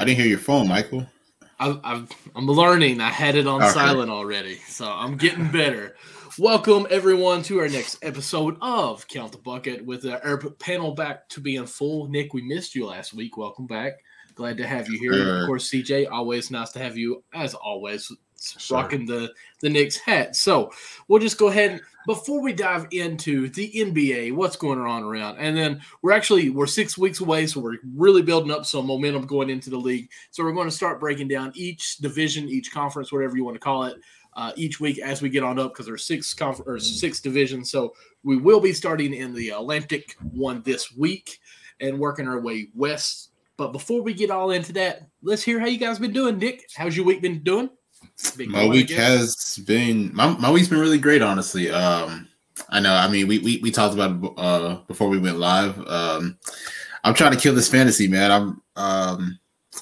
I didn't hear your phone, Michael. I, am learning. I had it on okay. silent already, so I'm getting better. Welcome everyone to our next episode of Count the Bucket with our panel back to being full. Nick, we missed you last week. Welcome back. Glad to have you here. Of course, CJ, always nice to have you as always rocking the the Knicks hat. So we'll just go ahead before we dive into the NBA, what's going on around, and then we're actually we're six weeks away, so we're really building up some momentum going into the league. So we're going to start breaking down each division, each conference, whatever you want to call it. Uh, each week as we get on up because there's six conf- or six divisions. So we will be starting in the Atlantic one this week and working our way west. But before we get all into that, let's hear how you guys been doing. Nick, how's your week been doing? My week has been my, my week's been really great, honestly. Um, I know. I mean, we we, we talked about it uh, before we went live. Um, I'm trying to kill this fantasy, man. I'm um,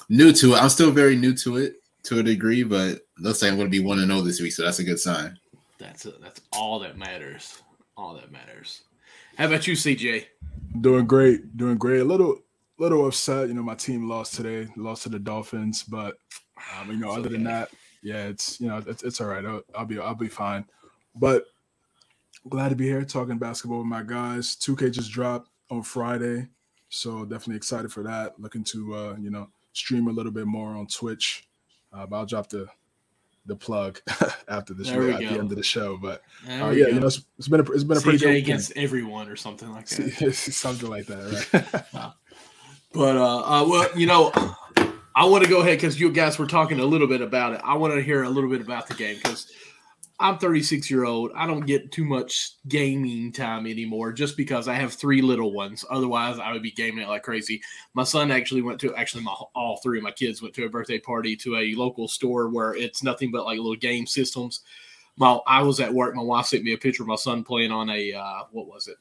new to it. I'm still very new to it to a degree, but looks like I'm going to be one to know this week, so that's a good sign. That's a, that's all that matters. All that matters. How about you, CJ? Doing great. Doing great. A little little upset. You know, my team lost today. Lost to the Dolphins, but um, you know, other okay. than that, yeah, it's you know it's, it's all right. I'll, I'll be I'll be fine. But glad to be here talking basketball with my guys. 2K just dropped on Friday, so definitely excited for that. Looking to uh, you know stream a little bit more on Twitch. Uh, but I'll drop the the plug after show at go. the end of the show. But uh, yeah, go. you know, it's, it's been a it's been a pretty CJ against game. everyone or something like that. something like that, right? but uh, uh, well, you know, I want to go ahead because you guys were talking a little bit about it. I want to hear a little bit about the game because I'm 36 year old. I don't get too much gaming time anymore just because I have three little ones. Otherwise, I would be gaming it like crazy. My son actually went to actually my all three of my kids went to a birthday party to a local store where it's nothing but like little game systems. While I was at work, my wife sent me a picture of my son playing on a uh, what was it?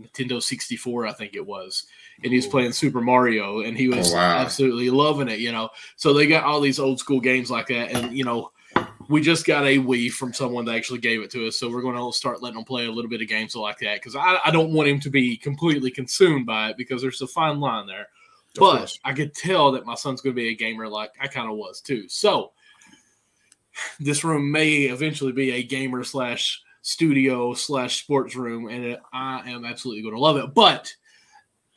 Nintendo 64, I think it was. And he's playing Super Mario and he was oh, wow. absolutely loving it, you know. So they got all these old school games like that. And, you know, we just got a Wii from someone that actually gave it to us. So we're going to start letting him play a little bit of games like that because I, I, don't want him to be completely consumed by it because there's a fine line there. Of but course. I could tell that my son's going to be a gamer like I kind of was too. So this room may eventually be a gamer slash studio slash sports room, and it, I am absolutely going to love it. But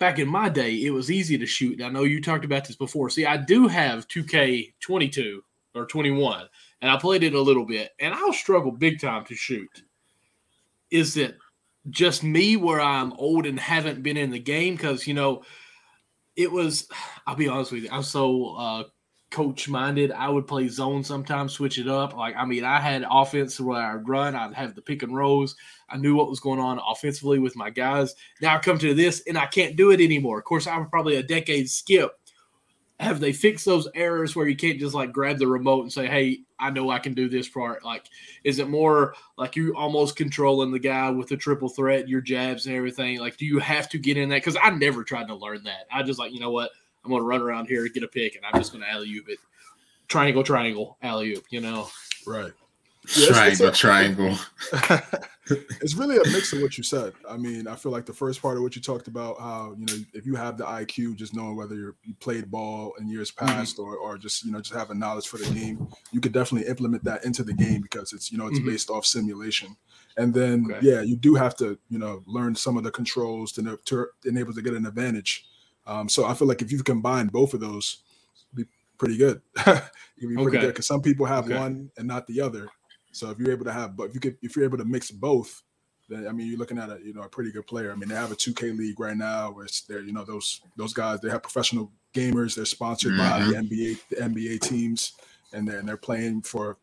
back in my day, it was easy to shoot. I know you talked about this before. See, I do have 2K22 or 21, and I played it a little bit, and I'll struggle big time to shoot. Is it just me where I'm old and haven't been in the game? Because, you know, it was, I'll be honest with you, I'm so uh, coach minded. I would play zone sometimes, switch it up. Like, I mean, I had offense where I'd run, I'd have the pick and rolls. I knew what was going on offensively with my guys. Now I come to this and I can't do it anymore. Of course, I'm probably a decade skip. Have they fixed those errors where you can't just like grab the remote and say, Hey, I know I can do this part? Like, is it more like you almost controlling the guy with the triple threat, your jabs and everything? Like, do you have to get in that? Because I never tried to learn that. I just like, you know what? I'm going to run around here, and get a pick, and I'm just going to alley oop it. Triangle, triangle, alley oop, you know? Right. Yeah, triangle, it's, triangle. it's really a mix of what you said. I mean, I feel like the first part of what you talked about, how you know, if you have the IQ, just knowing whether you played ball in years mm-hmm. past mm-hmm. or, or just you know just having knowledge for the game, you could definitely implement that into the game because it's you know it's mm-hmm. based off simulation. And then okay. yeah, you do have to you know learn some of the controls to, to enable to get an advantage um, so I feel like if you combine both of those, be pretty good. you can be pretty okay. good because some people have okay. one and not the other. So if you're able to have, but if you could, if you're able to mix both, then I mean you're looking at a you know a pretty good player. I mean they have a 2K league right now where they're you know those those guys they have professional gamers. They're sponsored mm-hmm. by the mm-hmm. NBA the NBA teams, and they're and they're playing for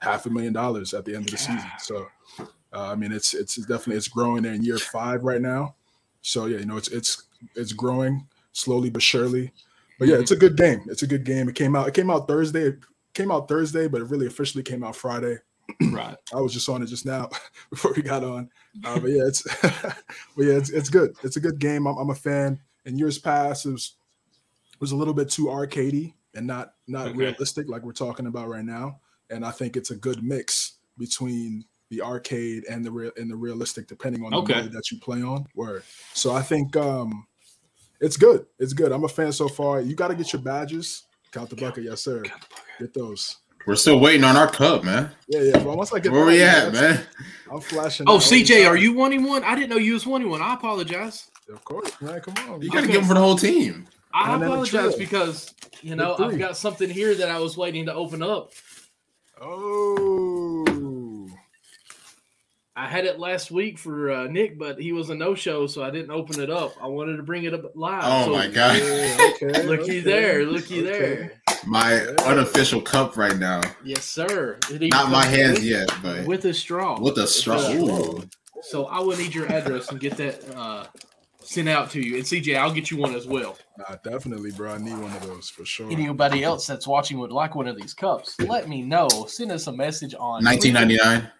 half a million dollars at the end of the season. So uh, I mean it's it's definitely it's growing. They're in year five right now. So yeah, you know it's it's it's growing slowly but surely. But yeah, it's a good game. It's a good game. It came out. It came out Thursday. It came out Thursday, but it really officially came out Friday. Right. I was just on it just now before we got on. Uh, but yeah, it's but yeah, it's, it's good. It's a good game. I'm, I'm a fan. In years past, it was it was a little bit too arcadey and not not okay. realistic like we're talking about right now. And I think it's a good mix between the arcade and the real and the realistic, depending on the okay. mode that you play on. Where so I think um it's good. It's good. I'm a fan so far. You got to get your badges. Count the bucket, yes, sir. Get those. We're still waiting on our cup, man. Yeah, yeah. But once I get Where we at, man? I'm flashing. Oh, out all CJ, are time. you wanting one? I didn't know you was wanting one. I apologize. Of course, man. Come on. You gotta Okay. give them for the whole team. I And apologize because you know I've got something here that I was waiting to open up. Oh, I had it last week for uh, Nick, but he was a no show, so I didn't open it up. I wanted to bring it up live. Oh so my god, yeah, okay. Looky okay, there, looky okay. there. my unofficial cup right now. Yes, sir. Not my hands with, yet, but with a straw. with a straw. With a- Ooh. So I will need your address and get that uh, sent out to you. And CJ, I'll get you one as well. Nah, definitely, bro. I need one of those for sure. Anybody else that's watching would like one of these cups, let me know. Send us a message on 1999.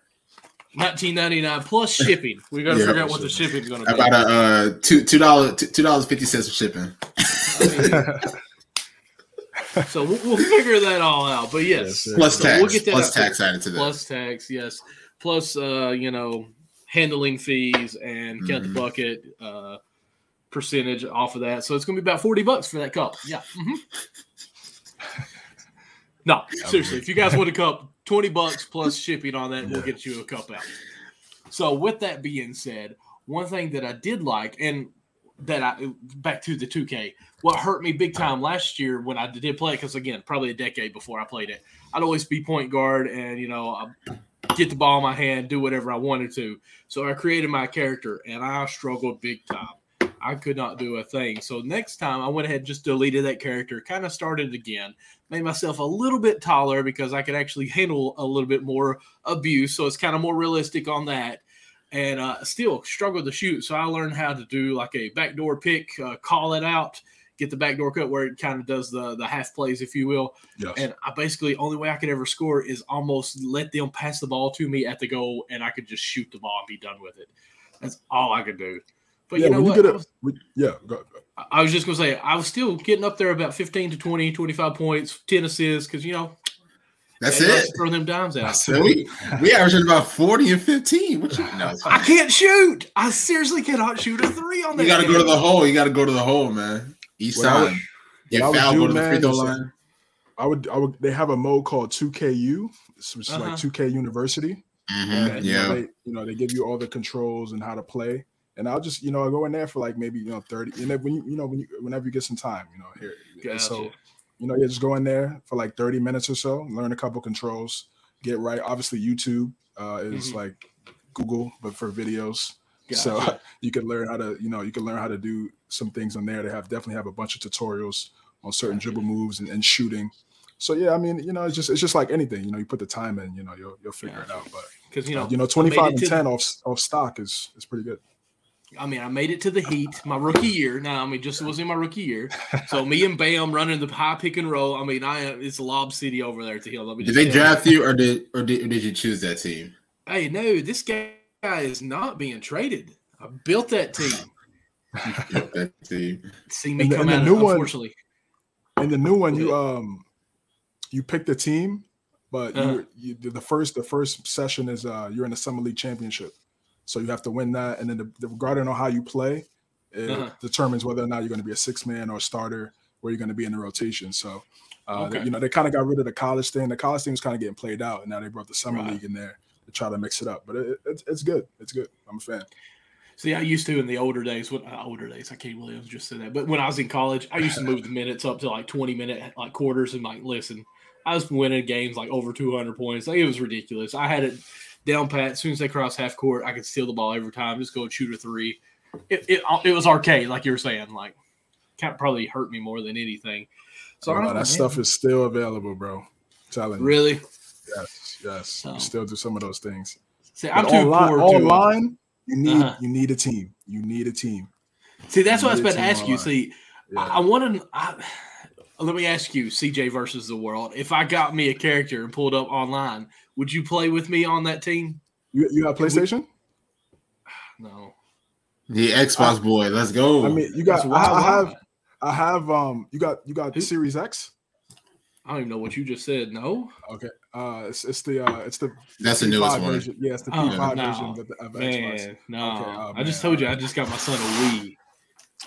1999 plus shipping. We got to Yeah, figure out what the shipping's going to be. About a uh, two two dollar two dollars fifty cents of shipping. so we'll, we'll figure that all out. But yes, Yes, sir. Plus So tax. we'll get that plus tax added to that. plus tax, yes, plus uh, you know handling fees and count Mhm. the bucket uh, percentage off of that. So it's going to be about forty bucks for that cup. Yeah. mhm. no, seriously, if you guys want a cup, twenty bucks plus shipping on that, we'll get you a cup out. So with that being said, one thing that I did like and that I back to the 2K. What hurt me big time last year when I did play because again, probably a decade before I played it, I'd always be point guard and you know I get the ball in my hand, do whatever I wanted to. So I created my character and I struggled big time. I could not do a thing. So next time I went ahead and just deleted that character, kind of started again, made myself a little bit taller because I could actually handle a little bit more abuse. So it's kind of more realistic on that and uh, still struggled to shoot. So I learned how to do like a backdoor pick, uh, call it out, get the backdoor cut where it kind of does the the half plays, if you will. Yes. And I basically only way I could ever score is almost let them pass the ball to me at the goal, and I could just shoot the ball and be done with it. That's all I could do. But yeah, you know when what? you get I was- we- yeah, go, go. I was just going to say, I was still getting up there about 15 to 20, 25 points, 10 assists, because, you know, That's it. Throw them dimes out. So we we averaging about forty and fifteen. What you, no, I can't shoot. I seriously cannot shoot a three on that. You got to go to the hole. You got to go to the hole, man. Each What I. Get what would foul, do, go to the free throw line. I would, I would. They have a mode called 2KU, which is Uh-huh. like 2K University. Mhm, And, you know, Yeah. they, you know, they give you all the controls and how to play. And I'll just, you know, I go in there for like maybe you know 30. And then when you, you know, when you, whenever you get some time, you know, here. and So, you know, you just go in there for like 30 minutes or so, learn a couple controls, get right. Obviously, YouTube uh, is Mhm. like Google, but for videos. So you can learn how to, you know, you can learn how to do some things on there. They have definitely have a bunch of tutorials on certain dribble moves and, and shooting. So yeah, I mean, you know, it's just it's just like anything. You know, you put the time in, you know, you'll you'll figure it out. But Because, you know, you know, twenty five and ten off off stock is is pretty good. I mean, I made it to the Heat my rookie year. Now, I mean, just was in my rookie year. So me and Bam running the high pick and roll. I mean, I it's Lob City over there at the hill. Let me Did they tell you. draft you, or did or did, or did you choose that team? Hey, no, this guy is not being traded. I built that team. built that team. See me And the- come and the out, new one- unfortunately. And the new one, you um, you pick the team, but Uh-huh. you, you the first the first session is uh you're in the summer league championship, so you have to win that, and then the, the regarding on how you play, it Uh-huh. determines whether or not you're going to be a six man or a starter, where you're going to be in the rotation. So. Uh, they- you know, they kind of got rid of the college thing. The college thing was kind of getting played out, and now they brought the summer Right. league in there to try to mix it up. But it, it's it's good. It's good. I'm a fan. See, I used to in the older days. When uh, older days, I can't believe I just said that. But when I was in college, I used to move the minutes up to like twenty minute like quarters and like listen. I was winning games like over two hundred points. Like, it was ridiculous. I had it down pat. As soon as they cross half court, I could steal the ball every time. Just go and shoot a three. It it, it was arcade, like you were saying. Like, of probably hurt me more than anything. So I Oh, don't know, that man. stuff is still available, bro. telling you. really. Yes, yes. So- You still do some of those things. See, I'm But too online, poor to. online, you need Uh-huh. you need a team. You need a team. See, that's what I was about to ask you. See, Yeah. I, I want to. I, let me ask you, CJ versus the world. If I got me a character and pulled up online, would you play with me on that team? you you have PlayStation? No. The Xbox boy, let's go. I mean, you got. I, why- I have. I have. Um, you got. You got Who? Series X. I don't even know what you just said. No, Okay. Uh, it's, it's the uh, it's the That's the P5 newest one. version. Yeah, it's the Oh, P5 no. version of, the, of Xbox. man, no. Okay, oh, I just told you I just got my son a Wii.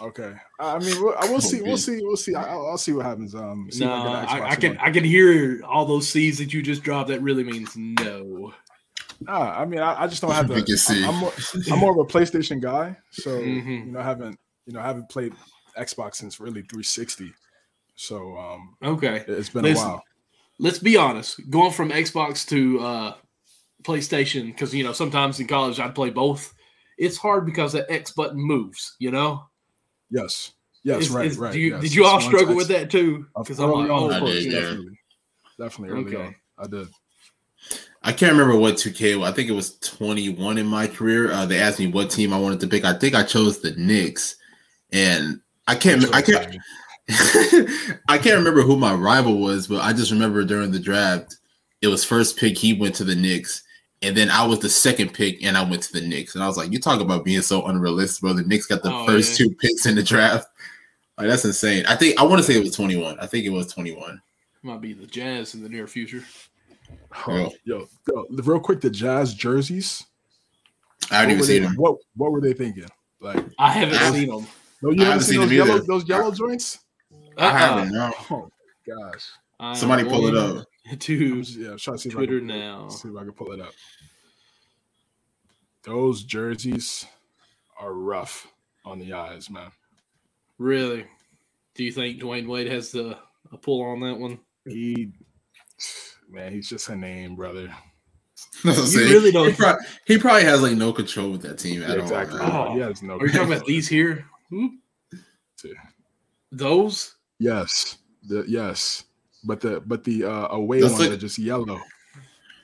Okay. I mean, we'll, I will see. We'll see. We'll see. I'll, I'll see what happens. Um, see no, I, I, can I can hear all those C's that you just dropped. That really means no. Nah, I mean, I, I just don't have the. I'm, I'm, more, I'm more of a PlayStation guy, so mm-hmm. you know, I haven't you know, I haven't played Xbox since really 360. So um, okay, it's been Listen, a while. Let's be honest. Going from Xbox to uh, PlayStation, because you know sometimes in college I'd play both. It's hard because the X button moves. You know. Yes. Yes. Is, right. Is, right. You, yes. Did you all struggle with that too? Because I'm like, oh, did, definitely, definitely early okay. on. I did. I can't remember what 2K. I think it was 21 in my career. Uh, they asked me what team I wanted to pick. I think I chose the Knicks, and I can't. I can't. I can't remember who my rival was, but I just remember during the draft, it was first pick. He went to the Knicks, and then I was the second pick, and I went to the Knicks. And I was like, "You talk about being so unrealistic, bro." The Knicks got the oh, first yeah. two picks in the draft. Like that's insane. I think I want to say it was twenty one. I think it was twenty one. Might be the Jazz in the near future. Oh, yo, yo, real quick, the Jazz jerseys. I haven't even seen them. What What were they thinking? Like I haven't I, seen them. No, you haven't, haven't seen, those yellow those yellow joints. I uh-uh. haven't. No. Oh gosh. I Somebody pull it up. To yeah, I'm trying to see Twitter if I can, now. See if I can pull it up. Those jerseys are rough on the eyes, man. Really? Do you think Dwyane Wade has the a pull on that one? He, man, he's just a name, brother. you really don't. He probably, he probably, has like no control with that team at exactly. all. Oh, he has no. Are you talking about these here? Hmm? Those? Yes. The yes. But the but the uh away ones like, are just yellow.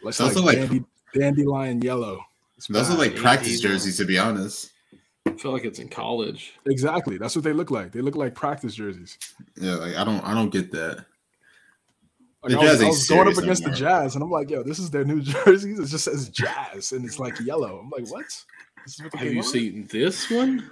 Let's like, like dandy, dandelion yellow. those are like practice jerseys, to be honest. I feel like it's in college. Exactly. That's what they look like. They look like practice jerseys. Yeah, like I don't I don't get that. Like I was, I was going up against anymore. the Jazz, and I'm like, yo, this is their new jerseys. It just says Jazz, and it's like yellow. I'm like, what? what Have you seen this one?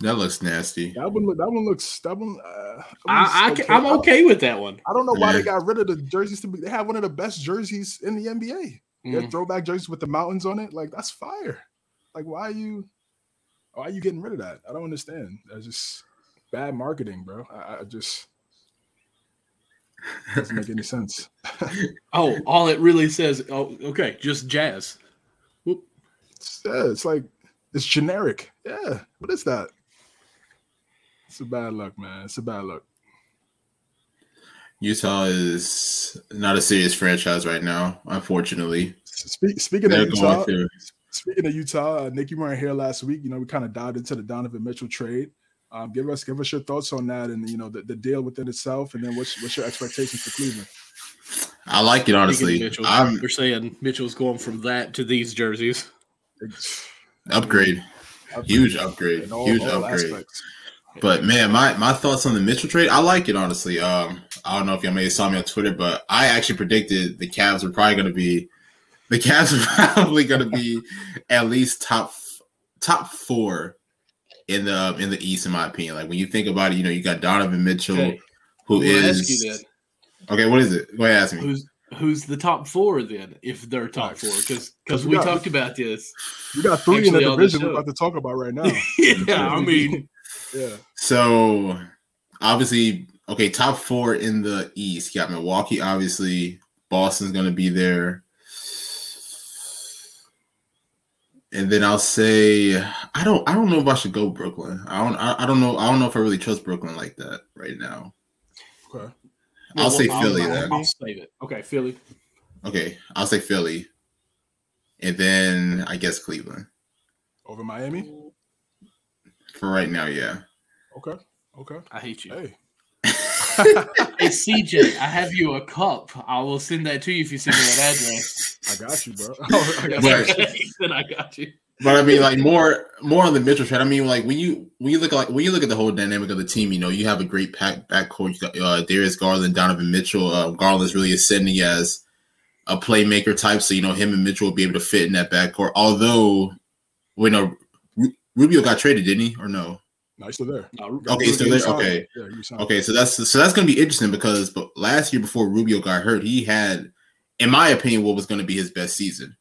That looks nasty. That one, that one looks. That one. Uh, I, okay. I'm okay with that one. I don't know why yeah. they got rid of the jerseys. To be, they have one of the best jerseys in the NBA. Mm. Their throwback jerseys with the mountains on it. Like that's fire. Like why are you? Why are you getting rid of that? I don't understand. That's just bad marketing, bro. I, I just doesn't make any sense. oh, all it really says. Oh, okay, just jazz. Whoop. It's, yeah, it's like it's generic. Yeah, what is that? It's a bad luck, man. It's a bad luck. Utah is not a serious franchise right now, unfortunately. Speak, speaking They're of Utah, speaking of Utah, uh, Nick, you weren't here last week. You know, we kind of dived into the Donovan Mitchell trade. Um, give us give us your thoughts on that, and you know the, the deal within itself, and then what's what's your expectations for Cleveland? I like it honestly. Mitchell, I'm, we're saying Mitchell's going from that to these jerseys. Upgrade, huge upgrade, all, huge all upgrade. Aspects. But man, my my thoughts on the Mitchell trade, I like it honestly. Um, I don't know if y'all may have saw me on Twitter, but I actually predicted the Cavs were probably going to be the Cavs are probably going to be at least top top four in the in the East, in my opinion. Like when you think about it, you know you got Donovan Mitchell, okay. who is okay. What is it? Go ahead, ask me. Who's who's the top four then? If they're top four, because because we, we got, talked about this. We got three in the division we're about to talk about right now. yeah, I mean, yeah. So obviously, okay, top four in the East. You got Milwaukee, obviously. Boston's going to be there. And then I'll say I don't I don't know if I should go Brooklyn. I don't I, I don't know I don't know if I really trust Brooklyn like that right now. Okay. I'll well, say Philly I'll, then. I'll save it. Okay, Philly. Okay, I'll say Philly. And then I guess Cleveland. Over Miami? For right now, yeah. Okay. Okay. I hate you. Hey. hey CJ, I have you a cup. I will send that to you if you send me that address. I got you, bro. Oh, I got but, you. then I got you. But I mean, like more more on the Mitchell trade. I mean, like when you when you look like when you look at the whole dynamic of the team, you know, you have a great pack backcourt. You got uh, Darius Garland, Donovan Mitchell. Uh, Garland's really ascending as a playmaker type, so you know him and Mitchell will be able to fit in that backcourt. Although, when a Rubio got traded, didn't he, or no? No, he's still there. No, okay, he's still there. Okay, yeah, okay. So that's so that's going to be interesting because but last year before Rubio got hurt, he had, in my opinion, what was going to be his best season,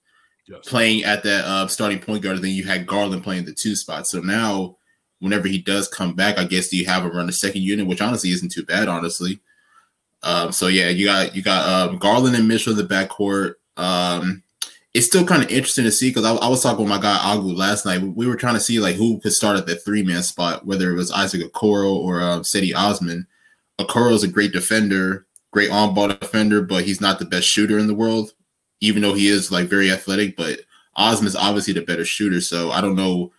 yes. playing at that uh, starting point guard. Then you had Garland playing the two spot. So now whenever he does come back, I guess do you have him run the second unit, which honestly isn't too bad, honestly. Um, so yeah, you got you got um, Garland and Mitchell in the backcourt. Um, it's still kind of interesting to see because I, I, was talking with my guy Agu last night. We were trying to see like who could start at the three man spot, whether it was Isaac Okoro or Cedi Osman. Okoro is a great defender, great on ball defender, but he's not the best shooter in the world, even though he is like very athletic. But Osman is obviously the better shooter, so I don't know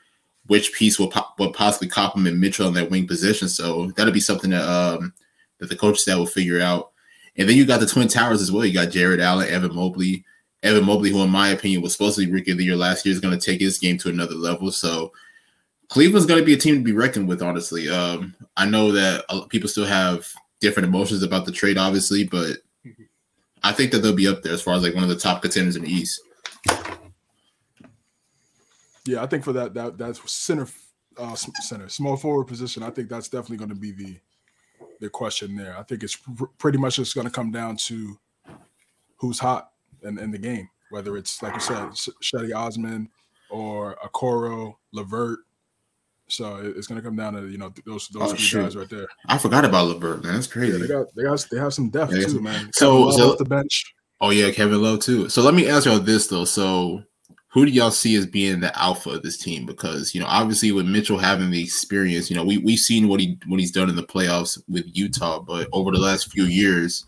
which piece will, po- will possibly complement Mitchell in that wing position. So that'll be something that um, that the coach staff will figure out. And then you got the Twin Towers as well. You got Jarrett Allen, Evan Mobley. Evan Mobley, who in my opinion was supposed to be rookie of the year last year, is going to take his game to another level. So Cleveland's going to be a team to be reckoned with. Honestly, um, I know that people still have different emotions about the trade, obviously, but I think that they'll be up there as far as like one of the top contenders in the East. Yeah, I think for that that that's center uh, center small forward position. I think that's definitely going to be the the question there. I think it's pr- pretty much just going to come down to who's hot in, in the game, whether it's like you said, Cedi Osman or Okoro, LeVert. So it's going to come down to you know those those oh, guys right there. I forgot about LeVert, man. That's crazy. Yeah, they got they got they have some depth yeah, too, man. So, so off the bench. Oh yeah, Kevin Love too. So let me ask y'all this though. So who do y'all see as being the alpha of this team? Because you know, obviously with Mitchell having the experience, you know, we we've seen what he what he's done in the playoffs with Utah, but over the last few years,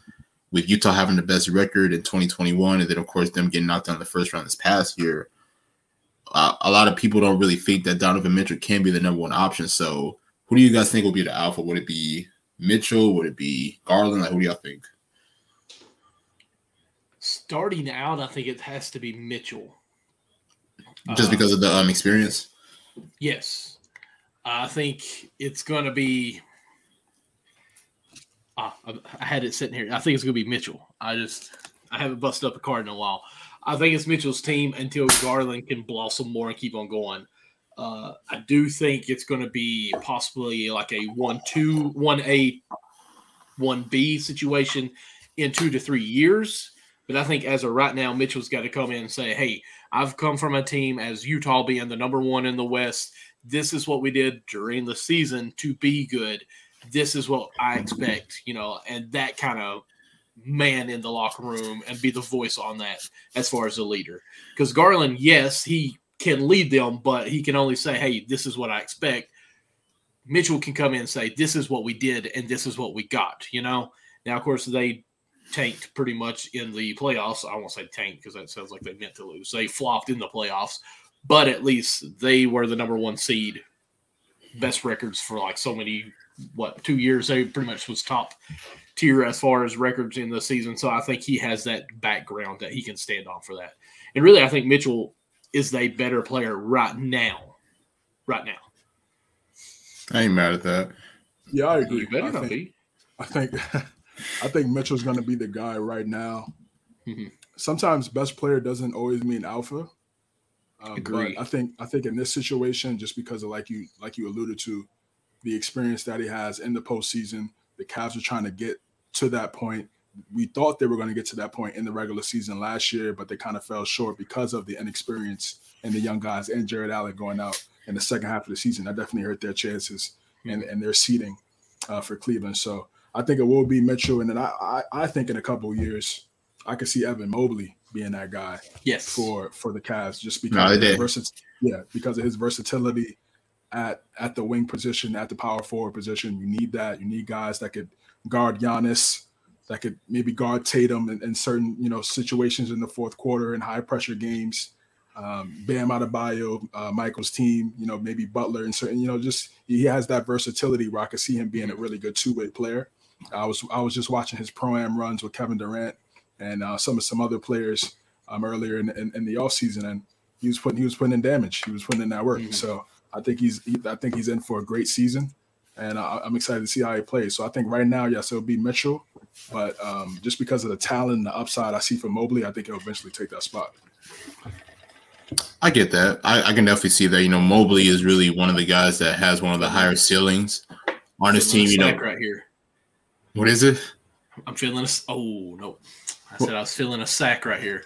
with Utah having the best record in 2021, and then of course them getting knocked out in the first round this past year, uh, a lot of people don't really think that Donovan Mitchell can be the number one option. So, who do you guys think will be the alpha? Would it be Mitchell? Would it be Garland? Like, who do y'all think? Starting out, I think it has to be Mitchell. Just uh, because of the um, experience. Yes, I think it's going to be I had it sitting here. I think it's going to be Mitchell. I just I haven't busted up a card in a while. I think it's Mitchell's team until Garland can blossom more and keep on going. Uh, I do think it's going to be possibly like a one two one A one B situation in two to three years. But I think as of right now, Mitchell's got to come in and say, "Hey, I've come from a team as Utah being the number one in the West. This is what we did during the season to be good this is what I expect, you know, and that kind of man in the locker room and be the voice on that as far as a leader. Because Garland, yes, he can lead them, but he can only say, hey, this is what I expect. Mitchell can come in and say, this is what we did and this is what we got, you know? Now, of course, they tanked pretty much in the playoffs. I won't say tanked because that sounds like they meant to lose. They flopped in the playoffs, but at least they were the number one seed. Best records for like so many what two years they pretty much was top tier as far as records in the season. So I think he has that background that he can stand on for that. And really, I think Mitchell is a better player right now. Right now. I ain't mad at that. Yeah, I agree. You better I not think, be. I think I think Mitchell's gonna be the guy right now. Mm-hmm. Sometimes best player doesn't always mean alpha. Um, Agree. I think I think in this situation, just because of like you like you alluded to, the experience that he has in the postseason. The Cavs are trying to get to that point. We thought they were going to get to that point in the regular season last year, but they kind of fell short because of the inexperience and the young guys and Jarrett Allen going out in the second half of the season. That definitely hurt their chances and, and their seeding uh, for Cleveland. So I think it will be Mitchell. And then I, I, I think in a couple years, I could see Evan Mobley being that guy. Yes. For for the Cavs, just because no, of versatility, yeah, because of his versatility at at the wing position, at the power forward position. You need that. You need guys that could guard Giannis, that could maybe guard Tatum in, in certain you know situations in the fourth quarter in high pressure games. Um, Bam Adebayo, uh, Michael's team, you know, maybe Butler and certain, you know, just he has that versatility where I could see him being a really good two way player. I was I was just watching his pro am runs with Kevin Durant and uh, some of some other players um, earlier in, in, in the offseason, and he was putting he was putting in damage. He was putting in that work. Mm-hmm. So I think he's I think he's in for a great season, and I, am excited to see how he plays. So I think right now, yes, it'll be Mitchell, but um, just because of the talent and the upside I see for Mobley, I think he'll eventually take that spot. I get that. I, I, can definitely see that. You know, Mobley is really one of the guys that has one of the higher ceilings on his team. You know, right here. What is it? I'm feeling a. Oh no, I said I was feeling a sack right here.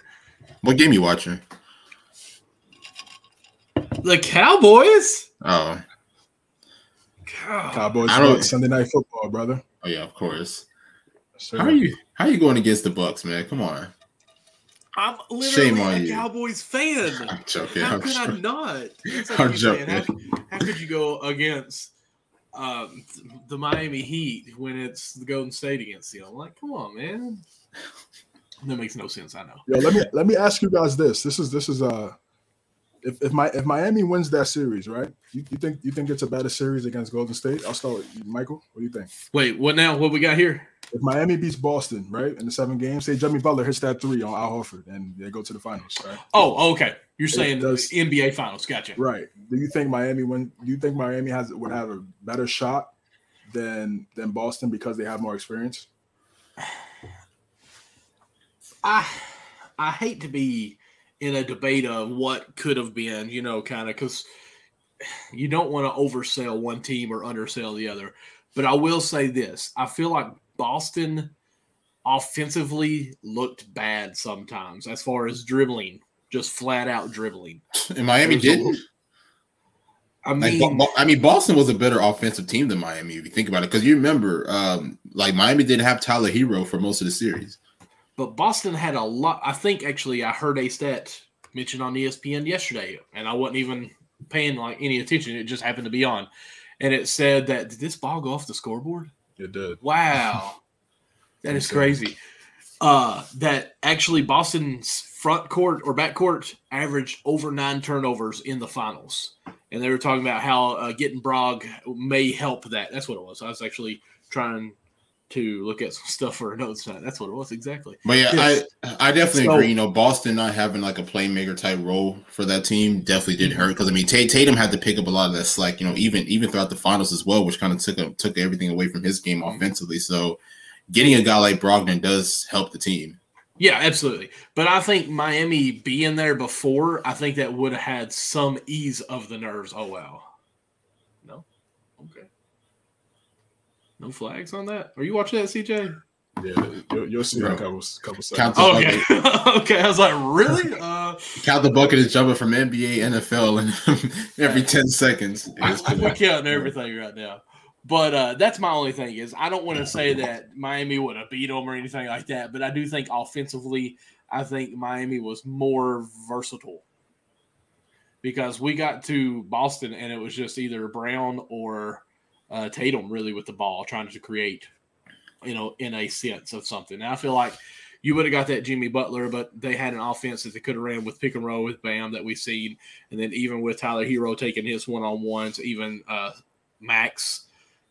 What game you watching? The Cowboys? Oh. Cowboys Bucks, Sunday night football, brother. Oh yeah, of course. Sure. How are you? How are you going against the Bucks, man? Come on. I'm literally a you. Cowboys fan. I'm joking. How I'm could joking. I not? I'm joking. How, how, could you go against um, the Miami Heat when it's the Golden State against you? I'm like, come on, man. That makes no sense. I know. Yeah, let me let me ask you guys this. This is this is uh if, if my if Miami wins that series, right? You, you think you think it's a better series against Golden State? I'll start with you, Michael. What do you think? Wait, what now? What we got here? If Miami beats Boston, right, in the seven games, say Jimmy Butler hits that three on Al Horford, and they go to the finals, right? Oh, okay. You're saying does, the NBA finals, gotcha. Right. Do you think Miami when do you think Miami has would have a better shot than than Boston because they have more experience? I I hate to be in a debate of what could have been, you know, kind of because you don't want to oversell one team or undersell the other. But I will say this I feel like Boston offensively looked bad sometimes as far as dribbling, just flat out dribbling. And Miami didn't. I mean, like, I mean, Boston was a better offensive team than Miami if you think about it. Because you remember, um, like Miami didn't have Tyler Herro for most of the series. But Boston had a lot. I think actually I heard a stat mentioned on ESPN yesterday, and I wasn't even paying like any attention. It just happened to be on, and it said that did this ball go off the scoreboard? It did. Wow, that is crazy. Uh, that actually Boston's front court or back court averaged over nine turnovers in the finals, and they were talking about how uh, getting Brog may help that. That's what it was. I was actually trying to look at some stuff for a notes tonight. That's what it was exactly. But yeah, yes. I I definitely so, agree. You know, Boston not having like a playmaker type role for that team definitely did hurt because I mean Tatum had to pick up a lot of that slack. You know, even even throughout the finals as well, which kind of took a, took everything away from his game mm-hmm. offensively. So getting a guy like Brogdon does help the team. Yeah, absolutely. But I think Miami being there before, I think that would have had some ease of the nerves. Oh wow. No? Okay. No flags on that. Are you watching that, CJ? Yeah, you'll, you'll see in a couple, couple seconds. Oh, okay, okay. I was like, really? Uh, Count the bucket is jumping from NBA, NFL, and every ten seconds. We're counting everything right now. But uh, that's my only thing is I don't want to say that Miami would have beat them or anything like that, but I do think offensively, I think Miami was more versatile because we got to Boston and it was just either Brown or uh, Tatum really with the ball, trying to create, you know, in a sense of something. And I feel like you would have got that Jimmy Butler, but they had an offense that they could have ran with pick and roll with Bam that we've seen, and then even with Tyler Herro taking his one on ones, even uh, Max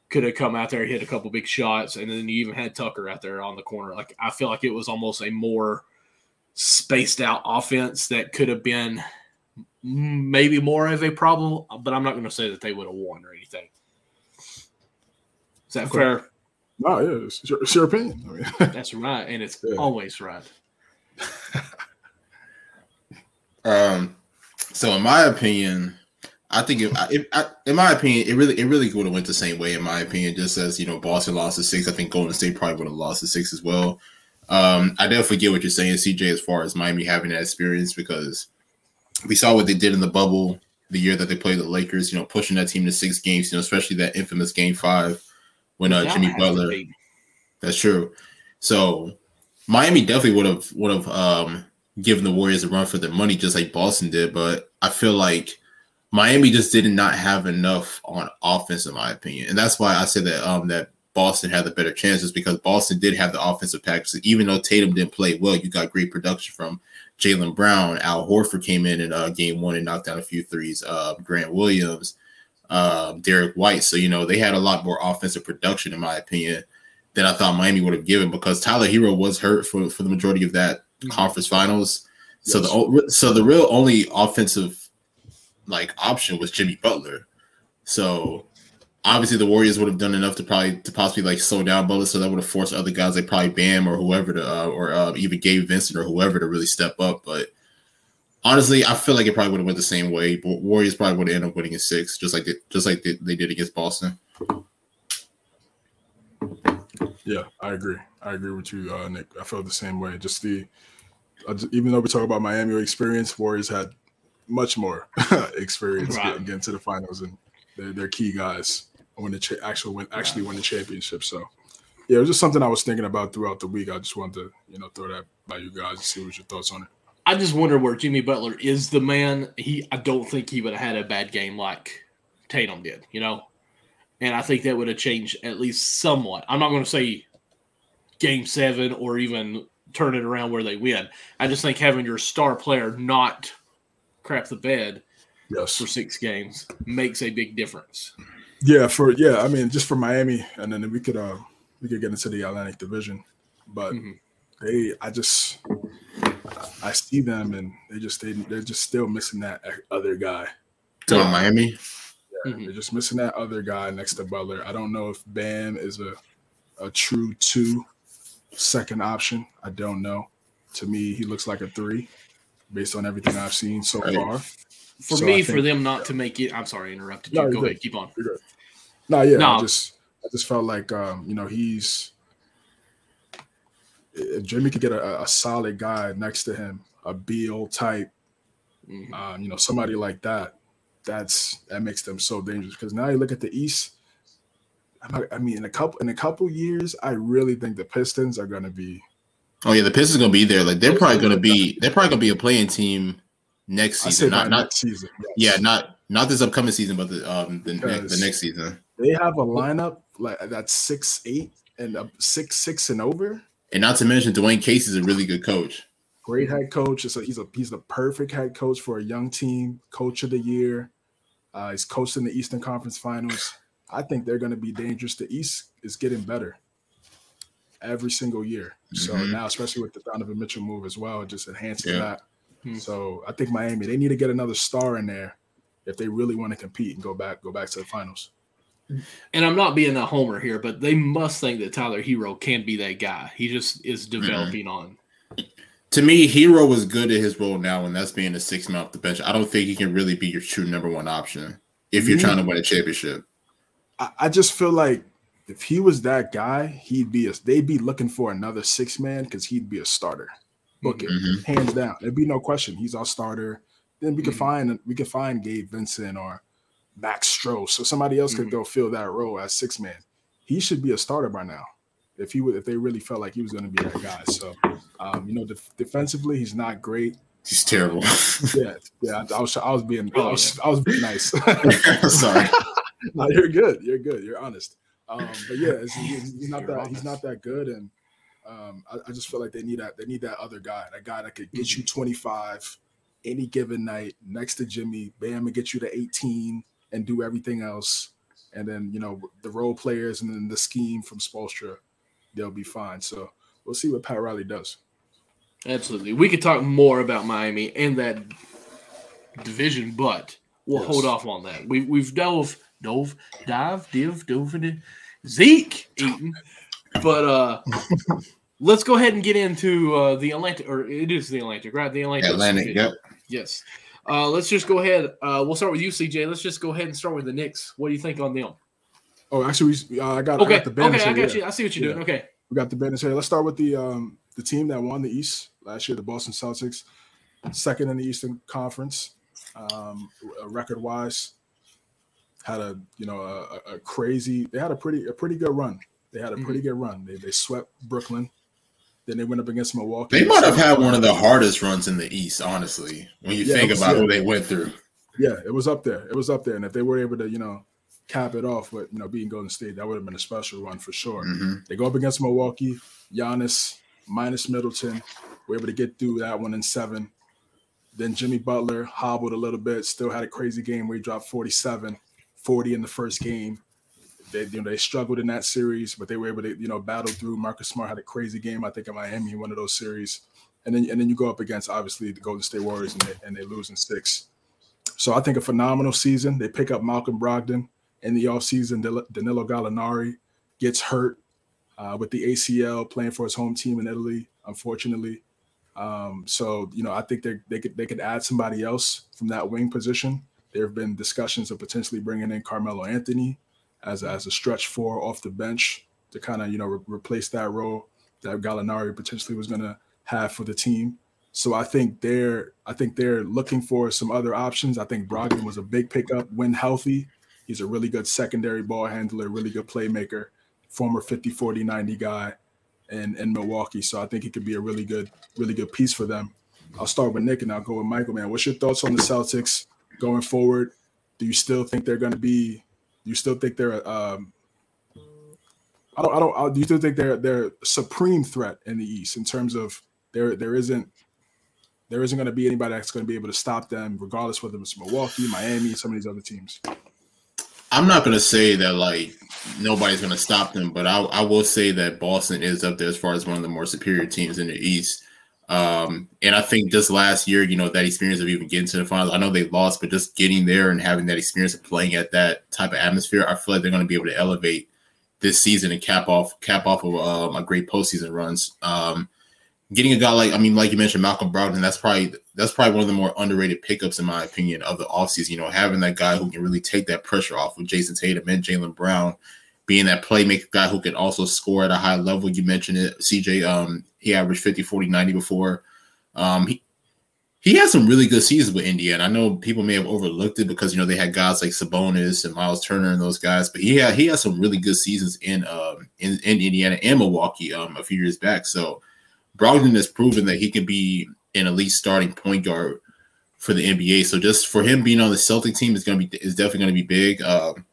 could have come out there hit a couple big shots, and then you even had Tucker out there on the corner. Like I feel like it was almost a more spaced out offense that could have been maybe more of a problem, but I'm not going to say that they would have won or anything. Is that okay. fair? No, yeah, it's your, it's your opinion. I mean, that's right, and it's yeah. always right. um, so in my opinion, I think if, if I, in my opinion, it really it really would have went the same way. In my opinion, just as you know, Boston lost to six, I think Golden State probably would have lost to six as well. Um, I definitely get what you're saying, CJ, as far as Miami having that experience because we saw what they did in the bubble the year that they played the Lakers. You know, pushing that team to six games. You know, especially that infamous Game Five when uh, Jimmy Butler. That's true. So Miami definitely would have would have um, given the Warriors a run for their money, just like Boston did. But I feel like Miami just did not have enough on offense, in my opinion, and that's why I said that um, that Boston had the better chances because Boston did have the offensive package. Even though Tatum didn't play well, you got great production from Jaylen Brown. Al Horford came in in uh, game one and knocked down a few threes. Uh, Grant Williams, uh, Derrick White. So, you know, they had a lot more offensive production, in my opinion, than I thought Miami would have given because Tyler Herro was hurt for, for the majority of that mm-hmm. conference finals. Yes. So the so the real only offensive like option was Jimmy Butler. So obviously the Warriors would have done enough to probably to possibly like slow down Butler, so that would have forced other guys like probably Bam or whoever to uh, or uh, even Gabe Vincent or whoever to really step up. But honestly, I feel like it probably would have went the same way. But Warriors probably would have ended up winning in six, just like they, just like they, they did against Boston. Yeah, I agree. I agree with you, uh, Nick. I felt the same way. Just the uh, even though we talk about Miami experience, Warriors had much more experience right. getting, getting, to the finals, and they're, they're key guys. win the cha- actual win actually win the championship. So yeah, it was just something I was thinking about throughout the week. I just wanted to you know throw that by you guys and see what your thoughts on it. I just wonder where Jimmy Butler is the man. He I don't think he would have had a bad game like Tatum did, you know. And I think that would have changed at least somewhat. I'm not going to say game seven or even turn it around where they win. I just think having your star player not crap the bed Yes. for six games makes a big difference. Yeah, for yeah, I mean just for Miami, and then we could uh we could get into the Atlantic Division, but Mhm. they I just I see them and they just they they're just still missing that other guy. So Miami. Mhm. They're just missing that other guy next to Butler. I don't know if Bam is a a true two second option. I don't know. To me, he looks like a three based on everything I've seen so Right. far. For So me, I for them not to make it, I'm sorry, I interrupted you. No, Go you're ahead, keep on. No, yeah, I No. just I just felt like um, you know, he's if Jimmy could get a, a solid guy next to him, a Beal type, Mhm. um, you know, somebody like that, that's that makes them so dangerous. Because now you look at the East. I'm not- I mean, in a couple in a couple years, I really think the Pistons are going to be. Oh yeah, the Pistons are gonna be there. Like they're probably gonna be. They're probably gonna be a playing team next I say season. Not not next season. yeah, not not this upcoming season, but the um the, ne- the next season. they have a lineup like that's six eight and uh, six six and over. And not to mention Dwane Casey's a really good coach. Great head coach. It's a, he's a he's the perfect head coach for a young team. Coach of the year. Uh, he's coached in the Eastern Conference Finals. I think they're going to be dangerous. The East is getting better every single year. So Mhm. now, especially with the Donovan Mitchell move as well, just enhancing Yeah. that. Hmm. So I think Miami they need to get another star in there if they really want to compete and go back go back to the finals. And I'm not being a homer here, but they must think that Tyler Herro can be that guy. He just is developing on. To me, Herro was good at his role now, and that's being a six man off the bench. I don't think he can really be your true number one option if you're Me- trying to win a championship. I, I just feel like if he was that guy, he'd be a they'd be looking for another six man because he'd be a starter. Book it, Mhm. hands down. There'd be no question. He's our starter. Then we could Mhm. find we could find Gabe Vincent or Max Strus, so somebody else could Mhm. go fill that role as six man. He should be a starter by now. If he would, if they really felt like he was going to be that guy. So, um, you know, def- defensively, he's not great. He's terrible. Yeah, yeah. I, I was, I was being, I was, I was being nice. Sorry. no, you're good. You're good. You're honest. Um, but yeah, he's, he's not that he's not that good, and um, I, I just feel like they need that they need that other guy, that guy that could get you 25 any given night next to Jimmy, Bam, and get you to 18 and do everything else, and then you know the role players and then the scheme from Spoelstra, they'll be fine. So we'll see what Pat Riley does. Absolutely. We could talk more about Miami and that division, but we'll Yes. hold off on that. We, we've dove, dove, dive, div, dove into Zeke Eaton. But uh, let's go ahead and get into uh, the Atlantic, or it is the Atlantic, right? The Atlantic. Atlantic. Yep. Yes. Uh, let's just go ahead. Uh, we'll start with you, CJ. Let's just go ahead and start with the Knicks. What do you think on them? Oh, actually, we, uh, I got I Okay. got the banners Okay. I got yeah. you. I see what you're doing. Okay. We got the banners here. Let's start with the um the team that won the East last year, the Boston Celtics, second in the Eastern Conference, um, record wise. Had a you know a, a crazy. They had a pretty a pretty good run. They had a pretty good run. They they swept Brooklyn. Then they went up against Milwaukee. They might have had one of the hardest runs in the East, honestly, when you Yeah, think was- about yeah. who they went through. Yeah, it was up there. It was up there. And if they were able to, you know, cap it off with, you know, being Golden State, that would have been a special run for sure. Mhm. They go up against Milwaukee, Giannis minus Middleton. We're able to get through that one in seven. Then Jimmy Butler hobbled a little bit, still had a crazy game where he dropped 47, 40 in the first game. They, you know, they struggled in that series, but they were able to, you know, battle through. Marcus Smart had a crazy game, I think, in Miami in one of those series. And then and then you go up against obviously the Golden State Warriors and they, and they lose in six. So I think a phenomenal season. They pick up Malcolm Brogdon in the offseason. Dan- Danilo Gallinari gets hurt uh, with the ACL playing for his home team in Italy, unfortunately. Um, so you know, I think they they could they could add somebody else from that wing position. There have been discussions of potentially bringing in Carmelo Anthony as a, as a stretch four off the bench to kind of you know re- replace that role that Gallinari potentially was going to have for the team. So I think they're I think they're looking for some other options. I think Brogdon was a big pickup when healthy. He's a really good secondary ball handler, really good playmaker, former 50, 40, 90 guy in, in Milwaukee. So I think he could be a really good, really good piece for them. I'll start with Nick and I'll go with Michael, man. What's your thoughts on the Celtics going forward? Do you still think they're going to be, do you still think they're, um, I don't, I don't, do you still think they're, they're supreme threat in the East in terms of there, there isn't, there isn't going to be anybody that's going to be able to stop them, regardless whether it's Milwaukee, Miami, some of these other teams. I'm not going to say that like nobody's going to stop them, but I, I will say that Boston is up there as far as one of the more superior teams in the East. Um, and I think just last year, you know, that experience of even getting to the finals, I know they lost, but just getting there and having that experience of playing at that type of atmosphere, I feel like they're going to be able to elevate this season and cap off cap off of um, a great postseason runs. Um, getting a guy like I mean, like you mentioned, Malcolm Brogdon, that's probably that's probably one of the more underrated pickups in my opinion of the offseason. You know, having that guy who can really take that pressure off with Jayson Tatum and Jaylen Brown, being that playmaker guy who can also score at a high level. You mentioned it, CJ. Um, he averaged 50, 40, 90 before. Um, he he had some really good seasons with Indiana. I know people may have overlooked it because you know they had guys like Sabonis and Miles Turner and those guys, but he had he had some really good seasons in um in, in Indiana and Milwaukee um a few years back. So Brogdon has proven that he can be an elite starting point guard for the NBA. So just for him being on the Celtic team is to be is definitely going to be big. Um,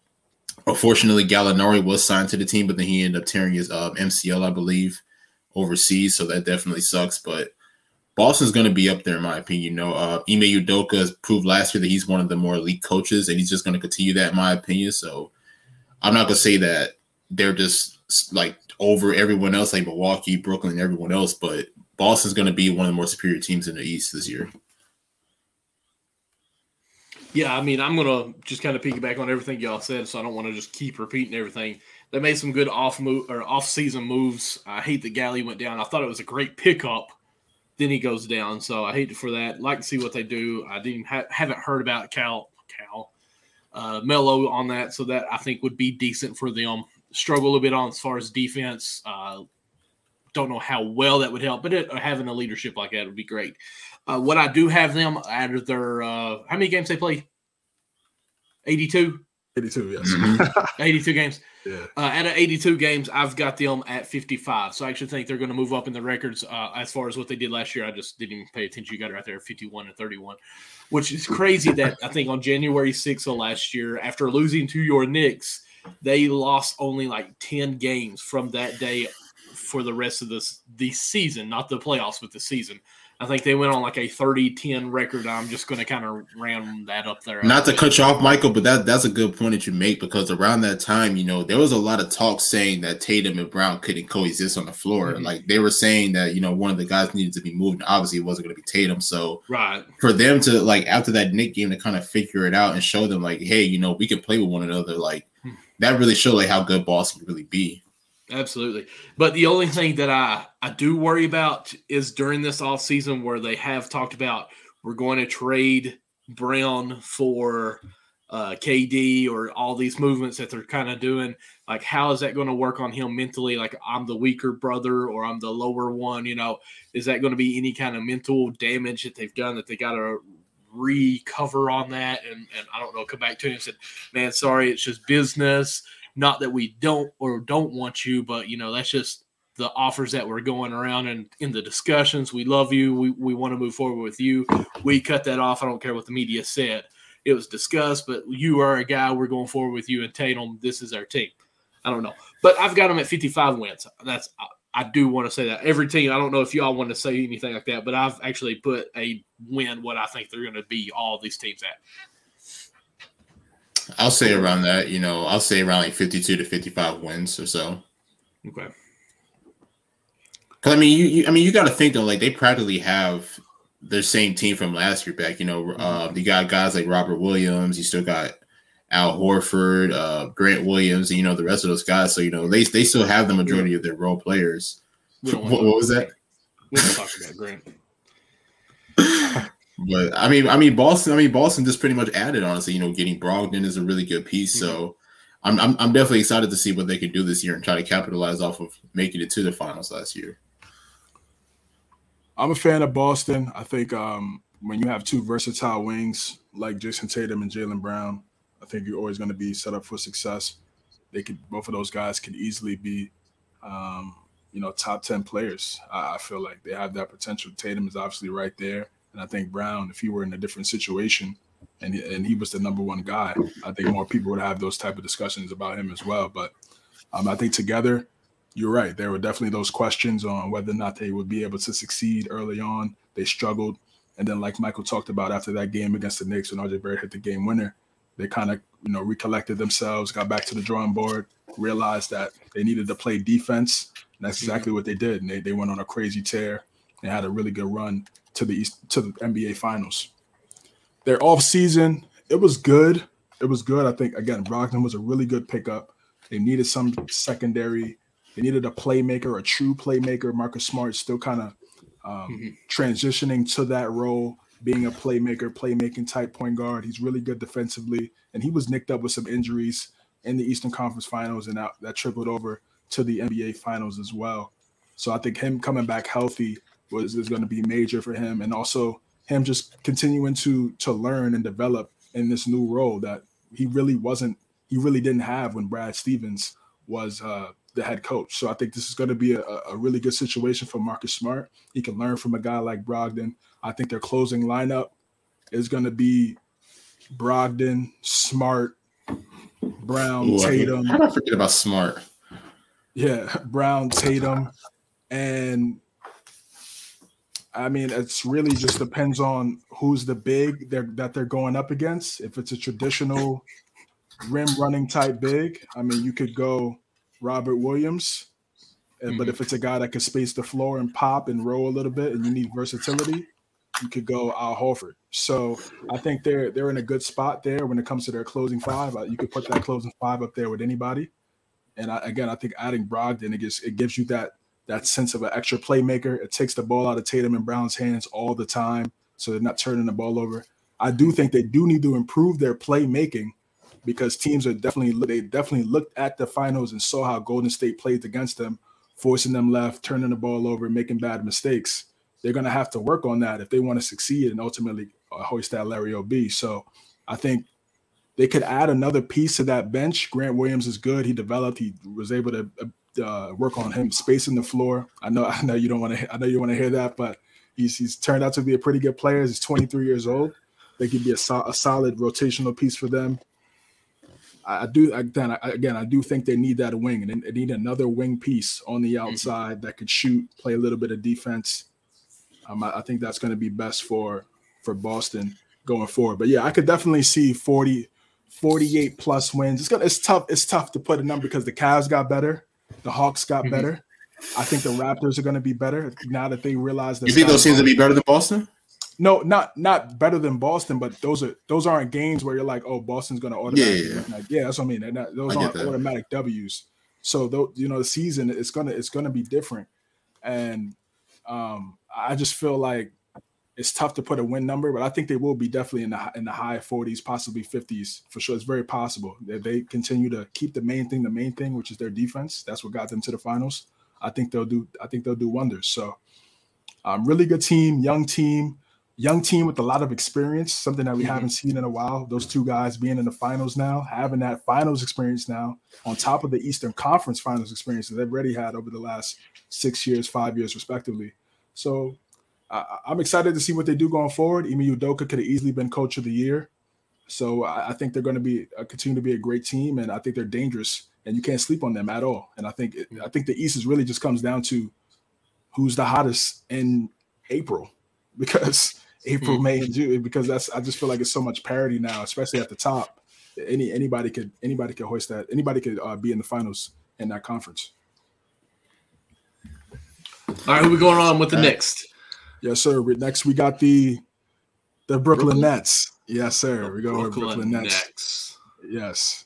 unfortunately, Gallinari was signed to the team, but then he ended up tearing his um, MCL, I believe, overseas. So that definitely sucks. But Boston's going to be up there, in my opinion. You know, uh, Ime Udoka has proved last year that he's one of the more elite coaches, and he's just going to continue that, in my opinion. So I'm not going to say that they're just like over everyone else, like Milwaukee, Brooklyn, everyone else. But Boston's going to be one of the more superior teams in the East this year. Yeah, I mean, I'm gonna just kind of piggyback on everything y'all said, so I don't want to just keep repeating everything. They made some good off move or off season moves. I hate that Galley went down. I thought it was a great pickup. Then he goes down, so I hate for that. Like to see what they do. I didn't ha- haven't heard about Cal Cal uh, Melo on that, so that I think would be decent for them struggle a little bit on as far as defense. Uh, don't know how well that would help, but it, having a leadership like that would be great. Uh, what I do have them out of their uh, how many games they play? 82? 82, yes. Mm-hmm. 82 games. Yeah. Uh, out of 82 games, I've got them at 55. So I actually think they're going to move up in the records uh, as far as what they did last year. I just didn't even pay attention. You got it right there, 51 and 31, which is crazy that I think on January 6th of last year, after losing to your Knicks, they lost only like 10 games from that day for the rest of this the season, not the playoffs, but the season. I think they went on like a 30-10 record. I'm just going to kind of round that up there. Not to cut you off, Michael, but that that's a good point that you make because around that time, you know, there was a lot of talk saying that Tatum and Brown couldn't coexist on the floor. Mm-hmm. Like they were saying that you know one of the guys needed to be moved. Obviously, it wasn't going to be Tatum. So right for them to like after that Knick game to kind of figure it out and show them like, hey, you know, we can play with one another. Like hmm. that really showed like how good Boston can really be. Absolutely. But the only thing that I, I do worry about is during this off season where they have talked about we're going to trade Brown for uh, KD or all these movements that they're kind of doing. Like, how is that going to work on him mentally? Like, I'm the weaker brother or I'm the lower one. You know, is that going to be any kind of mental damage that they've done that they got to recover on that? And, and I don't know, come back to him and said, man, sorry, it's just business not that we don't or don't want you, but you know, that's just the offers that were going around and in the discussions. We love you. We, we want to move forward with you. We cut that off. I don't care what the media said. It was discussed, but you are a guy. We're going forward with you and Tatum. This is our team. I don't know, but I've got them at 55 wins. That's I do want to say that every team. I don't know if y'all want to say anything like that, but I've actually put a win what I think they're going to be all these teams at. I'll say around that. You know, I'll say around like fifty-two to fifty-five wins or so. Okay. Because I mean, you, you I mean, you got to think though, like they practically have their same team from last year back. You know, mm-hmm. uh, you got guys like Robert Williams. You still got Al Horford, uh, Grant Williams, and you know the rest of those guys. So you know they they still have the majority of their role players. What, what was that? We don't talk about Grant. But I mean, I mean Boston. I mean Boston just pretty much added honestly. You know, getting Brogdon is a really good piece. Mm-hmm. So I'm, I'm I'm definitely excited to see what they can do this year and try to capitalize off of making it to the finals last year. I'm a fan of Boston. I think um, when you have two versatile wings like Jayson Tatum and Jaylen Brown, I think you're always going to be set up for success. They could both of those guys could easily be, um, you know, top ten players. I, I feel like they have that potential. Tatum is obviously right there, and I think Brown, if he were in a different situation, and he, and he was the number one guy, I think more people would have those type of discussions about him as well. But um, I think together, you're right. There were definitely those questions on whether or not they would be able to succeed early on. They struggled. And then, like Michael talked about after that game against the Knicks, when RJ Barrett hit the game winner, they kind of you know recollected themselves, got back to the drawing board, realized that they needed to play defense. And that's exactly what they did. And they, they went on a crazy tear They had a really good run to the East to the NBA Finals. Their off season, it was good. It was good. I think again, Brogdon was a really good pickup. They needed some secondary. They needed a playmaker, a true playmaker. Marcus Smart still kind of um, mm-hmm. transitioning to that role, being a playmaker, playmaking type point guard. He's really good defensively, and he was nicked up with some injuries in the Eastern Conference Finals, and that, that trickled over to the NBA Finals as well. So I think him coming back healthy was is going to be major for him, and also him just continuing to to learn and develop in this new role that he really wasn't he really didn't have when Brad Stevens was uh, the head coach. So I think this is going to be a, a, really good situation for Marcus Smart. He can learn from a guy like Brogdon. I think their closing lineup is going to be Brogdon, Smart, Brown, Ooh, Tatum. How did I forget about Smart? Yeah, Brown, Tatum, and I mean, it's really just depends on who's the big they're, that they're going up against. If it's a traditional rim running type big, I mean, you could go Robert Williams. Mm-hmm. But if it's a guy that can space the floor and pop and roll a little bit, and you need versatility, you could go Al Horford. So I think they're they're in a good spot there when it comes to their closing five. You could put that closing five up there with anybody. And I, again, I think adding Brogdon it gives it gives you that that sense of an extra playmaker. It takes the ball out of Tatum and Brown's hands all the time, so they're not turning the ball over. I do think they do need to improve their playmaking because teams are definitely they definitely looked at the finals and saw how Golden State played against them, forcing them left, turning the ball over, making bad mistakes. They're going to have to work on that if they want to succeed and ultimately uh, hoist that Larry O'B. So I think they could add another piece to that bench. Grant Williams is good. He developed. He was able to uh, work on him spacing the floor. I know. I know you don't want to. I know you want to hear that, but he's he's turned out to be a pretty good player. He's 23 years old. They could be a, so, a solid rotational piece for them. I do again. I, again, I do think they need that wing, and they need another wing piece on the mm-hmm. outside mm-hmm. that could shoot, play a little bit of defense. Um, I, I think that's going to be best for for Boston going forward. But yeah, I could definitely see 40, 48 plus wins. It's gonna, it's tough. It's tough to put a number because the Cavs got better, the Hawks got mm-hmm. better. I think the Raptors are going to be better now that they realize that. You think those teams will be better than Boston? No, not not better than Boston, but those are those aren't games where you're like, oh, Boston's going to automatically. Yeah, yeah. Like, yeah, that's what I mean. Not, those I aren't automatic W's. So though you know the season it's gonna it's gonna be different, and um, I just feel like it's tough to put a win number, but I think they will be definitely in the in the high 40s, possibly 50s for sure. It's very possible that they continue to keep the main thing, the main thing, which is their defense. That's what got them to the finals. I think they'll do. I think they'll do wonders. So, um, really good team, young team young team with a lot of experience, something that we mm-hmm. haven't seen in a while. Those two guys being in the finals now, having that finals experience now, on top of the Eastern Conference finals experience that they've already had over the last six years, five years, respectively. So I, am excited to see what they do going forward. Ime Udoka could have easily been coach of the year. So I, I think they're going to be uh, continue to be a great team, and I think they're dangerous, and you can't sleep on them at all. And I think I think the East is really just comes down to who's the hottest in April because April, mm. May, and June because that's I just feel like it's so much parity now, especially at the top. Any anybody could anybody could hoist that. Anybody could uh, be in the finals in that conference. All right, who we going on with the right. next? Yes, sir. Next, we got the the Brooklyn, Brooklyn. Nets. Yes, sir. We go with Brooklyn Nets. Nets. Yes,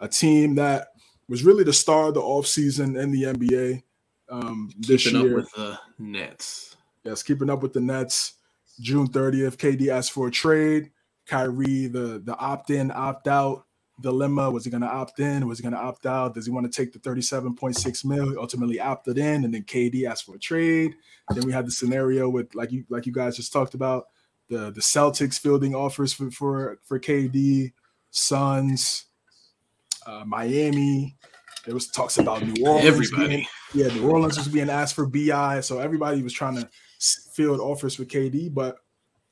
a team that was really the star of the offseason in the NBA um, this keeping year. Up with the Nets. Yes, keeping up with the Nets. June 30th, KD asked for a trade. Kyrie, the the opt-in, opt-out dilemma. Was he going to opt in? Was he going to opt out? Does he want to take the 37.6 mil? ultimately opted in, and then KD asked for a trade. Then we had the scenario with like you like you guys just talked about the the Celtics fielding offers for for for KD. Suns, uh, Miami. There was talks about New Orleans. Everybody. Being, yeah, New Orleans was being asked for BI. So everybody was trying to field offers for KD, but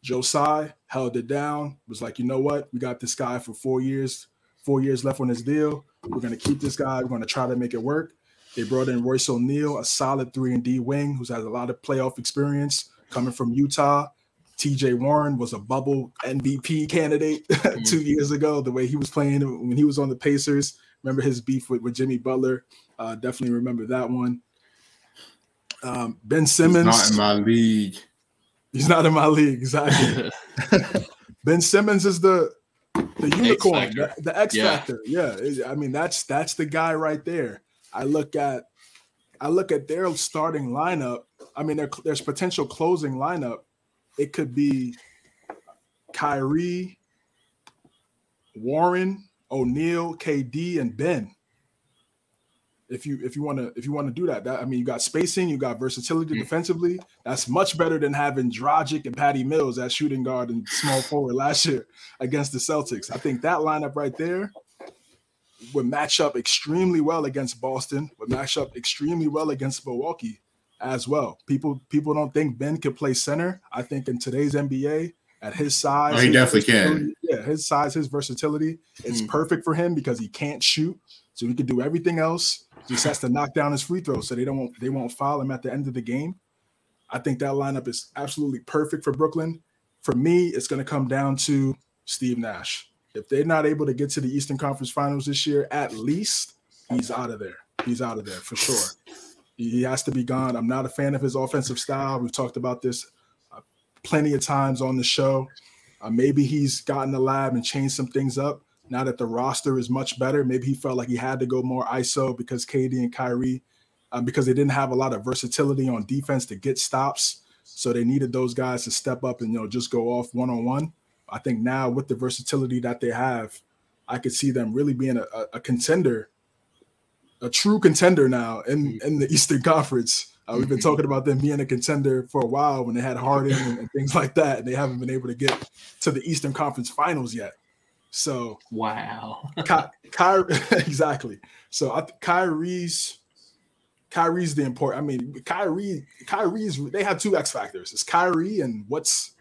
Tsai held it down, was like, you know what? We got this guy for four years, four years left on his deal. We're going to keep this guy. We're going to try to make it work. They brought in Royce O'Neale, a solid three and D wing who's has a lot of playoff experience coming from Utah. TJ Warren was a bubble MVP candidate mm-hmm. two years ago. The way he was playing when he was on the Pacers. Remember his beef with, with Jimmy Butler. Uh, definitely remember that one. Um, ben Simmons. He's not in my league. He's not in my league, exactly. ben Simmons is the the unicorn, X the, the, X yeah. factor. Yeah, I mean that's that's the guy right there. I look at I look at their starting lineup. I mean, there's potential closing lineup. It could be Kyrie, Warren, O'Neale, KD, and Ben if you if you want to if you want to do that, that I mean you got spacing, you got versatility mm. defensively. That's much better than having Dragic and Patty Mills as shooting guard and small forward last year against the Celtics. I think that lineup right there would match up extremely well against Boston, would match up extremely well against Milwaukee as well. People people don't think Ben could play center. I think in today's NBA, at his size, oh, he definitely can. Yeah, his size, his versatility, it's mm. perfect for him because he can't shoot, so he can do everything else just has to knock down his free throws so they don't they won't foul him at the end of the game. I think that lineup is absolutely perfect for Brooklyn. For me, it's going to come down to Steve Nash. If they're not able to get to the Eastern Conference Finals this year, at least he's out of there. He's out of there for sure. He has to be gone. I'm not a fan of his offensive style. We've talked about this uh, plenty of times on the show. Uh, maybe he's gotten the lab and changed some things up now that the roster is much better, maybe he felt like he had to go more ISO because KD and Kyrie, um, because they didn't have a lot of versatility on defense to get stops. So they needed those guys to step up and you know just go off one on one. I think now with the versatility that they have, I could see them really being a, a contender, a true contender now in in the Eastern Conference. Uh, we've been talking about them being a contender for a while when they had Harden and, and, things like that, and they haven't been able to get to the Eastern Conference Finals yet. So wow, Ky- Kyrie exactly. So I Kyrie's Kyrie's the important. I mean, Kyrie Kyrie's they have two X factors. It's Kyrie and what's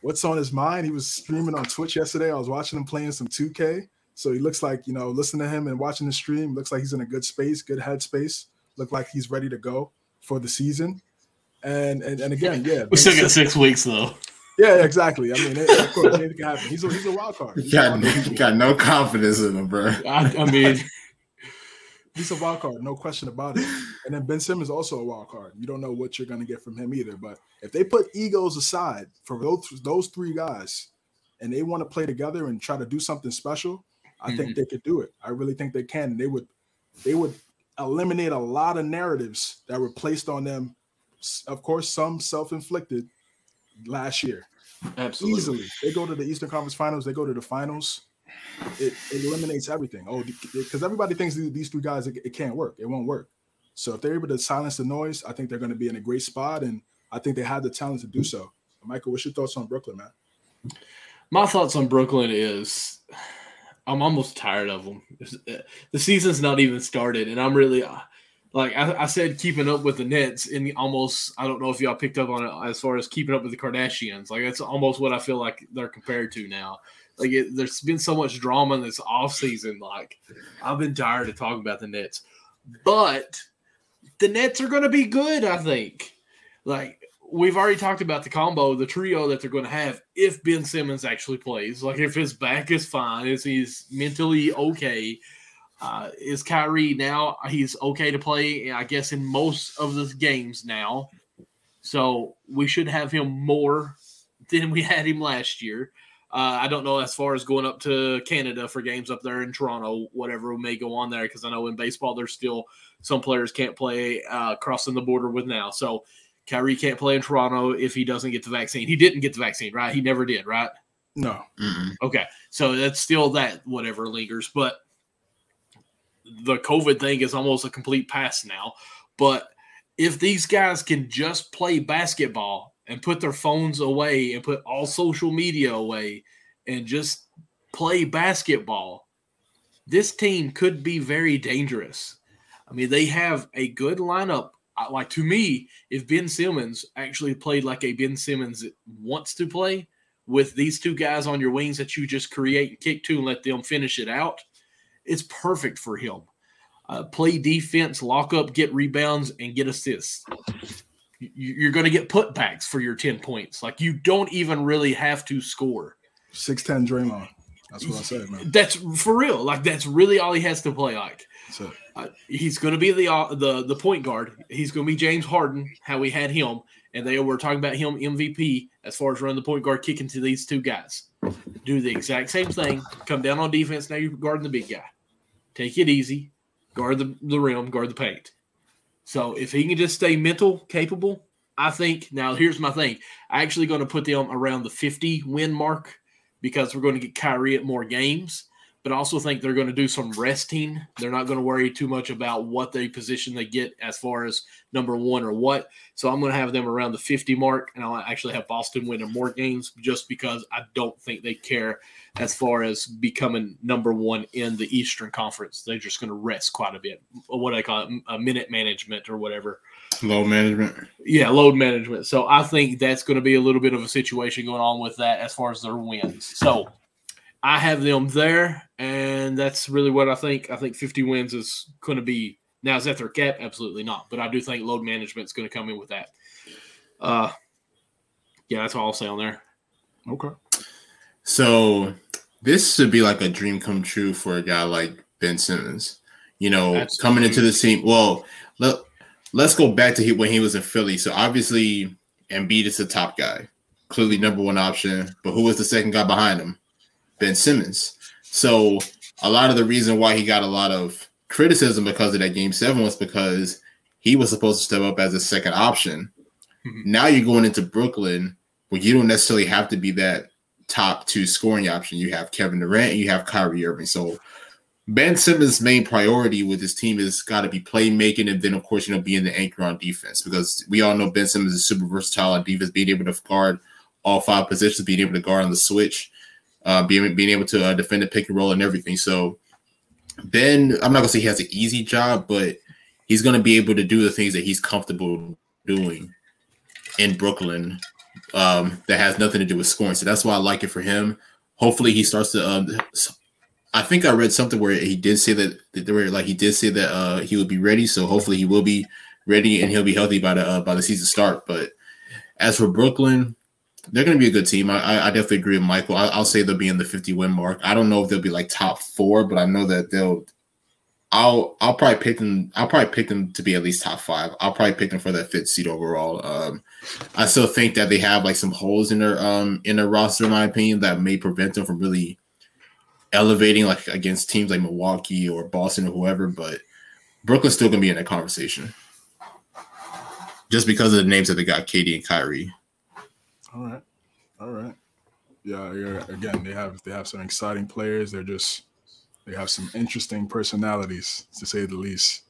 what's on his mind. He was streaming on Twitch yesterday. I was watching him playing some 2K. So he looks like you know, listening to him and watching the stream, looks like he's in a good space, good headspace. Look like he's ready to go for the season. And and, and again, yeah, we still got six weeks though. Yeah, exactly. I mean, of course, anything can happen. He's a, he's a wild card. He's got, no, got no confidence in him, bro. I, I, mean, he's a wild card, no question about it. And then Ben Simmons also a wild card. You don't know what you're going to get from him either. But if they put egos aside for those those three guys, and they want to play together and try to do something special, I mm-hmm. think they could do it. I really think they can. They would they would eliminate a lot of narratives that were placed on them. Of course, some self-inflicted last year. Absolutely. Easily. They go to the Eastern Conference Finals, they go to the finals. It, it eliminates everything. Oh, because everybody thinks these three guys, it, it can't work. It won't work. So if they're able to silence the noise, I think they're going to be in a great spot. And I think they have the talent to do so. Michael, what's your thoughts on Brooklyn, man? My thoughts on Brooklyn is I'm almost tired of them. Eh, the season's not even started, and I'm really like I, I, said, keeping up with the Nets in the almost I don't know if y'all picked up on it as far as keeping up with the Kardashians. Like that's almost what I feel like they're compared to now. Like it, there's been so much drama in this off season. Like I've been tired of talking about the Nets, but the Nets are going to be good. I think. Like we've already talked about the combo, the trio that they're going to have if Ben Simmons actually plays. Like if his back is fine, if he's mentally okay uh, is Kyrie now? He's okay to play, I guess, in most of the games now. So we should have him more than we had him last year. Uh, I don't know as far as going up to Canada for games up there in Toronto, whatever may go on there, because I know in baseball there's still some players can't play uh, crossing the border with now. So Kyrie can't play in Toronto if he doesn't get the vaccine. He didn't get the vaccine, right? He never did, right? No. Mm-mm. Okay, so that's still that whatever lingers, but the COVID thing is almost a complete pass now. But if these guys can just play basketball and put their phones away and put all social media away and just play basketball, this team could be very dangerous. I mean, they have a good lineup. Like to me, if Ben Simmons actually played like a Ben Simmons wants to play with these two guys on your wings that you just create and kick to and let them finish it out, it's perfect for him. Uh, play defense, lock up, get rebounds, and get assists. You're going to get putbacks for your 10 points. Like you don't even really have to score. 6'10 Draymond. That's what I said, man. That's for real. Like that's really all he has to play like. Uh, he's going to be the uh, the the point guard. He's going to be James Harden, how we had him, and they were talking about him MVP as far as running the point guard, kicking to these two guys. Do the exact same thing. Come down on defense. Now you're guarding the big guy. Take it easy. Guard the, the rim. Guard the paint. So if he can just stay mental capable, I think. Now here's my thing. I actually going to put them around the 50 win mark because we're going to get Kyrie at more games but I also think they're going to do some resting. They're not going to worry too much about what they position they get as far as number one or what. So I'm going to have them around the 50 mark, and I'll actually have Boston winning more games just because I don't think they care as far as becoming number one in the Eastern Conference. They're just going to rest quite a bit. What do I call it? A minute management or whatever. Load management. Yeah, load management. So I think that's going to be a little bit of a situation going on with that as far as their wins. So I have them there, and that's really what I think. I think 50 wins is going to be now. Is that their cap? Absolutely not. But I do think load management is going to come in with that. Uh, yeah, that's all I'll say on there. Okay. So this should be like a dream come true for a guy like Ben Simmons. You know, Absolutely. coming into the team. Well, let, let's go back to when he was in Philly. So obviously, Embiid is the top guy, clearly number one option. But who was the second guy behind him? Ben Simmons. So a lot of the reason why he got a lot of criticism because of that game seven was because he was supposed to step up as a second option. Mm-hmm. Now you're going into Brooklyn where you don't necessarily have to be that top two scoring option. You have Kevin Durant you have Kyrie Irving. So Ben Simmons' main priority with his team is got to be playmaking, and then of course you know being the anchor on defense because we all know Ben Simmons is super versatile on defense, being able to guard all five positions, being able to guard on the switch uh, being being able to uh, defend the pick and roll and everything. So Ben, I'm not gonna say he has an easy job, but he's gonna be able to do the things that he's comfortable doing in Brooklyn. Um, that has nothing to do with scoring. So that's why I like it for him. Hopefully, he starts to. Um, I think I read something where he did say that, that there were like he did say that uh, he would be ready. So hopefully, he will be ready and he'll be healthy by the uh, by the season start. But as for Brooklyn, they're going to be a good team. I, I definitely agree with Michael. I, will say they'll be in the 50 win mark. I don't know if they'll be like top four, but I know that they'll. I'll I'll probably pick them. I'll probably pick them to be at least top five. I'll probably pick them for that fifth seed overall. Um, I still think that they have like some holes in their um in their roster, in my opinion, that may prevent them from really elevating like against teams like Milwaukee or Boston or whoever. But Brooklyn's still gonna be in that conversation just because of the names that they got, KD and Kyrie. All right. All right. Yeah, yeah. Again, they have they have some exciting players. They're just they have some interesting personalities, to say the least.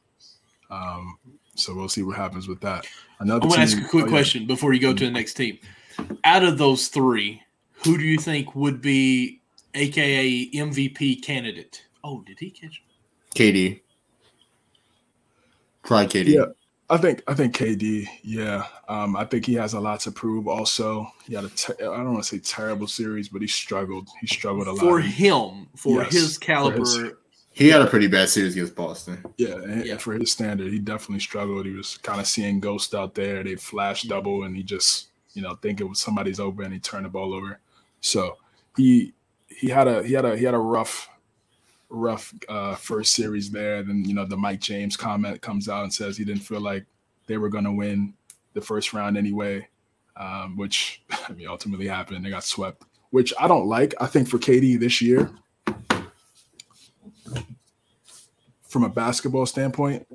Um, so we'll see what happens with that. Another. I want to ask a quick oh, question yeah. before you go to the next team. Out of those three, who do you think would be, aka MVP candidate? Oh, did he catch? KD. Try KD. Yeah. I think I think KD, yeah. Um, I think he has a lot to prove. Also, he had a te- I don't want to say terrible series, but he struggled. He struggled a lot for him, for yes, his caliber. For his, he had a pretty bad series against Boston. Yeah, and, yeah, for his standard, he definitely struggled. He was kind of seeing ghosts out there. They flash double, and he just you know think it was somebody's open, and he turned the ball over. So he he had a he had a he had a rough rough uh, first series there. Then you know the Mike James comment comes out and says he didn't feel like they were going to win the first round anyway, um, which I mean ultimately happened. They got swept, which I don't like. I think for KD this year, from a basketball standpoint,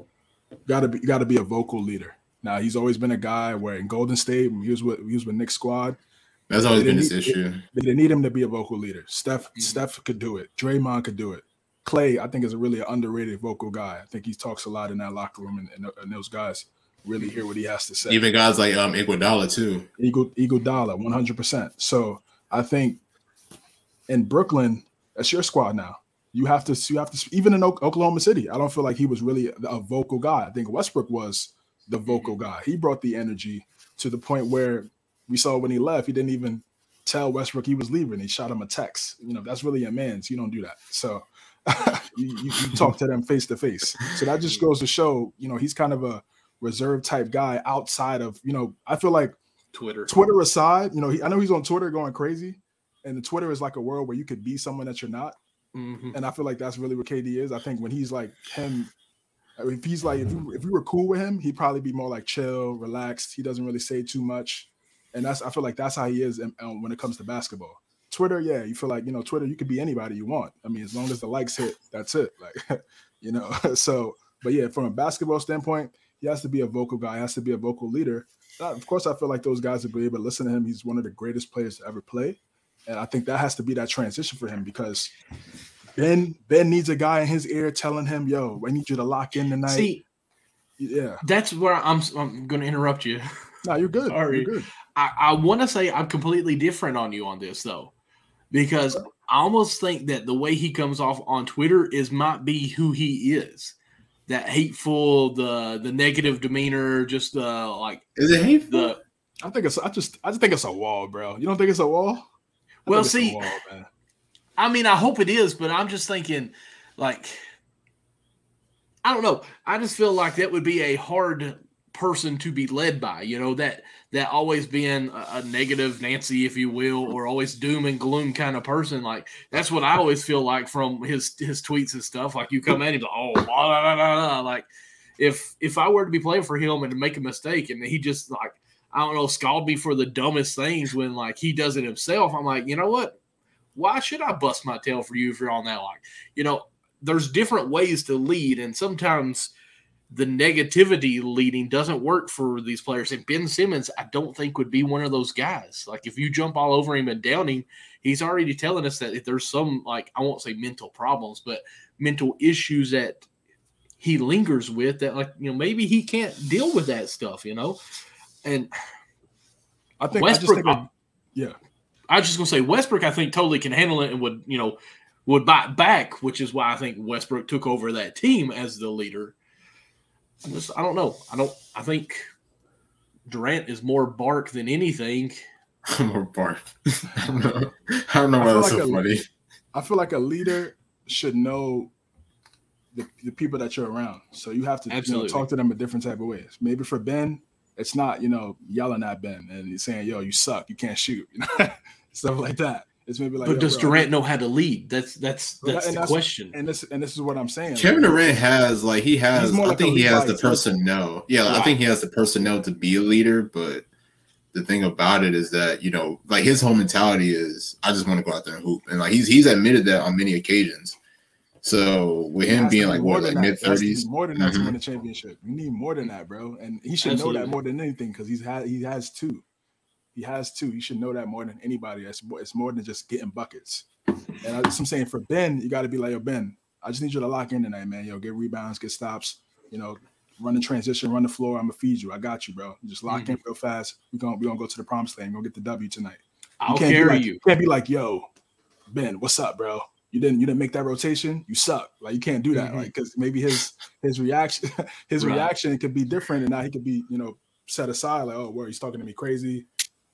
got to be got to be a vocal leader. Now he's always been a guy where in Golden State he was with he was with Nick's squad. That's always been his issue. They, didn't need him to be a vocal leader. Steph mm-hmm. Steph could do it. Draymond could do it. Klay, I think, is a really underrated vocal guy. I think he talks a lot in that locker room, and, and, and those guys really hear what he has to say. Even guys like um Iguodala too. Iguodala, one hundred percent. So I think in Brooklyn, That's your squad now. You have to. You have to. Even in Oklahoma City, I don't feel like he was really a vocal guy. I think Westbrook was the vocal mm-hmm. guy. He brought the energy to the point where we saw when he left, he didn't even tell Westbrook he was leaving. He shot him a text. You know, that's really a man. So you don't do that. So you, you, you talk to them face to face. So that just goes to show, you know, he's kind of a reserve type guy outside of, you know, I feel like Twitter. Twitter aside, you know, he, I know he's on Twitter going crazy, and the Twitter is like a world where you could be someone that you're not. Mm-hmm. And I feel like that's really what KD is. I think when he's like him, if he's like if you, if you were cool with him, he'd probably be more like chill, relaxed. He doesn't really say too much, and that's I feel like that's how he is um, when it comes to basketball. Twitter, yeah, you feel like you know Twitter, you could be anybody you want. I mean, as long as the likes hit, that's it. Like, you know. so, but yeah, from a basketball standpoint, he has to be a vocal guy. Has to be a vocal leader. Uh, of course, I feel like those guys will be able to listen to him. He's one of the greatest players to ever play, and I think that has to be that transition for him because Ben Ben needs a guy in his ear telling him, "Yo, I need you to lock in tonight." See, yeah, that's where I'm. I'm going to interrupt you. No, you're good. Sorry. You're good. I, I want to say I'm completely different on you on this though because I almost think that the way he comes off on Twitter is might be who he is. That hateful, the the negative demeanor, just uh like is it hateful? The, I think it's I just I just think it's a wall, bro. You don't think it's a wall? I well, see, wall, I mean, I hope it is, but I'm just thinking, like, I don't know. I just feel like that would be a hard person to be led by. You know that that always being a, negative Nancy, if you will, or always doom and gloom kind of person. Like that's what I always feel like from his his tweets and stuff. Like you come at him, oh, blah, blah, blah, like if if I were to be playing for him and to make a mistake, and he just like I don't know, scald me for the dumbest things when like he does it himself. I'm like, you know what? Why should I bust my tail for you if you're on that? Like, you know, there's different ways to lead, and sometimes the negativity leading doesn't work for these players. And Ben Simmons, I don't think would be one of those guys. Like if you jump all over him and down him, he's already telling us that if there's some like I won't say mental problems, but mental issues that he lingers with that like you know maybe he can't deal with that stuff, you know. And I think Westbrook, I think yeah. I was just gonna say Westbrook, I think totally can handle it and would you know would bite back, which is why I think Westbrook took over that team as the leader just I don't know. I don't. I think Durant is more bark than anything. more bark. I don't know. I don't know why that's like so a, funny. I feel like a leader should know the, the people that you're around. So you have to you know, talk to them a different type of ways. Maybe for Ben, it's not you know yelling at Ben and saying yo you suck you can't shoot you know stuff like that. It's maybe like, but does bro, Durant know how to lead? That's that's that's and the that's, question. And this and this is what I'm saying. Kevin like, Durant has like he has. I think he has the personnel. Yeah, right. I think he has the personnel to be a leader. But the thing about it is that you know, like his whole mentality is, I just want to go out there and hoop, and like he's he's admitted that on many occasions. So with him being like what, like mid thirties, more than that mm-hmm. to win a championship. You need more than that, bro. And he should Absolutely. know that more than anything because he's had he has two. He has two. He should know that more than anybody. It's more, it's more than just getting buckets. And I, am saying for Ben, you got to be like, yo, Ben, I just need you to lock in tonight, man. Yo, get rebounds, get stops. You know, run the transition, run the floor. I'm gonna feed you. I got you, bro. You just lock mm-hmm. in real fast. We gonna we gonna go to the promised land. We're gonna get the W tonight. I'll carry like, you. Can't be like, yo, Ben, what's up, bro? You didn't you didn't make that rotation. You suck. Like you can't do that. Mm-hmm. Like because maybe his his reaction his right. reaction could be different, and now he could be you know set aside. Like oh, where he's talking to me crazy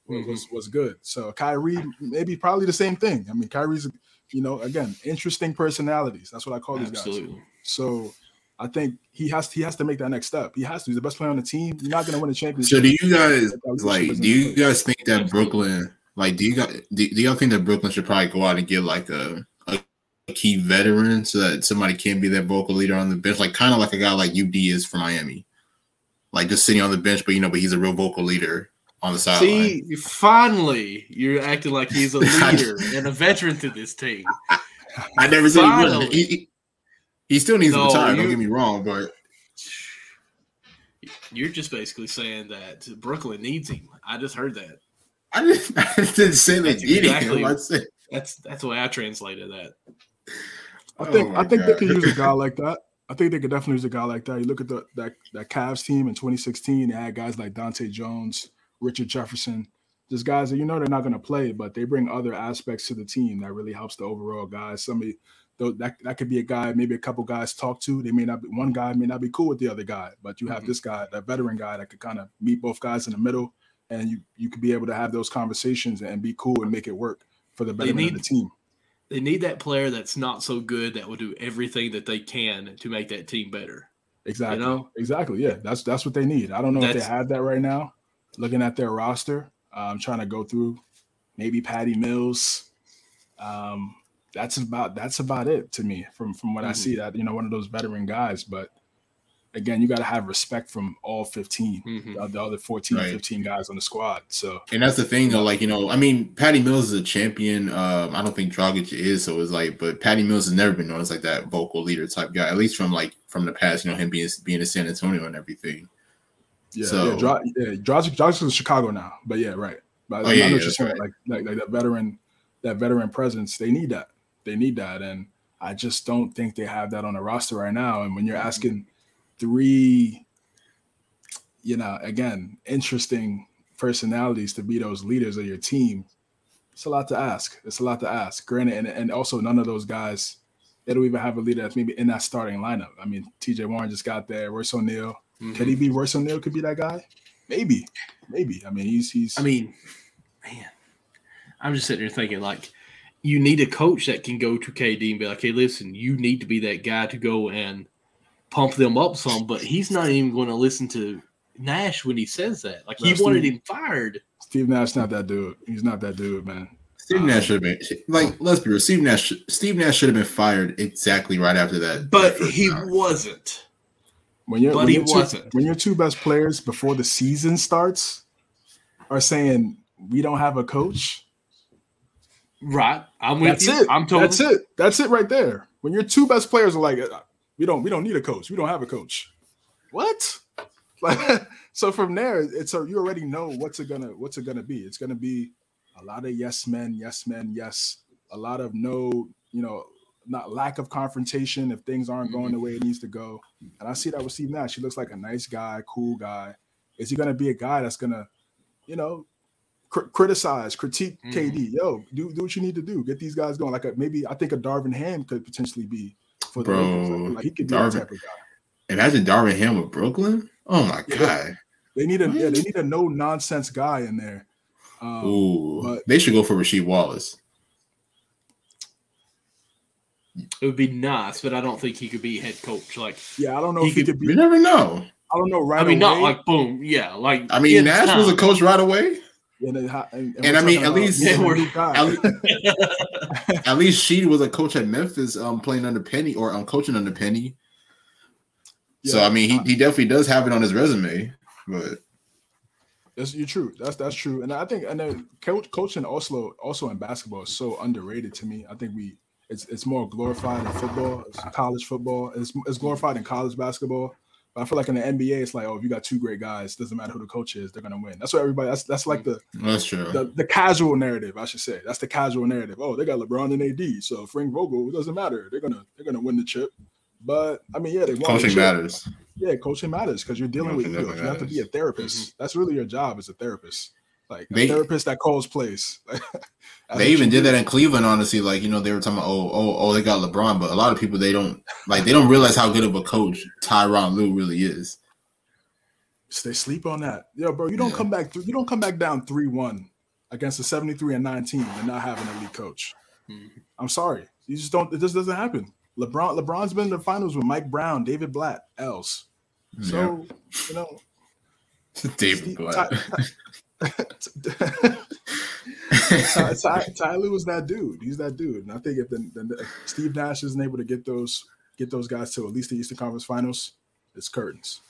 mm-hmm. was was good. So Kyrie, maybe probably the same thing. I mean, Kyrie's, you know, again, interesting personalities. That's what I call Absolutely. these guys. So I think he has he has to make that next step. He has to. He's the best player on the team. You're not going to win a championship. So do you guys like? Do you guys think that Brooklyn? Like, do you guys do, do y'all think that Brooklyn should probably go out and get like a, a key veteran so that somebody can be their vocal leader on the bench, like kind of like a guy like UD is for Miami, like just sitting on the bench, but you know, but he's a real vocal leader on the sideline. See, finally, you're acting like he's a leader and a veteran to this team. I never said he wasn't. He, he, still needs no, to retire. Don't get me wrong, but you're just basically saying that Brooklyn needs him. I just heard that. I didn't, I didn't say they need exactly, him. That's that's the way I translated that. I think oh I think God. they could use a guy like that. I think they could definitely use a guy like that. You look at the that that Cavs team in 2016. They had guys like Dahntay Jones, Richard Jefferson. just guys that you know they're not going to play, but they bring other aspects to the team that really helps the overall guys. Somebody though that that could be a guy, maybe a couple guys talk to. They may not be one guy may not be cool with the other guy, but you have mm-hmm. this guy, that veteran guy that could kind of meet both guys in the middle, and you you could be able to have those conversations and be cool and make it work for the betterment need, of the team. They need that player that's not so good that will do everything that they can to make that team better. Exactly. You know? Exactly. Yeah. That's that's what they need. I don't know that's, if they have that right now. Looking at their roster, I'm trying to go through maybe Patty Mills. Um, that's about that's about it to me from from what mm-hmm. I see. That you know one of those veteran guys, but again, you got to have respect from all 15, mm-hmm. the, the, other 14, right. 15 guys on the squad. So, and that's the thing, though. Like, you know, I mean, Patty Mills is a champion. Um, I don't think Dragic is. So it's like, but Patty Mills has never been known as like that vocal leader type guy, at least from like from the past, you know, him being being in San Antonio and everything. Yeah, so, yeah, Dra- yeah Dragic, Dragic is Chicago now, but yeah, right. But oh, yeah, yeah, right. like, like like that veteran, that veteran presence, they need that. They need that, and I just don't think they have that on the roster right now. And when you're mm-hmm. asking three, you know, again, interesting personalities to be those leaders of your team, it's a lot to ask. It's a lot to ask. Granted, and, and also none of those guys, they don't even have a leader that's maybe in that starting lineup. I mean, TJ Warren just got there. Royce O'Neale. Mm-hmm. Could he be Royce O'Neale? Could be that guy? Maybe. Maybe. I mean, he's he's I mean, man, I'm just sitting here thinking like you need a coach that can go to KD and be like, hey, listen, you need to be that guy to go and pump them up some, but he's not even going to listen to Nash when he says that. Like he no, wanted him fired. Steve Nash not that dude. He's not that dude, man. Steve um, Nash should have been like let's be real. Steve Nash Steve Nash should have been fired exactly right after that. But that he round. wasn't. When you're, but when he you're wasn't. Two, when your two best players before the season starts are saying we don't have a coach. Right. I'm with That's you. it. I'm told. That's it. That's it right there. When your two best players are like, uh, we don't we don't need a coach. We don't have a coach. What? so from there, it's a, you already know what's it gonna what's it gonna be. It's gonna be a lot of yes men, yes men, yes. A lot of no, you know, not lack of confrontation if things aren't going the way it needs to go. And I see that with Steve Nash. He looks like a nice guy, cool guy. Is he gonna be a guy that's gonna, you know, cr- criticize, critique mm-hmm. KD? Yo, do do what you need to do. Get these guys going. Like a, maybe I think a Darvin Ham could potentially be for the Bro, Like, he could be Darvin, that type of guy. Imagine Darvin Ham with Brooklyn. Oh my yeah. god. They need a yeah, they need a no nonsense guy in there. Um, Ooh, but, they should go for Rasheed Wallace. It would be nice, but I don't think he could be head coach. Like, yeah, I don't know he if he could, could be. You never know. I don't know. Right. I mean, away. not like boom. Yeah, like I mean, Nash time. was a coach right away. And, and, and, and I mean, at least, at, least at least she was a coach at Memphis, um, playing under Penny or um, coaching under Penny. Yeah. So I mean, he, he definitely does have it on his resume, but that's you're true. That's that's true. And I think and then coach, coaching also also in basketball is so underrated to me. I think we it's it's more glorified in football, it's college football. It's, it's glorified in college basketball. But I feel like in the NBA, it's like, oh, if you got two great guys, doesn't matter who the coach is, they're gonna win. That's what everybody. That's that's like the that's true. The, the casual narrative, I should say. That's the casual narrative. Oh, they got LeBron and AD, so Frank Vogel, it doesn't matter. They're gonna they're gonna win the chip. But I mean, yeah, they want. coaching the matters. Yeah, coaching matters because you're dealing coaching with egos. You have to be a therapist. Mm-hmm. That's really your job as a therapist. Like they, therapist that calls plays. they even did that in Cleveland, honestly. Like, you know, they were talking about, oh, oh, oh, they got LeBron, but a lot of people they don't like they don't realize how good of a coach Tyronn Lue really is. They sleep on that. Yo, bro, you don't yeah. come back th- you don't come back down 3-1 against a 73 and 19 and not having a lead coach. Mm-hmm. I'm sorry. You just don't it just doesn't happen. LeBron LeBron's been in the finals with Mike Brown, David Blatt, else. So, yeah. you know, David Blatt. Ty, Ty, Tyler is that dude. He's that dude. And I think if, the, the, if Steve Nash isn't able to get those get those guys to at least the Eastern Conference Finals, it's curtains.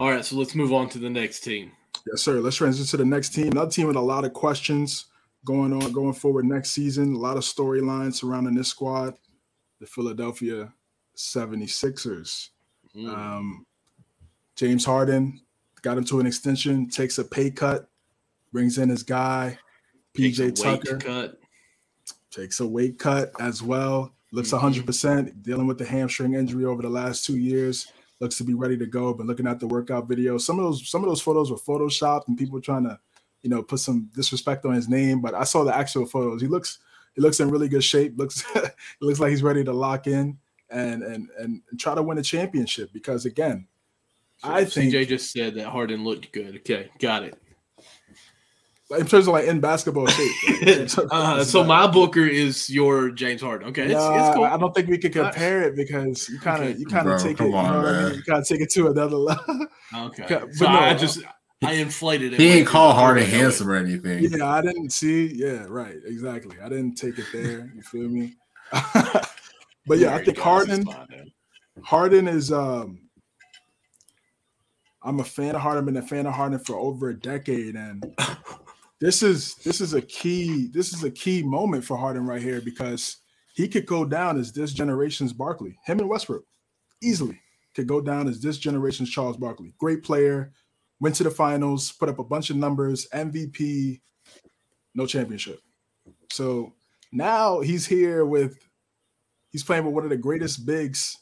All right, so let's move on to the next team. Yes, sir. Let's transition to the next team. Another team with a lot of questions going on going forward next season. A lot of storylines surrounding this squad. The Philadelphia 76ers. Mm. Um, James Harden got him to an extension, takes a pay cut, brings in his guy, PJ Tucker. Cut. Takes a weight cut as well. Looks mm-hmm. 100%, dealing with the hamstring injury over the last two years. looks to be ready to go. But looking at the workout video, some of those some of those photos were photoshopped and people trying to, you know, put some disrespect on his name. But I saw the actual photos. He looks he looks in really good shape. Looks it looks like he's ready to lock in and and and try to win a championship. Because again, So I think CJ just said that Harden looked good. Okay, got it. in terms of like in basketball shape. uh, so my booker is your James Harden. Okay, it's, Nah, it's cool. I don't think we could compare it because you kind of Okay. you kind of take it. come You know what I mean? You kind of take it to another level. Okay, Okay, so but no, I just I inflated it. He way ain't too call. Harden handsome or anything. yeah, I didn't see. Yeah, right. Exactly. I didn't take it there. You feel me? but yeah, I think. Harden. That's fine, man. Harden is. um I'm a fan of Harden. Been a fan of Harden for over a decade, and this is this is a key. This is a key moment for Harden right here because he could go down as this generation's Barkley. Him and Westbrook easily could go down as this generation's Charles Barkley. Great player, went to the finals, put up a bunch of numbers, MVP, no championship. So now he's here with he's playing with one of the greatest bigs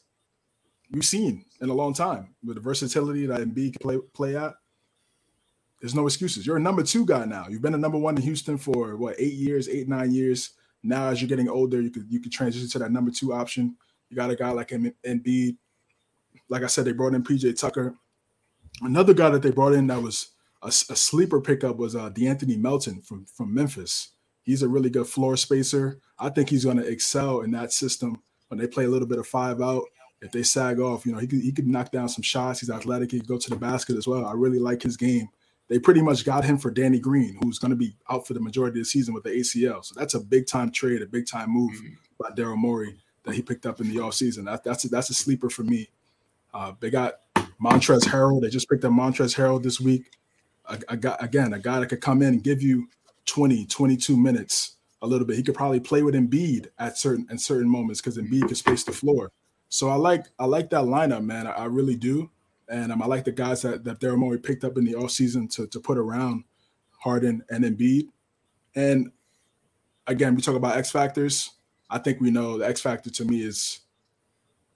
we've seen in a long time with the versatility that Embiid can play play at. There's no excuses. You're a number two guy now. You've been a number one in Houston for what eight years, eight nine years. Now, as you're getting older, you could you could transition to that number two option. You got a guy like him, Embiid. Like I said, they brought in PJ Tucker. Another guy that they brought in that was a, a sleeper pickup was uh, De'Anthony Melton from from Memphis. He's a really good floor spacer. I think he's going to excel in that system when they play a little bit of five out if they sag off, you know, he could he could knock down some shots. He's athletic. He could go to the basket as well. I really like his game. They pretty much got him for Danny Green, who's going to be out for the majority of the season with the ACL. So that's a big time trade, a big time move Mhm. by Daryl Morey that he picked up in the offseason. That, that's a, that's a sleeper for me. Uh, they got Montrezl Harrell. They just picked up Montrezl Harrell this week. A, a guy, again, a guy that could come in and give you 20, 22 minutes a little bit. He could probably play with Embiid at certain at certain moments because Embiid could space the floor. So I like I like that lineup, man. I, I really do. And um, I like the guys that, that Daryl Morey picked up in the offseason to, to put around Harden and Embiid. And again, we talk about X factors. I think we know the X factor to me is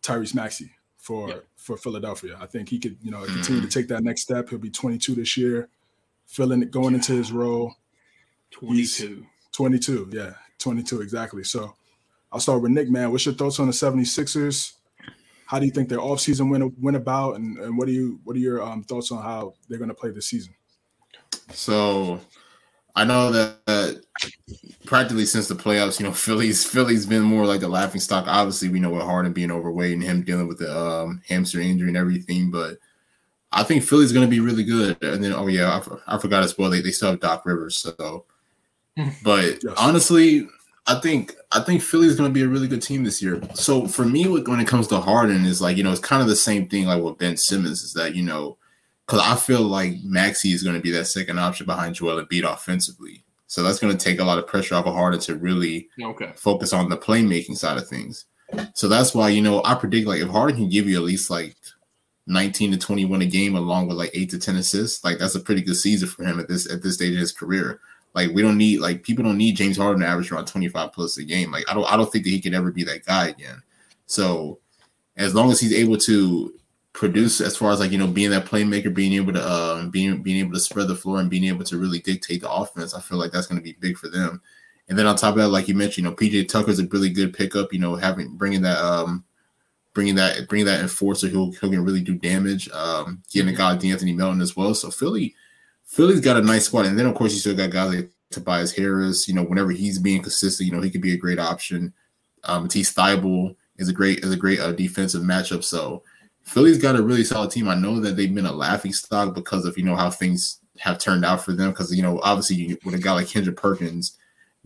Tyrese Maxey for Yeah. for Philadelphia. I think he could, you know, continue to take that next step. He'll be 22 this year, filling it, going into his role. Twenty-two. 22, yeah, 22 exactly. So I'll start with Nick, man. What's your thoughts on the 76ers? How do you think their offseason went went about, and, and what do you what are your um, thoughts on how they're going to play this season? So I know that uh, practically since the playoffs, you know, Philly's Philly's been more like the laughing stock. Obviously, we know with Harden being overweight and him dealing with the um, hamstring injury and everything, but I think Philly's going to be really good. And then, oh yeah, I forgot as well. They, they still have Doc Rivers, so. But Yes. honestly, I think I think Philly's going to be a really good team this year. So for me, when when it comes to Harden, is like you know it's kind of the same thing like with Ben Simmons is that you know because I feel like Maxey is going to be that second option behind Joel Embiid offensively. So that's going to take a lot of pressure off of Harden to really Okay. focus on the playmaking side of things. So that's why you know I predict like if Harden can give you at least like 19 to 21 a game along with like 8 to 10 assists, like that's a pretty good season for him at this at this stage of his career. Like we don't need like people don't need James Harden to average around 25 plus a game. Like I don't I don't think that he can ever be that guy again. So as long as he's able to produce as far as like you know being that playmaker, being able to um being being able to spread the floor and being able to really dictate the offense, I feel like that's going to be big for them. And then on top of that, like you mentioned, you know, PJ Tucker's a really good pickup. You know, having bringing that um bringing that bringing that enforcer who who can really do damage. Um, getting a guy like De'Anthony Melton as well. So Philly, Philly's got a nice squad, and then of course you still got guys like Tobias Harris. You know, whenever he's being consistent, you know he could be a great option. Um, Matisse Thybulle is a great is a great uh, defensive matchup. So Philly's got a really solid team. I know that they've been a laughing stock because of you know how things have turned out for them. Because you know obviously you, with a guy like Kendrick Perkins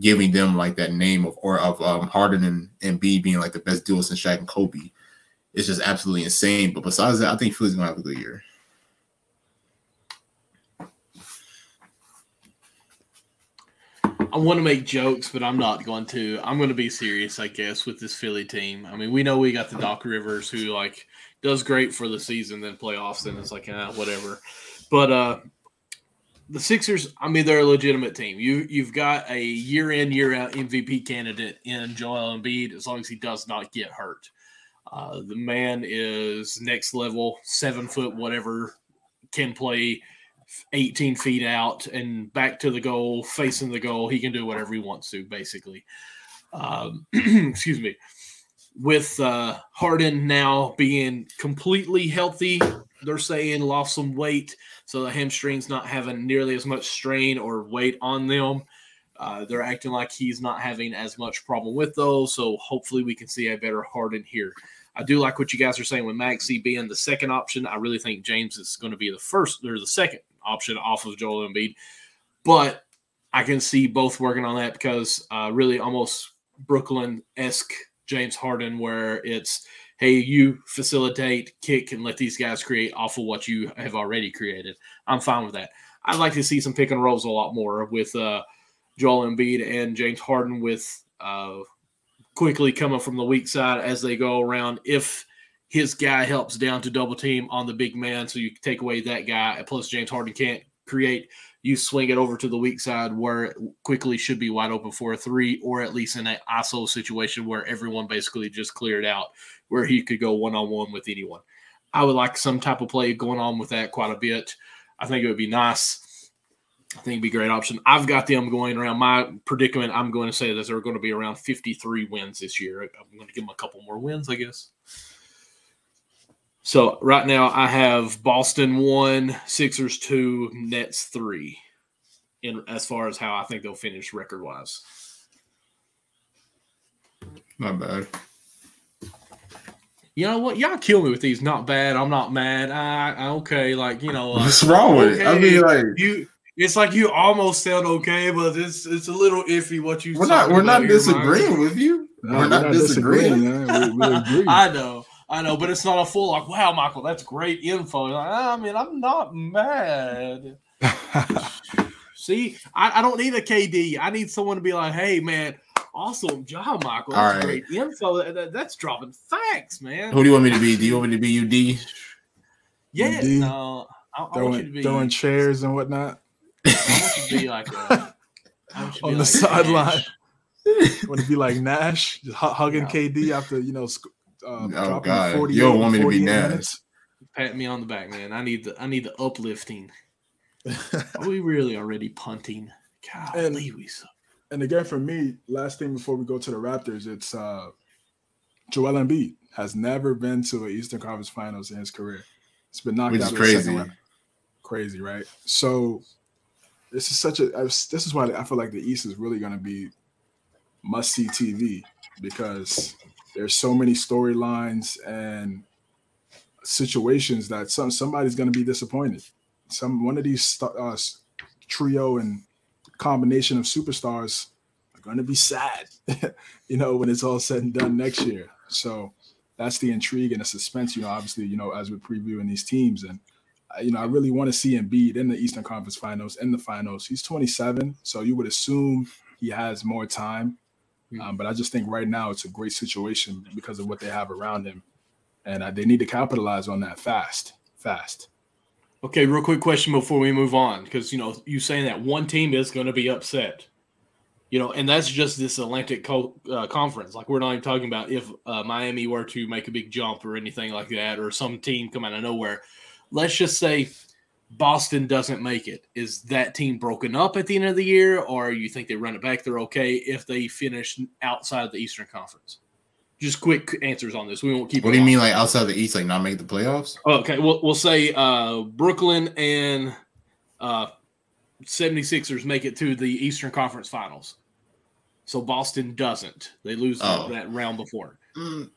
giving them like that name of or of um, Harden and Embiid being like the best duo since Shaq and Kobe, it's just absolutely insane. But besides that, I think Philly's gonna have a good year. I want to make jokes, but I'm not going to. I'm going to be serious, I guess, with this Philly team. I mean, we know we got the Doc Rivers who like does great for the season, then playoffs, and it's like eh, whatever. But uh the Sixers, I mean, they're a legitimate team. You you've got a year in year out MVP candidate in Joel Embiid, as long as he does not get hurt. Uh, the man is next level, seven foot, whatever, can play 18 feet out and back to the goal, facing the goal. He can do whatever he wants to, basically. Um, excuse me. With uh, Harden now being completely healthy, they're saying lost some weight, so the hamstrings not having nearly as much strain or weight on them. Uh, they're acting like he's not having as much problem with those, so hopefully we can see a better Harden here. I do like what you guys are saying with Maxey being the second option. I really think James is going to be the first or the second option off of Joel Embiid, but I can see both working on that because uh, really almost Brooklyn esque James Harden, where it's hey, you facilitate, kick, and let these guys create off of what you have already created. I'm fine with that. I'd like to see some pick and rolls a lot more with uh, Joel Embiid and James Harden with uh, quickly coming from the weak side as they go around. If his guy helps down to double team on the big man, so you take away that guy, plus James Harden can't create, you swing it over to the weak side where it quickly should be wide open for a three, or at least in an ISO situation where everyone basically just cleared out, where he could go one on one with anyone. I would like some type of play going on with that quite a bit. I think it would be nice. I think it'd be a great option. I've got them going around my predicament. I'm going to say that they're going to be around 53 wins this year. I'm going to give them a couple more wins, I guess. So right now I have Boston one, Sixers two, Nets three, in as far as how I think they'll finish record wise. Not bad. You know what? Y'all kill me with these. Not bad. I'm not mad. I, I okay. Like you know, like, What's wrong with it? I mean, like you. It's like you almost sound okay, but it's it's a little iffy what you. we're not we're not about here, disagreeing with you. No, we're not disagreeing. man. We, we agree. I know, I know, but it's not a full like, wow, Michael, that's great info. Like, I mean, I'm not mad. See, I, I don't need a KD. I need someone to be like, hey, man, awesome job, Michael. That's right. great info. That- that- that's dropping facts, man. Who do you want me to be? Do you want me to be UD? yeah, D, no, I, I want you to throwing, be. throwing chairs and whatnot I want you to be like a, I want you to be on the like sideline. Nash. Want to be like Nash, just hugging No. KD after you know. sc- Uh, Oh, God. 48 You don't want me to be 48 Pat me on the back, man. I need the I need the uplifting. Are we really already punting? Golly, And- we suck. And again, for me, last thing before we go to the Raptors, it's uh, Joel Embiid has never been to an Eastern Conference Finals in his career. It's been knocked Which out is in the crazy. round. Crazy, right? So this is such a. I was- This is why I feel like the East is really going to be must see TV because there's so many storylines and situations that some somebody's going to be disappointed. Some one of these uh, trio and combination of superstars are going to be sad, you know, when it's all said and done next year. So that's the intrigue and the suspense, you know, obviously, you know, as we're previewing these teams. And, uh, you know, I really want to see Embiid in the Eastern Conference finals, in the finals. He's 27, so you would assume he has more time. Um, but I just think right now it's a great situation because of what they have around him. And uh, they need to capitalize on that fast, fast. Okay, real quick question before we move on, because you know you saying that one team is going to be upset, you know, and that's just this Atlantic co- uh, conference. Like we're not even talking about if uh, Miami were to make a big jump or anything like that, or some team come out of nowhere. Let's just say Boston doesn't make it. Is that team broken up at the end of the year, or you think they run it back? They're okay if they finish outside the Eastern Conference. Just quick answers on this. We won't keep. What do you mean, like outside the East, like not make the playoffs? Okay, we'll, we'll say uh, Brooklyn and uh, 76ers make it to the Eastern Conference Finals. So Boston doesn't. They lose Oh. that round before. Mm,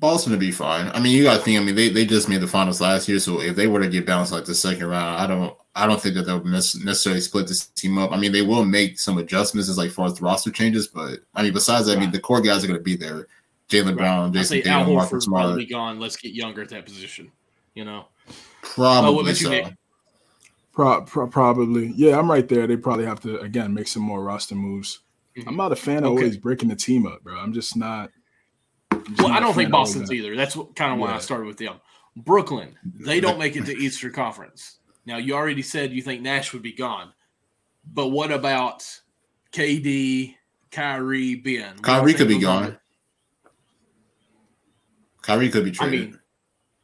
Boston would be fine. I mean, you got to think. I mean, they, they just made the finals last year, so if they were to get bounced like the second round, I don't I don't think that they'll necessarily split this team up. I mean, they will make some adjustments as like far as the roster changes, but I mean, besides that, I mean, the core guys are going to be there. Jaylen Brown, Jayson say Al Tatum, Marcus Smart, probably gone. Let's get younger at that position. You know. probably Oh, what about you, so. Pro- pro- probably, yeah, I'm right there. They probably have to again make some more roster moves. Mhm. I'm not a fan of Okay. always breaking the team up, bro. I'm just not. I'm just Well, I don't think fan of always Boston's that. either. That's what, kind of why I started with them. Brooklyn, they don't make it to Eastern Conference. Now, you already said you think Nash would be gone, but what about KD, Kyrie, Ben? What Kyrie could be goes on gone. Kyrie could be I traded. mean,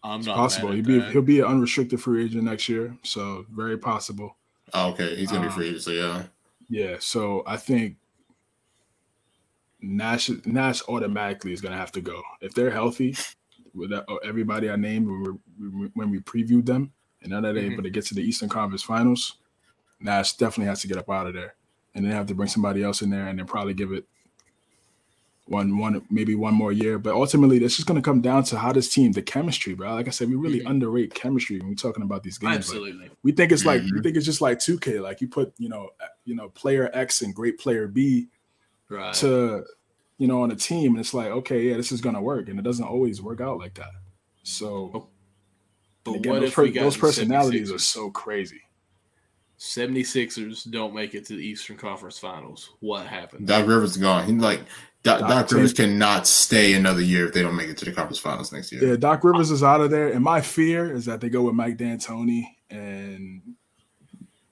I'm It's not possible. He'll be he'll be an unrestricted free agent next year, so very possible. oh, okay, he's gonna be um, free agent. So yeah, Yeah, so I think Nash Nash automatically is going to have to go if they're healthy. With uh, everybody I named when we, when we previewed them, and now that they're Mhm. able to get to the Eastern Conference Finals, Nash definitely has to get up out of there, and then have to bring somebody else in there, and then probably give it one one maybe one more year. But ultimately, it's just going to come down to how this team, the chemistry, bro. Like I said, we really Mhm. underrate chemistry when we're talking about these games. Like, Absolutely. we think it's like we Mhm. think it's just like 2K. Like you put, you know, you know, player X and great player B Right. to, you know, on a team, and it's like, okay, yeah, this is gonna work, and it doesn't always work out like that. So but again, what those, if per- we got those personalities are 76ers? so crazy. 76ers don't make it to the Eastern Conference Finals. What happened? Doc Rivers is gone. He's like Doc, Doc Doc Rivers Tim- cannot stay another year if they don't make it to the conference finals next year. Yeah, Doc Rivers is out of there, and my fear is that they go with Mike D'Antoni, and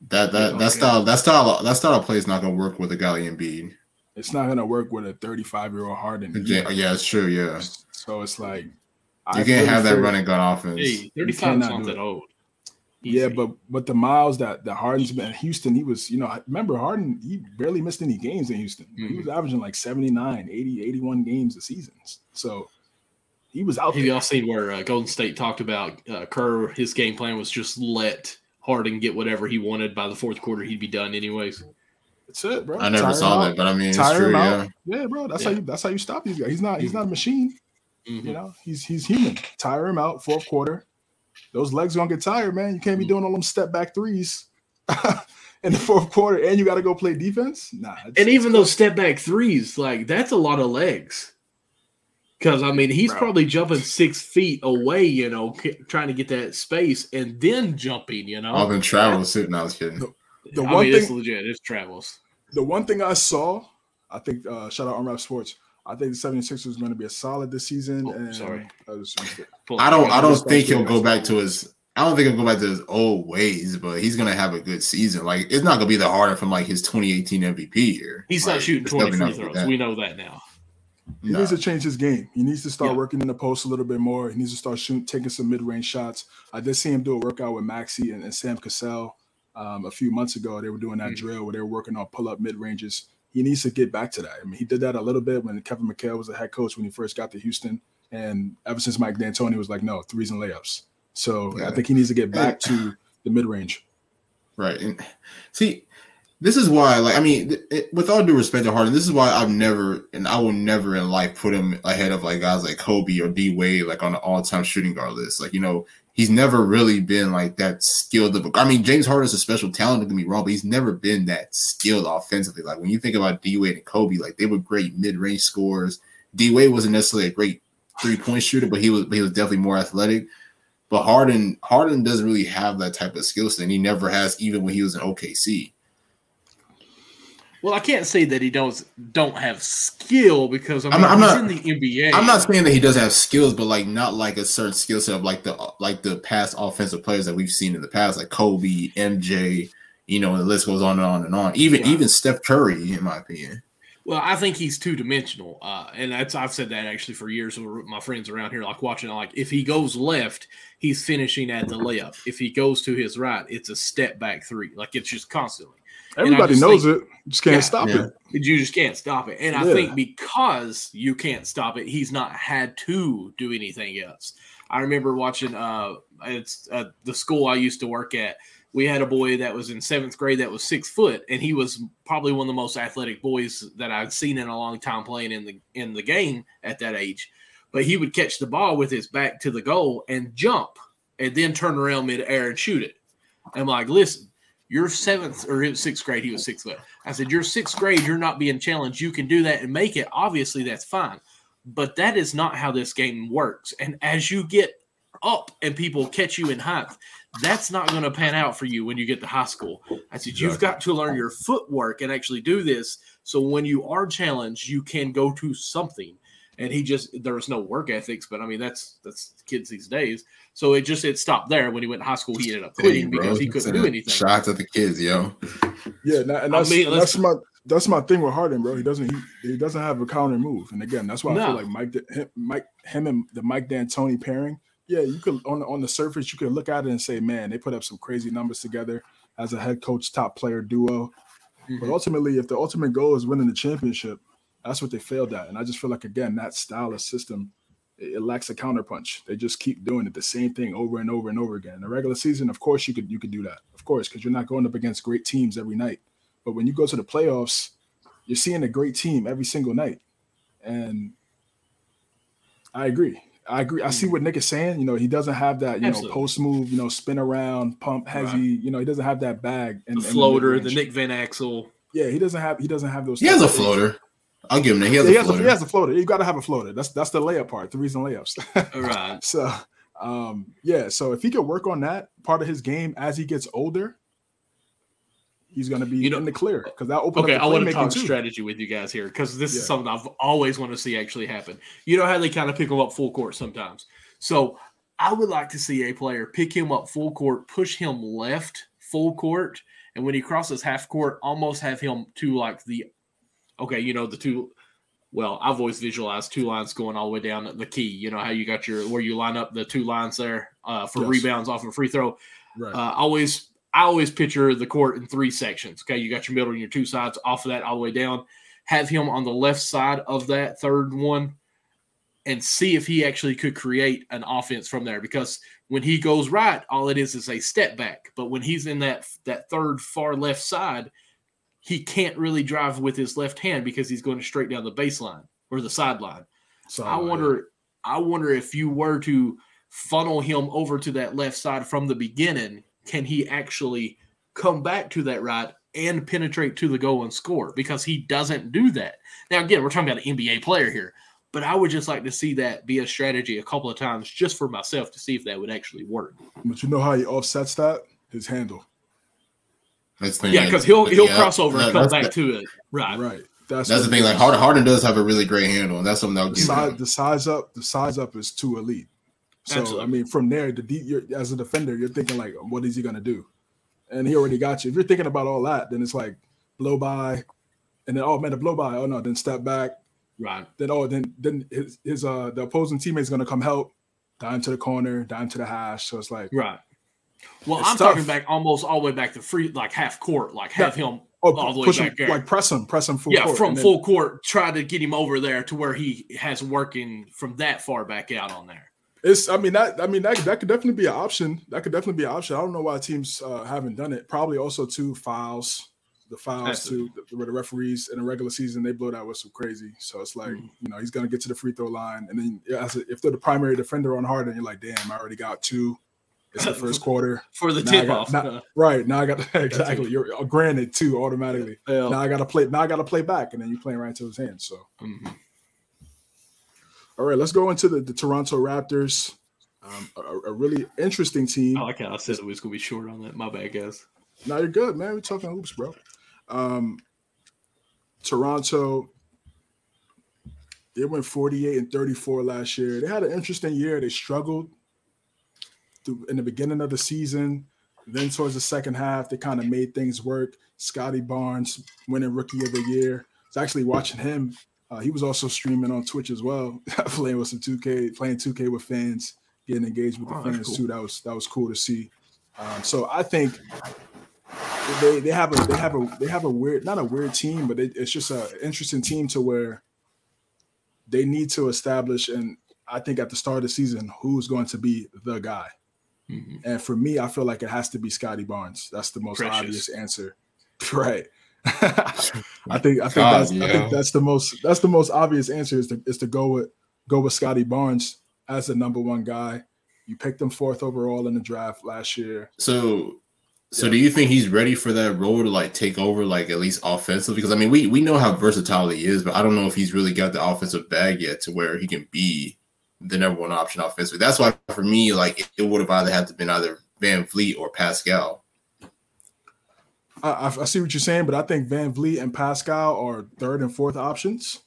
That that Okay. that style that style that style of play is not gonna work with a guy like Embiid. It's not gonna work with a 35 year old Harden. Yeah, yeah, it's true. Yeah, So it's like you I can't have that fear- running gun offense. Hey, 35 is cannot not do that it. old. Yeah, but but the miles that that Harden's been in Houston, he was, you know, remember Harden, he barely missed any games in Houston. He Mhm. was averaging like 79, 80, 81 games a season. So he was out Have there. y'all seen where uh, Golden State talked about uh, Kerr? His game plan was just let Harden get whatever he wanted. By the fourth quarter, he'd be done anyways. That's it, bro. I never Tire saw that, but I mean, it's true. Yeah. Yeah, bro. That's Yeah. how you that's how you stop these guys. He's not he's not a machine. Mhm. You know, he's he's human. Tire him out, fourth quarter. Those legs gonna get tired, man. You can't be Mhm. doing all them step back threes in the fourth quarter, and you got to go play defense. Nah, it's- And even those step back threes, like that's a lot of legs. Because I mean, he's Bro. probably jumping six feet away, you know, c- trying to get that space and then jumping, you know. I've been traveling sitting. I was kidding. the I one mean, it's legit. It's travels. The one thing I saw, I think uh shout out Unwrap Sports. I think the 76ers is going to be a solid this season. Oh, and sorry. I, was just- I don't. I don't think he'll go back to his. I don't think he'll go back to his old ways, but he's gonna have a good season. Like it's not gonna be the harder from like his 2018 MVP year. He's Like, not shooting it's 20 free throws. that. We know that now. he No. needs to change his game. He needs to start Yeah. working in the post a little bit more. He needs to start shooting, taking some mid range shots. I did see him do a workout with Maxey and, and Sam Cassell um, a few months ago. They were doing that Mhm. drill where they were working on pull up mid ranges. He needs to get back to that. I mean, he did that a little bit when Kevin McHale was the head coach when he first got to Houston. And ever since Mike D'Antoni was like, no, threes and layups. So I think he needs to get back to the mid range. Right. And see, this is why, like, I mean, it, with all due respect to Harden, this is why I've never, and I will never in life put him ahead of like guys like Kobe or D Wade, like on the all time shooting guard list. Like, you know, he's never really been like that skilled of I mean, James Harden's a special talent, don't get me wrong, but he's never been that skilled offensively. Like, when you think about D Wade and Kobe, like, they were great mid range scorers. D Wade wasn't necessarily a great three point shooter, but he was, but he was definitely more athletic. But Harden, Harden doesn't really have that type of skill set. and He never has, even when he was in OKC. Well, I can't say that he don't don't have skill because I mean, I'm- I'm he's not- in the NBA. I'm not saying that he doesn't have skills, but like not like a certain skill set of like the like the past offensive players that we've seen in the past, like Kobe, MJ. You know, the list goes on and on and on. Even Yeah. even Steph Curry, in my opinion. Well, I think he's two dimensional, uh, and that's I've said that actually for years. with My friends around here like watching. Like if he goes left, he's finishing at the layup. If he goes to his right, it's a step back three. Like it's just constantly. And I Everybody knows think- it. Just can't Yeah. stop Yeah. it. You just can't stop it. And I think because you can't stop it, he's not had to do anything else. I remember watching uh it's uh, the school I used to work at. We had a boy that was in seventh grade that was six foot, and he was probably one of the most athletic boys that I've seen in a long time playing in the in the game at that age. But he would catch the ball with his back to the goal and jump, and then turn around midair and shoot it. I'm like, listen, you're seventh or sixth grade. He was sixth foot. I said, You're sixth grade, you're not being challenged. You can do that and make it. Obviously, that's fine. But that is not how this game works. And as you get up and people catch you in height, that's not going to pan out for you when you get to high school. I said, You've got to learn your footwork and actually do this. So when you are challenged, you can go to something. And he just there was no work ethics, but I mean that's that's kids these days. So it just it stopped there. When he went to high school, he ended up quitting Dang, because he couldn't do anything. Shots at the kids, yo. Yeah, and, that- and I that's, mean, and that's my that's my thing with Harden, bro. He doesn't he, he doesn't have a counter move, and again, that's why no. I feel like Mike, him, Mike, him and the Mike D'Antoni pairing. Yeah, you could on on the surface you could look at it and say, man, they put up some crazy numbers together as a head coach top player duo. Mm-hmm. But ultimately, if the ultimate goal is winning the championship, that's what they failed at. And I just feel like again that style of system it, it lacks a counterpunch. They just keep doing it the same thing over and over and over again. In the regular season, of course, you could you could do that, of course, because you're not going up against great teams every night. But when you go to the playoffs, you're seeing a great team every single night. And I agree. I agree. I see hmm. what Nick is saying. You know, he doesn't have that, you Absolutely. know, post move, you know, spin around, pump heavy. Right. You know, he doesn't have that bag and the floater, the Nick Van Exel. Yeah, he doesn't have he doesn't have those. He has a floater. I'll give him that. He has, yeah, a, he, has a, he has a floater. You got to have a floater. That's that's the layup part. The reason layups. right. So, um, yeah. So if he could work on that part of his game as he gets older, he's going to be you know, in the clear because that open. Okay, I want to talk too. strategy with you guys here because this yeah. is something I've always wanted to see actually happen. You know how they kind of pick him up full court sometimes. So I would like to see a player pick him up full court, push him left full court, and when he crosses half court, almost have him to like the okay, you know the two. Well, I've always visualized two lines going all the way down the key. You know how you got your where you line up the two lines there uh, for yes. rebounds off a free throw. Right. Uh, always I always picture the court in three sections. Okay, you got your middle and your two sides off of that all the way down. Have him on the left side of that third one and see if he actually could create an offense from there. Because when he goes right, all it is is a step back. But when he's in that that third far left side, he can't really drive with his left hand because he's going straight down the baseline or the sideline. So I wonder, I wonder if you were to funnel him over to that left side from the beginning can he actually come back to that right and penetrate to the goal and score because he doesn't do that. Now, again, we're talking about an NBA player here, but I would just like to see that be a strategy a couple of times just for myself to see if that would actually work. But you know how he offsets that? His handle. That's the yeah, because he'll he'll yeah, cross over and come back the, to it. Right, right. That's, that's the thing. Like Harden, Harden does have a really great handle, and that's something that'll the size, the size up. The size up is too elite. So Absolutely. I mean, from there, the deep, as a defender, you're thinking like, what is he gonna do? And he already got you. If you're thinking about all that, then it's like blow by, and then oh man, the blow by. Oh no, then step back. Right. Then oh then then his his uh the opposing teammate's gonna come help, down to the corner, down to the hash. So it's like right. Well, I'm tough. talking back almost all the way back to free, like half court, like have yeah. him oh, all the way back him, there. Like press him, press him full yeah, court. from full then, court, try to get him over there to where he has working from that far back out on there. It's. I mean that. I mean that. That could definitely be an option. That could definitely be an option. I don't know why teams uh, haven't done it. Probably also two fouls. The fouls to where the referees in a regular season they blow that whistle crazy. So it's like mm-hmm. you know he's gonna get to the free throw line, and then as a, if they're the primary defender on Harden, you're like, damn, I already got two. It's the first quarter for the tip off. right now, I got exactly. You're uh, granted two automatically. Yeah. Now I got to play. Now I got to play back, and then you're playing right into his hands. So. Mm-hmm. All right, let's go into the, the Toronto Raptors. Um, a, a, really interesting team. I like how I said it was going to be short on that. My bad, guys. Now you're good, man. We're talking hoops, bro. Um, Toronto, they went 48 and 34 last year. They had an interesting year. They struggled in the beginning of the season. Then towards the second half, they kind of made things work. Scottie Barnes winning Rookie of the Year. It's actually watching him uh, he was also streaming on Twitch as well, playing with some 2K, playing 2K with fans, getting engaged with the oh, fans cool. too. That was that was cool to see. Um, so I think they, they have a they have a they have a weird not a weird team, but it, it's just an interesting team to where they need to establish and I think at the start of the season who's going to be the guy. Mm-hmm. And for me, I feel like it has to be Scottie Barnes. That's the most Precious. obvious answer, right? I think I think God, that's yeah. I think that's the most that's the most obvious answer is to is to go with go with Scotty Barnes as the number one guy. You picked him fourth overall in the draft last year. So so yeah. do you think he's ready for that role to like take over like at least offensively? Because I mean we we know how versatile he is, but I don't know if he's really got the offensive bag yet to where he can be the number one option offensively. That's why for me, like it, it would have either had to been either VanVleet or Pascal. I, I see what you're saying, but I think VanVleet and Pascal are third and fourth options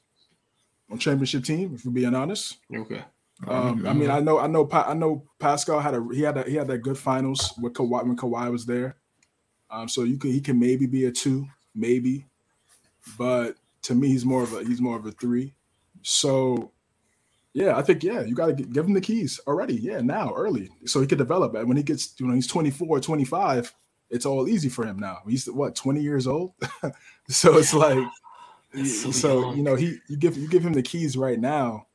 on championship team. If we're being honest, okay. Um, I mean, I know, I know, I know. Pascal had a he had a, he had that good finals with Kawhi when Kawhi was there. Um, so you could he can maybe be a two, maybe. but to me, he's more of a he's more of a three. So yeah, I think yeah, you got to give him the keys already. Yeah, now early, so he could develop. And when he gets, you know, he's 24, 25, it's all easy for him now. He's what 20 years old, so it's like, so, so you know, he you give you give him the keys right now,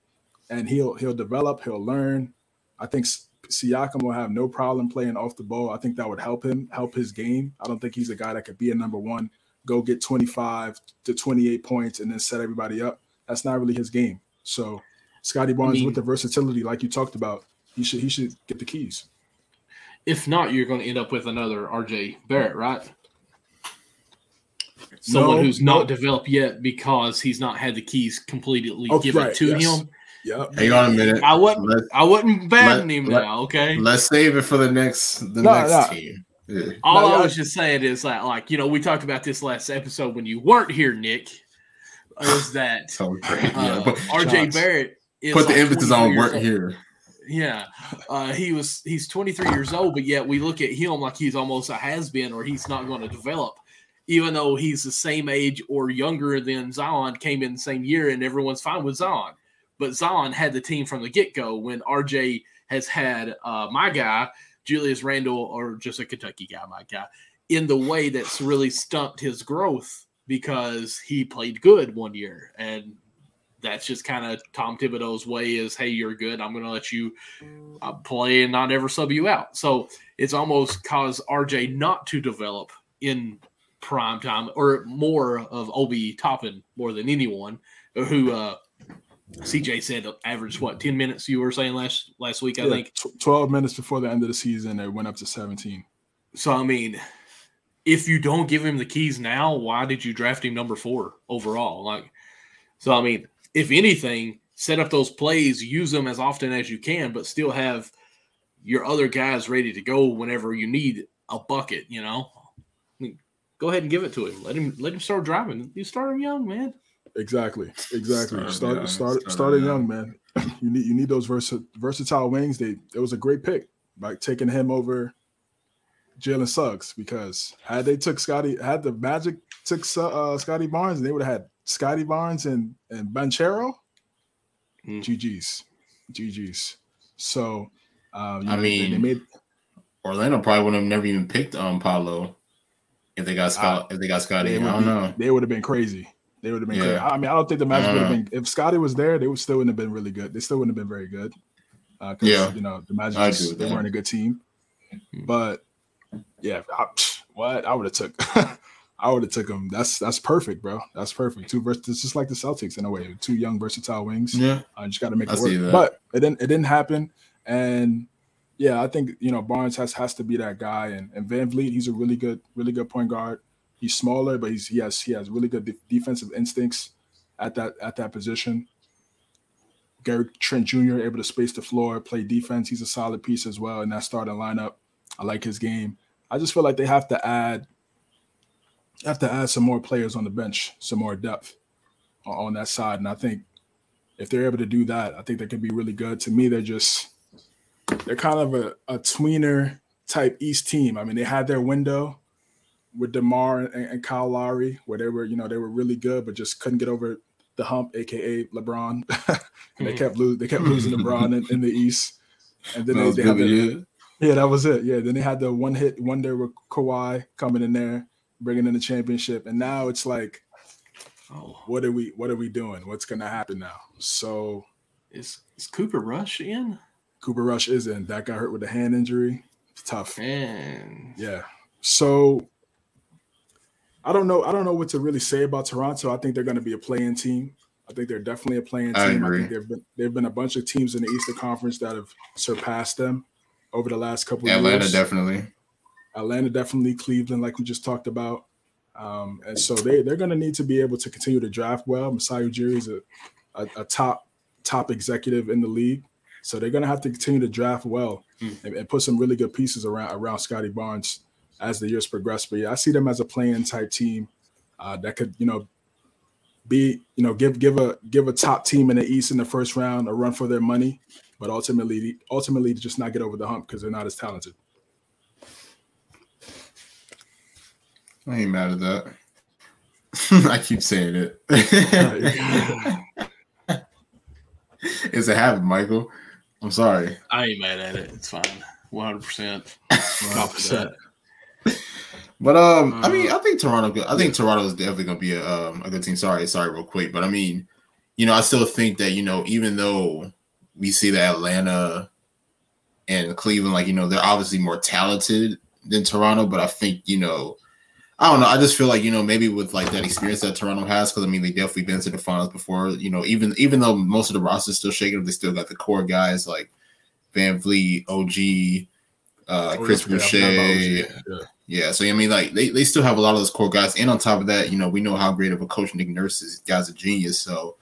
and he'll he'll develop, he'll learn. I think Siakam will have no problem playing off the ball. I think that would help him, help his game. I don't think he's a guy that could be a number one, go get 25 to 28 points and then set everybody up. That's not really his game. So Scottie Barnes I mean, with the versatility, like you talked about, he should he should get the keys. If not, you're going to end up with another RJ Barrett, right? Someone no, who's no. not developed yet because he's not had the keys completely oh, given right, to yes. him. Yeah. Hang on a minute. I wouldn't. Let's, I wouldn't ban him let, now. Okay. Let's save it for the next the no, next no. team. Yeah. All I was just saying is that, like, you know, we talked about this last episode when you weren't here, Nick. Was that so great? Uh, yeah, RJ Barrett put the emphasis on weren't here. Yeah, uh, he was. He's 23 years old, but yet we look at him like he's almost a has been, or he's not going to develop, even though he's the same age or younger than Zion. Came in the same year, and everyone's fine with Zion. But Zion had the team from the get go when RJ has had uh, my guy, Julius Randle, or just a Kentucky guy, my guy, in the way that's really stumped his growth because he played good one year. And that's just kind of Tom Thibodeau's way is, hey, you're good. I'm going to let you uh, play and not ever sub you out. So it's almost caused RJ not to develop in prime time or more of Obi Toppin more than anyone who uh, CJ said average what ten minutes you were saying last last week I yeah, think twelve minutes before the end of the season it went up to seventeen. So I mean, if you don't give him the keys now, why did you draft him number four overall? Like, so I mean, if anything, set up those plays, use them as often as you can, but still have your other guys ready to go whenever you need a bucket. You know, I mean, go ahead and give it to him. Let him let him start driving. You start him young, man. Exactly. Exactly. Start start start, start young, man. You need you need those versa, versatile wings. They it was a great pick, like taking him over Jalen Suggs because had they took Scottie, had the Magic took uh, Scottie Barnes, they would have had Scottie Barnes and and Banchero. Mm. GG's, GG's. So, uh, I know, mean, they made Orlando probably would have never even picked um Paolo if they got Scott uh, if they got Scottie. I don't be, know. They would have been crazy. They would have been yeah. great. I mean, I don't think the Magic would have been. If Scottie was there, they would still wouldn't have been really good. They still wouldn't have been very good. Uh, yeah, you know the Magic they weren't a good team. Hmm. But yeah, I, what I would have took. I would have took them. That's that's perfect, bro. That's perfect. Two versus it's just like the Celtics in a way. Two young versatile wings. Yeah, I uh, just got to make it I work. But it didn't. It didn't happen. And yeah, I think you know Barnes has has to be that guy. And and VanVleet, he's a really good, really good point guard. He's smaller, but he's he has he has really good de- defensive instincts at that at that position. Gary Trent Jr. able to space the floor, play defense. He's a solid piece as well in that starting lineup. I like his game. I just feel like they have to add have to add some more players on the bench, some more depth on that side. And I think if they're able to do that, I think they could be really good. To me, they're just they're kind of a, a tweener type East team. I mean, they had their window with DeMar and, and Kyle Lowry, where they were, you know, they were really good, but just couldn't get over the hump, aka LeBron. and mm-hmm. they kept losing, they kept losing LeBron in, in, the East. And then they, they had the, yeah, that was it. Yeah, then they had the one hit wonder with Kawhi coming in there, bringing in the championship, and now it's like, oh, what are we, what are we doing? What's gonna happen now? So, is is Cooper Rush in? Cooper Rush is in. That got hurt with a hand injury. It's tough. Man. Yeah. So I don't know. I don't know what to really say about Toronto. I think they're going to be a playing team. I think they're definitely a playing team. I, I think there've been there've been a bunch of teams in the Eastern Conference that have surpassed them over the last couple of Atlanta years. definitely. Atlanta definitely. Cleveland, like we just talked about. Um, and so they they're going to need to be able to continue to draft well. Masai Ujiri is a, a, a top top executive in the league, so they're going to have to continue to draft well mm. and, and, put some really good pieces around around Scottie Barnes as the years progress. But yeah, I see them as a playing type team uh, that could, you know, be, you know, give give a give a top team in the East in the first round a run for their money, but ultimately, ultimately, just not get over the hump because they're not as talented. I ain't mad at that. I keep saying it. it's a habit, Michael. I'm sorry. I ain't mad at it. It's fine. 100. percent But um, I mean, I think Toronto. I think Toronto is definitely going to be a, um, a good team. Sorry, sorry, real quick, but I mean, you know, I still think that you know, even though we see that Atlanta and Cleveland, like you know, they're obviously more talented than Toronto, but I think you know, I don't know. I just feel like you know maybe with like that experience that Toronto has, because I mean they definitely been to the finals before. You know, even even though most of the roster is still shaking, they still got the core guys like VanVleet, OG, uh, oh, Chris Boucher. Yeah. yeah. so I mean, like they, they still have a lot of those core guys, and on top of that, you know, we know how great of a coach Nick Nurse is. Guy's a genius, so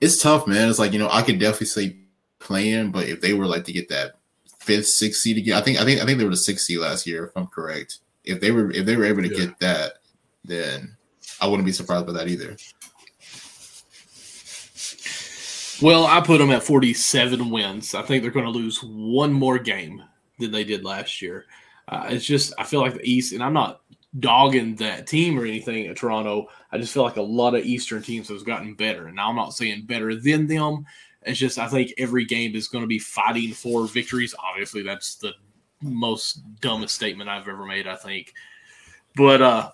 it's tough, man. It's like you know, I could definitely say playing, but if they were like to get that fifth, sixth seed again, I think I think I think they were the sixth seed last year, if I'm correct if they were if they were able to yeah. get that, then I wouldn't be surprised by that either. Well, I put them at 47 wins. I think they're going to lose one more game than they did last year. Uh, it's just I feel like the East, and I'm not dogging that team or anything at Toronto. I just feel like a lot of Eastern teams have gotten better, and I'm not saying better than them. It's just I think every game is going to be fighting for victories. Obviously, that's the most dumbest statement I've ever made. I think, but uh,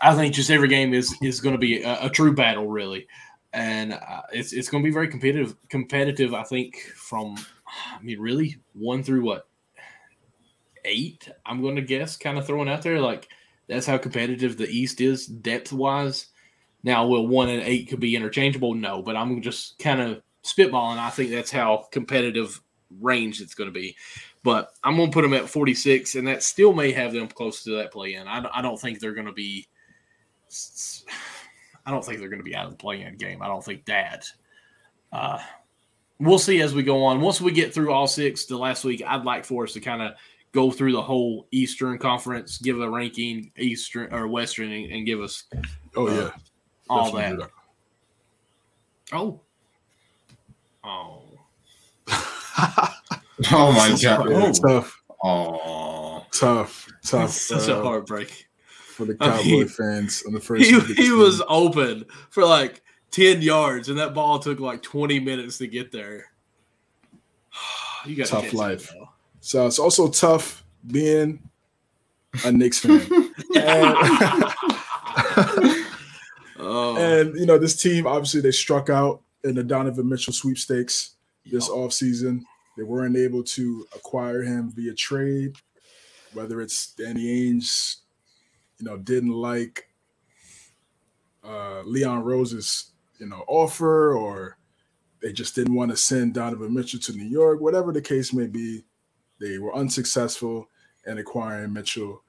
I think just every game is is going to be a, a, true battle, really, and uh, it's it's going to be very competitive. Competitive, I think, from I mean, really one through what eight. I'm going to guess, kind of throwing out there like that's how competitive the East is depth wise. Now, will one and eight could be interchangeable? No, but I'm just kind of spitballing. I think that's how competitive range it's going to be. But I'm going to put them at 46, and that still may have them close to that play in. I, I don't think they're going to be. I don't think they're going to be out of the play-in game. I don't think that. Uh, we'll see as we go on. Once we get through all six the last week, I'd like for us to kind of go through the whole Eastern Conference, give a ranking Eastern or Western, and, and give us. Oh uh, yeah, all that. that. Oh. Oh. Oh my god! Yeah, tough. Oh, tough, tough. Such uh, a heartbreak for the Cowboy I mean, fans on the first. He, he was open for like ten yards, and that ball took like twenty minutes to get there. You got tough life. So it's also tough being a Knicks fan. and, oh. and you know this team obviously they struck out in the Donovan Mitchell sweepstakes this yep. offseason. They weren't able to acquire him via trade, whether it's Danny Ainge, you know, didn't like uh, Leon Rose's, you know, offer, or they just didn't want to send Donovan Mitchell to New York, whatever the case may be. They were unsuccessful in acquiring Mitchell.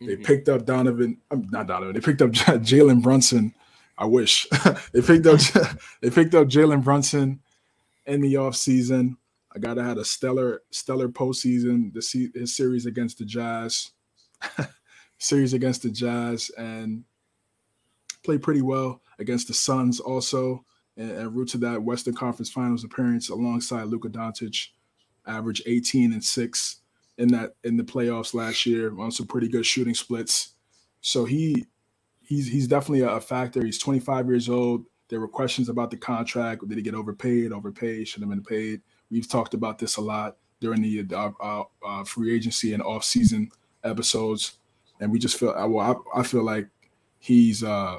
They mm-hmm. picked up Donovan, um, not Donovan. They picked up Jalen Brunson. I wish they picked up they picked up Jalen Brunson in the offseason. I gotta had a stellar, stellar postseason. The his series against the Jazz, series against the Jazz, and played pretty well against the Suns also, and, and route to that Western Conference Finals appearance alongside Luka Doncic, average 18 and six in that in the playoffs last year on some pretty good shooting splits. So he he's he's definitely a factor. He's 25 years old. There were questions about the contract. Did he get overpaid? Overpaid? Should have been paid. We've talked about this a lot during the uh, uh, uh, free agency and off season episodes, and we just feel well. I, I feel like he's. Uh,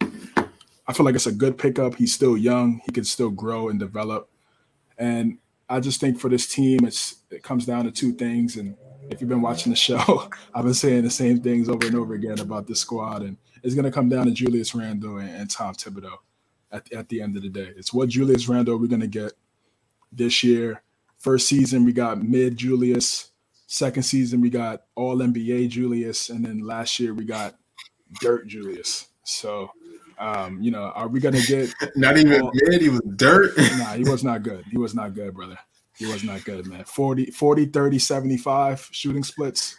I feel like it's a good pickup. He's still young. He can still grow and develop, and I just think for this team, it's it comes down to two things. And if you've been watching the show, I've been saying the same things over and over again about this squad, and it's going to come down to Julius Randle and, and Tom Thibodeau at, at the end of the day. It's what Julius Randle we're going to get this year. First season, we got mid Julius. Second season, we got all NBA Julius. And then last year, we got dirt Julius. So, um, you know, are we going to get. not even all, mid, he was dirt. nah, he was not good. He was not good, brother. He was not good, man. 40, 40 30, 75 shooting splits.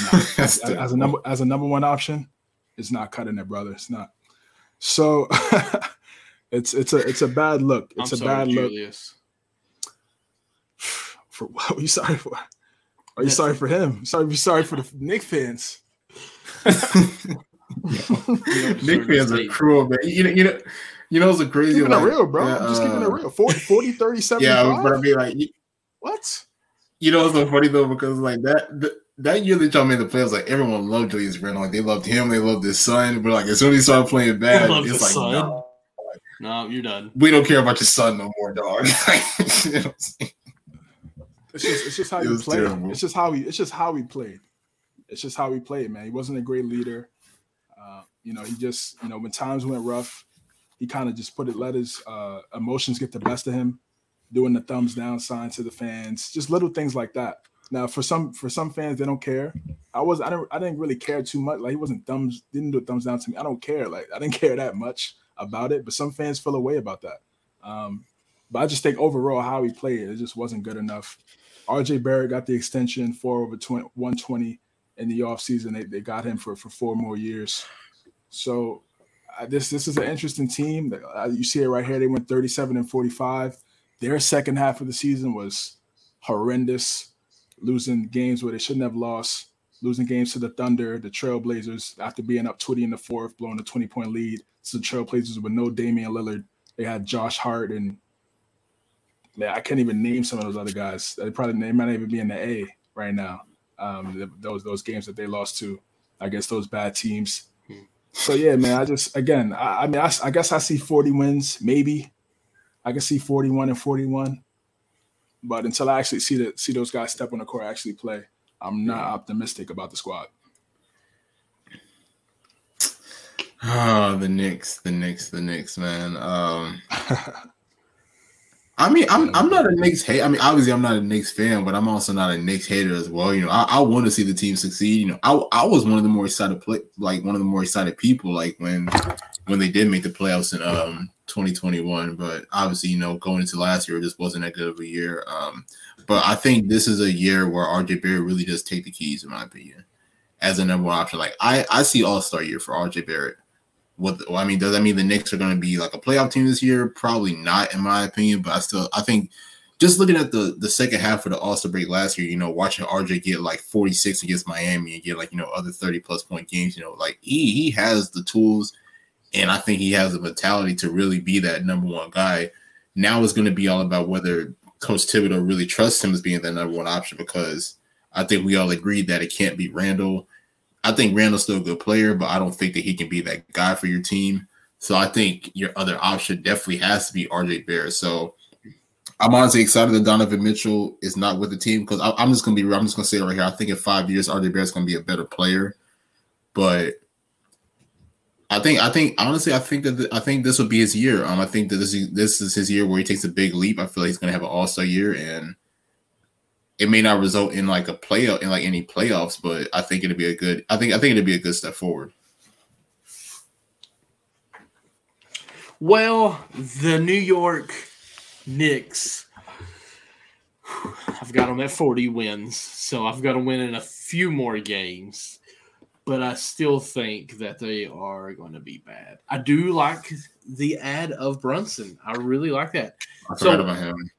Nah, as, as, a number as a number one option, it's not cutting it, brother. It's not. So it's it's a it's a bad look. It's I'm a sorry, bad Julius. look for what are you sorry for? Are you sorry for him? Sorry, sorry for the Knick fans. Knick fans are cruel, man. You know, you know, you know, it's a crazy. Keeping like, it real, bro. Uh, just keeping it real. 40, 40 30, 75. Yeah, but I mean, like, what? You know, it's so funny though because like that. The, that year that y'all made the playoffs, like everyone loved Julius Randle. Like they loved him, they loved his son. But like as soon as he started playing bad, it's like son. no, no, you're done. We don't care about your son no more, dog. you know it's just it's just how he played. Terrible. It's just how he it's just how he played. It's just how he played, man. He wasn't a great leader. Uh, you know, he just you know when times went rough, he kind of just put it let his uh, emotions get the best of him, doing the thumbs down sign to the fans, just little things like that. Now, for some for some fans, they don't care. I was I didn't I didn't really care too much. Like he wasn't thumbs didn't do a thumbs down to me. I don't care. Like I didn't care that much about it. But some fans feel a way about that. Um, but I just think overall how he played, it just wasn't good enough. RJ Barrett got the extension for over 20, 120 in the offseason. They, they got him for, for four more years. So uh, this this is an interesting team. Uh, you see it right here. They went 37 and 45. Their second half of the season was horrendous losing games where they shouldn't have lost, losing games to the Thunder, the Trailblazers after being up 20 in the fourth, blowing a 20 point lead. So the Trailblazers with no Damian Lillard. They had Josh Hart and man, I can't even name some of those other guys. They probably they might not even be in the A right now. Um, those those games that they lost to, I guess those bad teams. Hmm. So yeah, man, I just again, I, I mean, I, I guess I see 40 wins, maybe. I can see 41 and 41. But until I actually see that see those guys step on the court, actually play, I'm not optimistic about the squad. Oh, the Knicks, the Knicks, the Knicks, man. Um, I mean, I'm I'm not a Knicks hate. I mean, obviously, I'm not a Knicks fan, but I'm also not a Knicks hater as well. You know, I, I want to see the team succeed. You know, I, I was one of the more excited play, like one of the more excited people, like when when they did make the playoffs in um 2021. But obviously, you know, going into last year, it just wasn't that good of a year. Um, but I think this is a year where RJ Barrett really does take the keys, in my opinion, as a number one option. Like I I see All Star year for RJ Barrett what well, I mean, does that mean the Knicks are going to be like a playoff team this year? Probably not, in my opinion. But I still, I think, just looking at the the second half of the All Star break last year, you know, watching RJ get like 46 against Miami and get like you know other 30 plus point games, you know, like he he has the tools, and I think he has the mentality to really be that number one guy. Now it's going to be all about whether Coach Thibodeau really trusts him as being that number one option because I think we all agreed that it can't be Randle I think Randle's still a good player, but I don't think that he can be that guy for your team. So I think your other option definitely has to be RJ Barrett. So I'm honestly excited that Donovan Mitchell is not with the team because I'm just gonna be I'm just gonna say it right here. I think in five years RJ Barrett's gonna be a better player, but I think I think honestly I think that the, I think this will be his year. Um, I think that this is this is his year where he takes a big leap. I feel like he's gonna have an All Star year and it may not result in like a playoff in like any playoffs, but I think it'd be a good. I think I think it'd be a good step forward. Well, the New York Knicks, I've got them at 40 wins, so I've got to win in a few more games, but I still think that they are going to be bad. I do like the ad of Brunson. I really like that. I so, about him.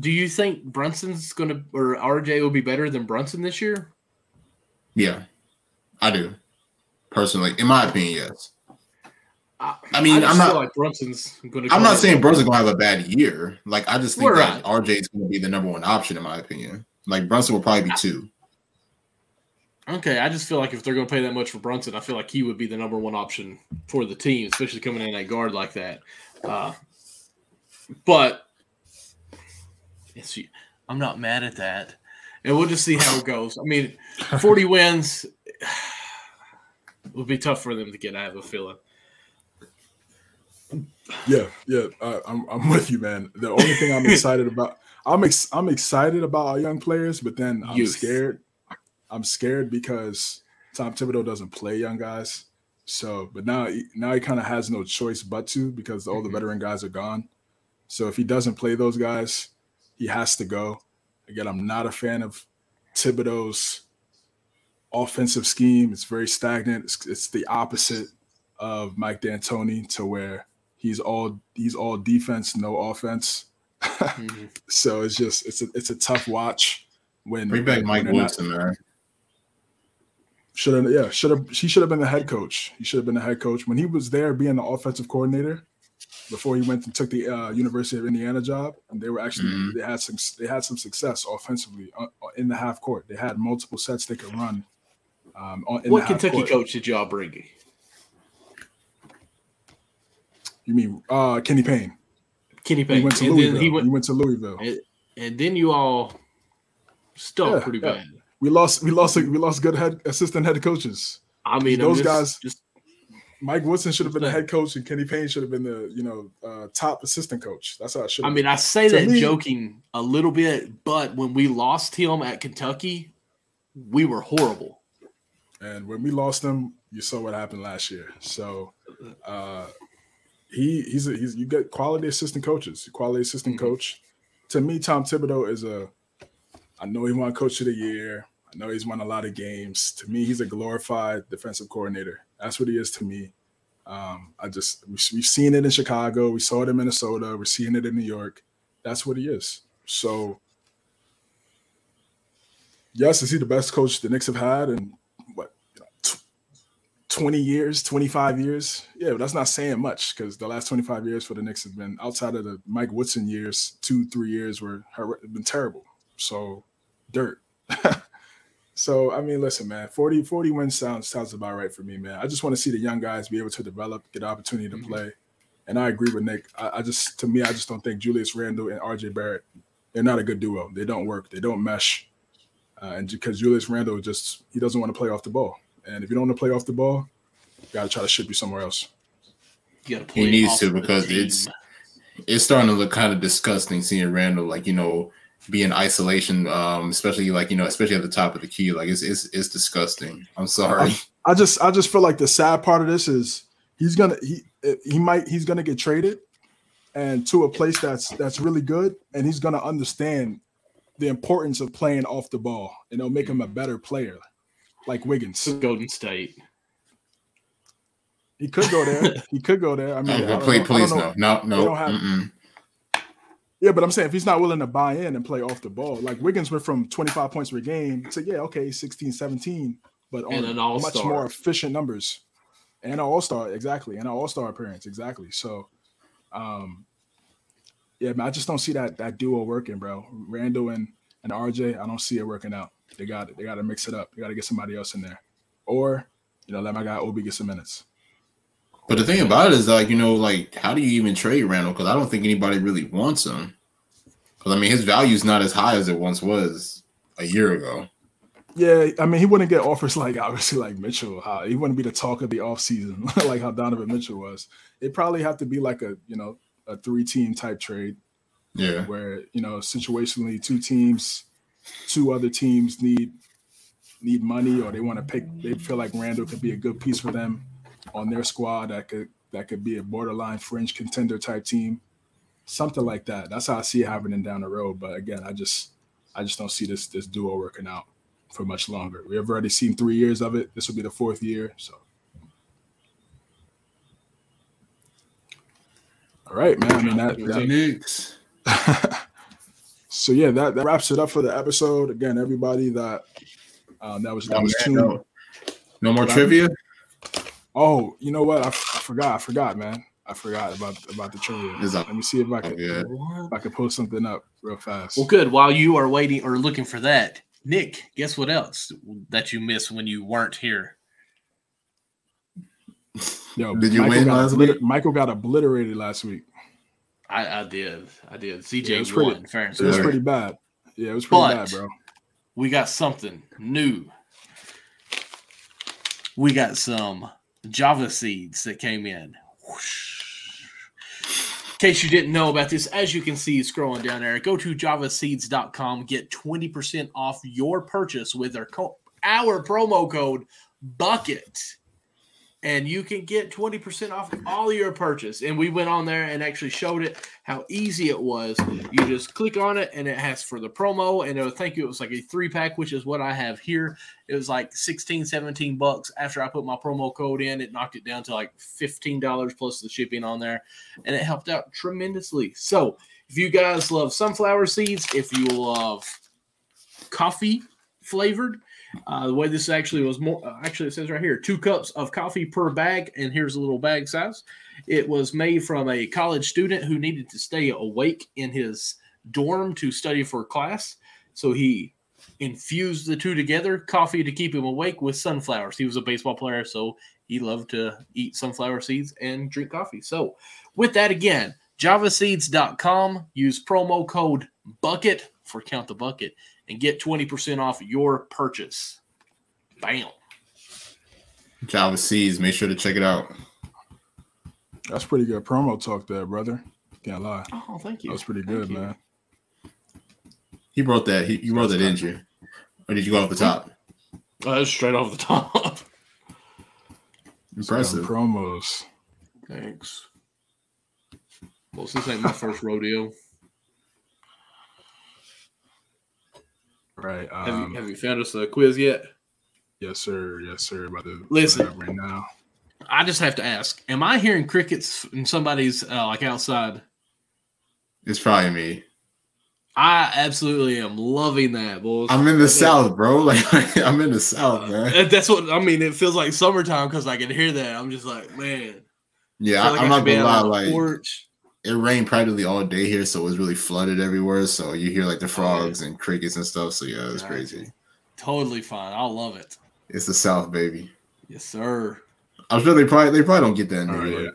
Do you think Brunson's going to or RJ will be better than Brunson this year? Yeah, I do. Personally, in my opinion, yes. I, I mean, I am not like Brunson's going to. I'm not saying Brunson's going to have a bad year. Like I just think We're that right. RJ is going to be the number one option in my opinion. Like Brunson will probably be two. Okay, I just feel like if they're going to pay that much for Brunson, I feel like he would be the number one option for the team, especially coming in at guard like that. Uh, but it's, I'm not mad at that. And we'll just see how it goes. I mean, 40 wins would be tough for them to get. I have a feeling. Yeah, yeah, uh, I'm, I'm with you, man. The only thing I'm excited about, I'm ex- I'm excited about our young players, but then I'm Youth. scared. I'm scared because Tom Thibodeau doesn't play young guys. So, but now now he kind of has no choice but to because all the mm-hmm. veteran guys are gone. So if he doesn't play those guys, he has to go. Again, I'm not a fan of Thibodeau's offensive scheme. It's very stagnant. It's, it's the opposite of Mike D'Antoni, to where he's all he's all defense, no offense. mm-hmm. So it's just it's a it's a tough watch when bring back Mike Woodson, man. Should have, yeah, should have. He should have been the head coach. He should have been the head coach when he was there, being the offensive coordinator. Before he went and took the uh, University of Indiana job, and they were actually Mhm. they had some they had some success offensively uh, uh, in the half court. They had multiple sets they could run. Um, what Kentucky court. coach did y'all bring? You mean uh, Kenny Payne? Kenny Payne. He went to and Louisville. he He went, went to Louisville. and, and then you all stunk Yeah, pretty yeah. bad. We lost. We lost. We lost good head assistant head coaches. I mean, Those just- guys- just Mike Woodson should have been the head coach, and Kenny Payne should have been the you know uh, top assistant coach. That's how it should. I mean, I say To that me- joking a little bit, but when we lost him at Kentucky, we were horrible. And when we lost him, you saw what happened last year. So uh, he he's a, he's you get quality assistant coaches, quality assistant Mhm. coach. To me, Tom Thibodeau is a. I know he won Coach of the Year. I know he's won a lot of games. To me, he's a glorified defensive coordinator. That's what he is to me. Um, I just we, we've seen it in Chicago. We saw it in Minnesota. We're seeing it in New York. That's what he is. So, yes, is he the best coach the Knicks have had in what you know, tw- twenty years, twenty five years? Yeah, but that's not saying much because the last twenty five years for the Knicks have been outside of the Mike Woodson years. Two, three years were been terrible. So, dirt. So I mean, listen, man, 40, 40 wins sounds sounds about right for me, man. I just want to see the young guys be able to develop, get the opportunity to Mhm. play. And I agree with Nick. I, I just to me, I just don't think Julius Randle and RJ Barrett, they're not a good duo. They don't work. They don't mesh. Uh, and because Julius Randle just he doesn't want to play off the ball. And if you don't want to play off the ball, you gotta try to ship you somewhere else. You play. He needs to because it's it's starting to look kind of disgusting seeing Randle like you know be in isolation, um, especially like you know especially at the top of the key. Like it's it's it's disgusting. I'm sorry. I just I just feel like the sad part of this is he's gonna he he might he's gonna get traded and to a place that's that's really good and he's gonna understand the importance of playing off the ball and it'll make him a better player like Wiggins. Golden State. He could go there. He could go there. I mean, I don't please, know- I please, don't know. no, no, They no. don't have-. Yeah, but I'm saying if he's not willing to buy in and play off the ball, like Wiggins went from 25 points per game to yeah, okay, 16, 17, but on And an much more efficient numbers. And an all-star, exactly, and an all-star appearance, exactly. So um yeah, man, I just don't see that that duo working, bro. Randle and, and RJ, I don't see it working out. They got it, they gotta mix it up. They gotta get somebody else in there. Or, you know, let my guy Obi get some minutes. But the thing about it is like you know like how do you even trade Randle? Because I don't think anybody really wants him. Because I mean his value is not as high as it once was a year ago. Yeah, I mean, he wouldn't get offers like obviously like Mitchell. How he wouldn't be the talk of the offseason like how Donovan Mitchell was. It probably have to be like a you know a three team type trade Yeah. where you know situationally two teams, two other teams need need money or they want to pick. They feel like Randle could be a good piece for them on their squad that could that could be a borderline fringe contender type team, something like that. That's how I see it happening down the road. But again, I just I just don't see this this duo working out for much longer. We have already seen three years of it. This will be the fourth year. So. All right, man. I mean that, that Knicks. so yeah, that, that wraps it up for the episode. Again, everybody that um, that was that Oh, was man, tuned. no. No more What trivia. Oh, you know what? I, I forgot. I forgot, man. I forgot about about the trivia. Is Let me see if I can yeah. if I can post something up real fast. Well, good. While you are waiting or looking for that, Nick, guess what else that you missed when you weren't here? Yo, Did you Michael win got last obliter- week? Michael got obliterated last week. I, I did. I did. Yeah, CJ it was pretty- won. Fair and It was pretty bad. Yeah, it was pretty But- bad, bro. we got something new. We got some Java seeds that came in. Whoosh. In case you didn't know about this, as you can see scrolling down there, go to javaseeds.com, get 20% off your purchase with our, co- our promo code BUCKET. And you can get 20% off all your purchase. And we went on there and actually showed it how easy it was. You just click on it and it has for the promo. And it'll thank you. It was like a three pack, which is what I have here. It was like 16, 17 bucks. After I put my promo code in, it knocked it down to like $15 plus the shipping on there. And it helped out tremendously. So if you guys love sunflower seeds, if you love coffee flavored, Uh, the way this actually was more, uh, actually, it says right here two cups of coffee per bag, and here's a little bag size. It was made from a college student who needed to stay awake in his dorm to study for class. So he infused the two together coffee to keep him awake with sunflowers. He was a baseball player, so he loved to eat sunflower seeds and drink coffee. So, with that, again, javaseeds.com, use promo code BUCKET for Count the Bucket and get 20% off your purchase. Bam. Java Seeds, make sure to check it out. That's pretty good promo talk there, brother. Can't lie. Oh, thank you. That was pretty Thank good, you. man. He wrote that. He, you wrote that, didn't you? Or did you go off the top? Uh, oh, that's straight off the top. Impressive. Some promos. Thanks. Well, this ain't my first rodeo. Right. Have, Um, you, have you found us a quiz yet? yes, sir. Yes, sir. About to Listen. put it right now. I just have to ask: Am I hearing crickets in somebody's uh, like outside? It's probably me. I absolutely am loving that, boys. I'm in the South, bro. Like I'm in the South, man. That- That's what I mean. It feels like summertime because I can hear that. I'm just like, man. Yeah, I, like I'm I not should gonna lie. Like porch. It rained practically all day here, so it was really flooded everywhere. So you hear like the frogs and crickets and stuff. So yeah, it's Gotcha. crazy. Totally fine. I love it. It's the South, baby. Yes, sir. I'm sure they probably they probably don't get that in Oh, New yeah. York.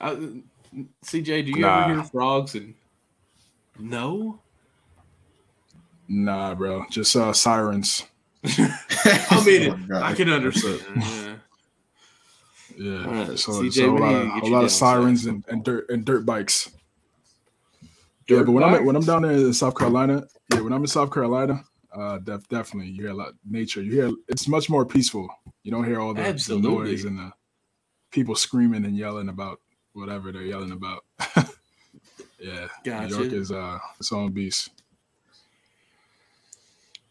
Uh, CJ, do you Nah. ever hear frogs and no? Nah, bro. Just uh sirens. I mean, Oh, I can understand. Yeah. So CJ, it's a lot of, to get whole you lot of sirens and, and dirt and dirt bikes. yeah, but when I'm when I'm down there in South Carolina, yeah, when I'm in South Carolina, uh, def- definitely you hear a lot of nature. You hear it's much more peaceful. You don't hear all the, the noise and the people screaming and yelling about whatever they're yelling about. yeah, Gotcha. New York is uh its own beast.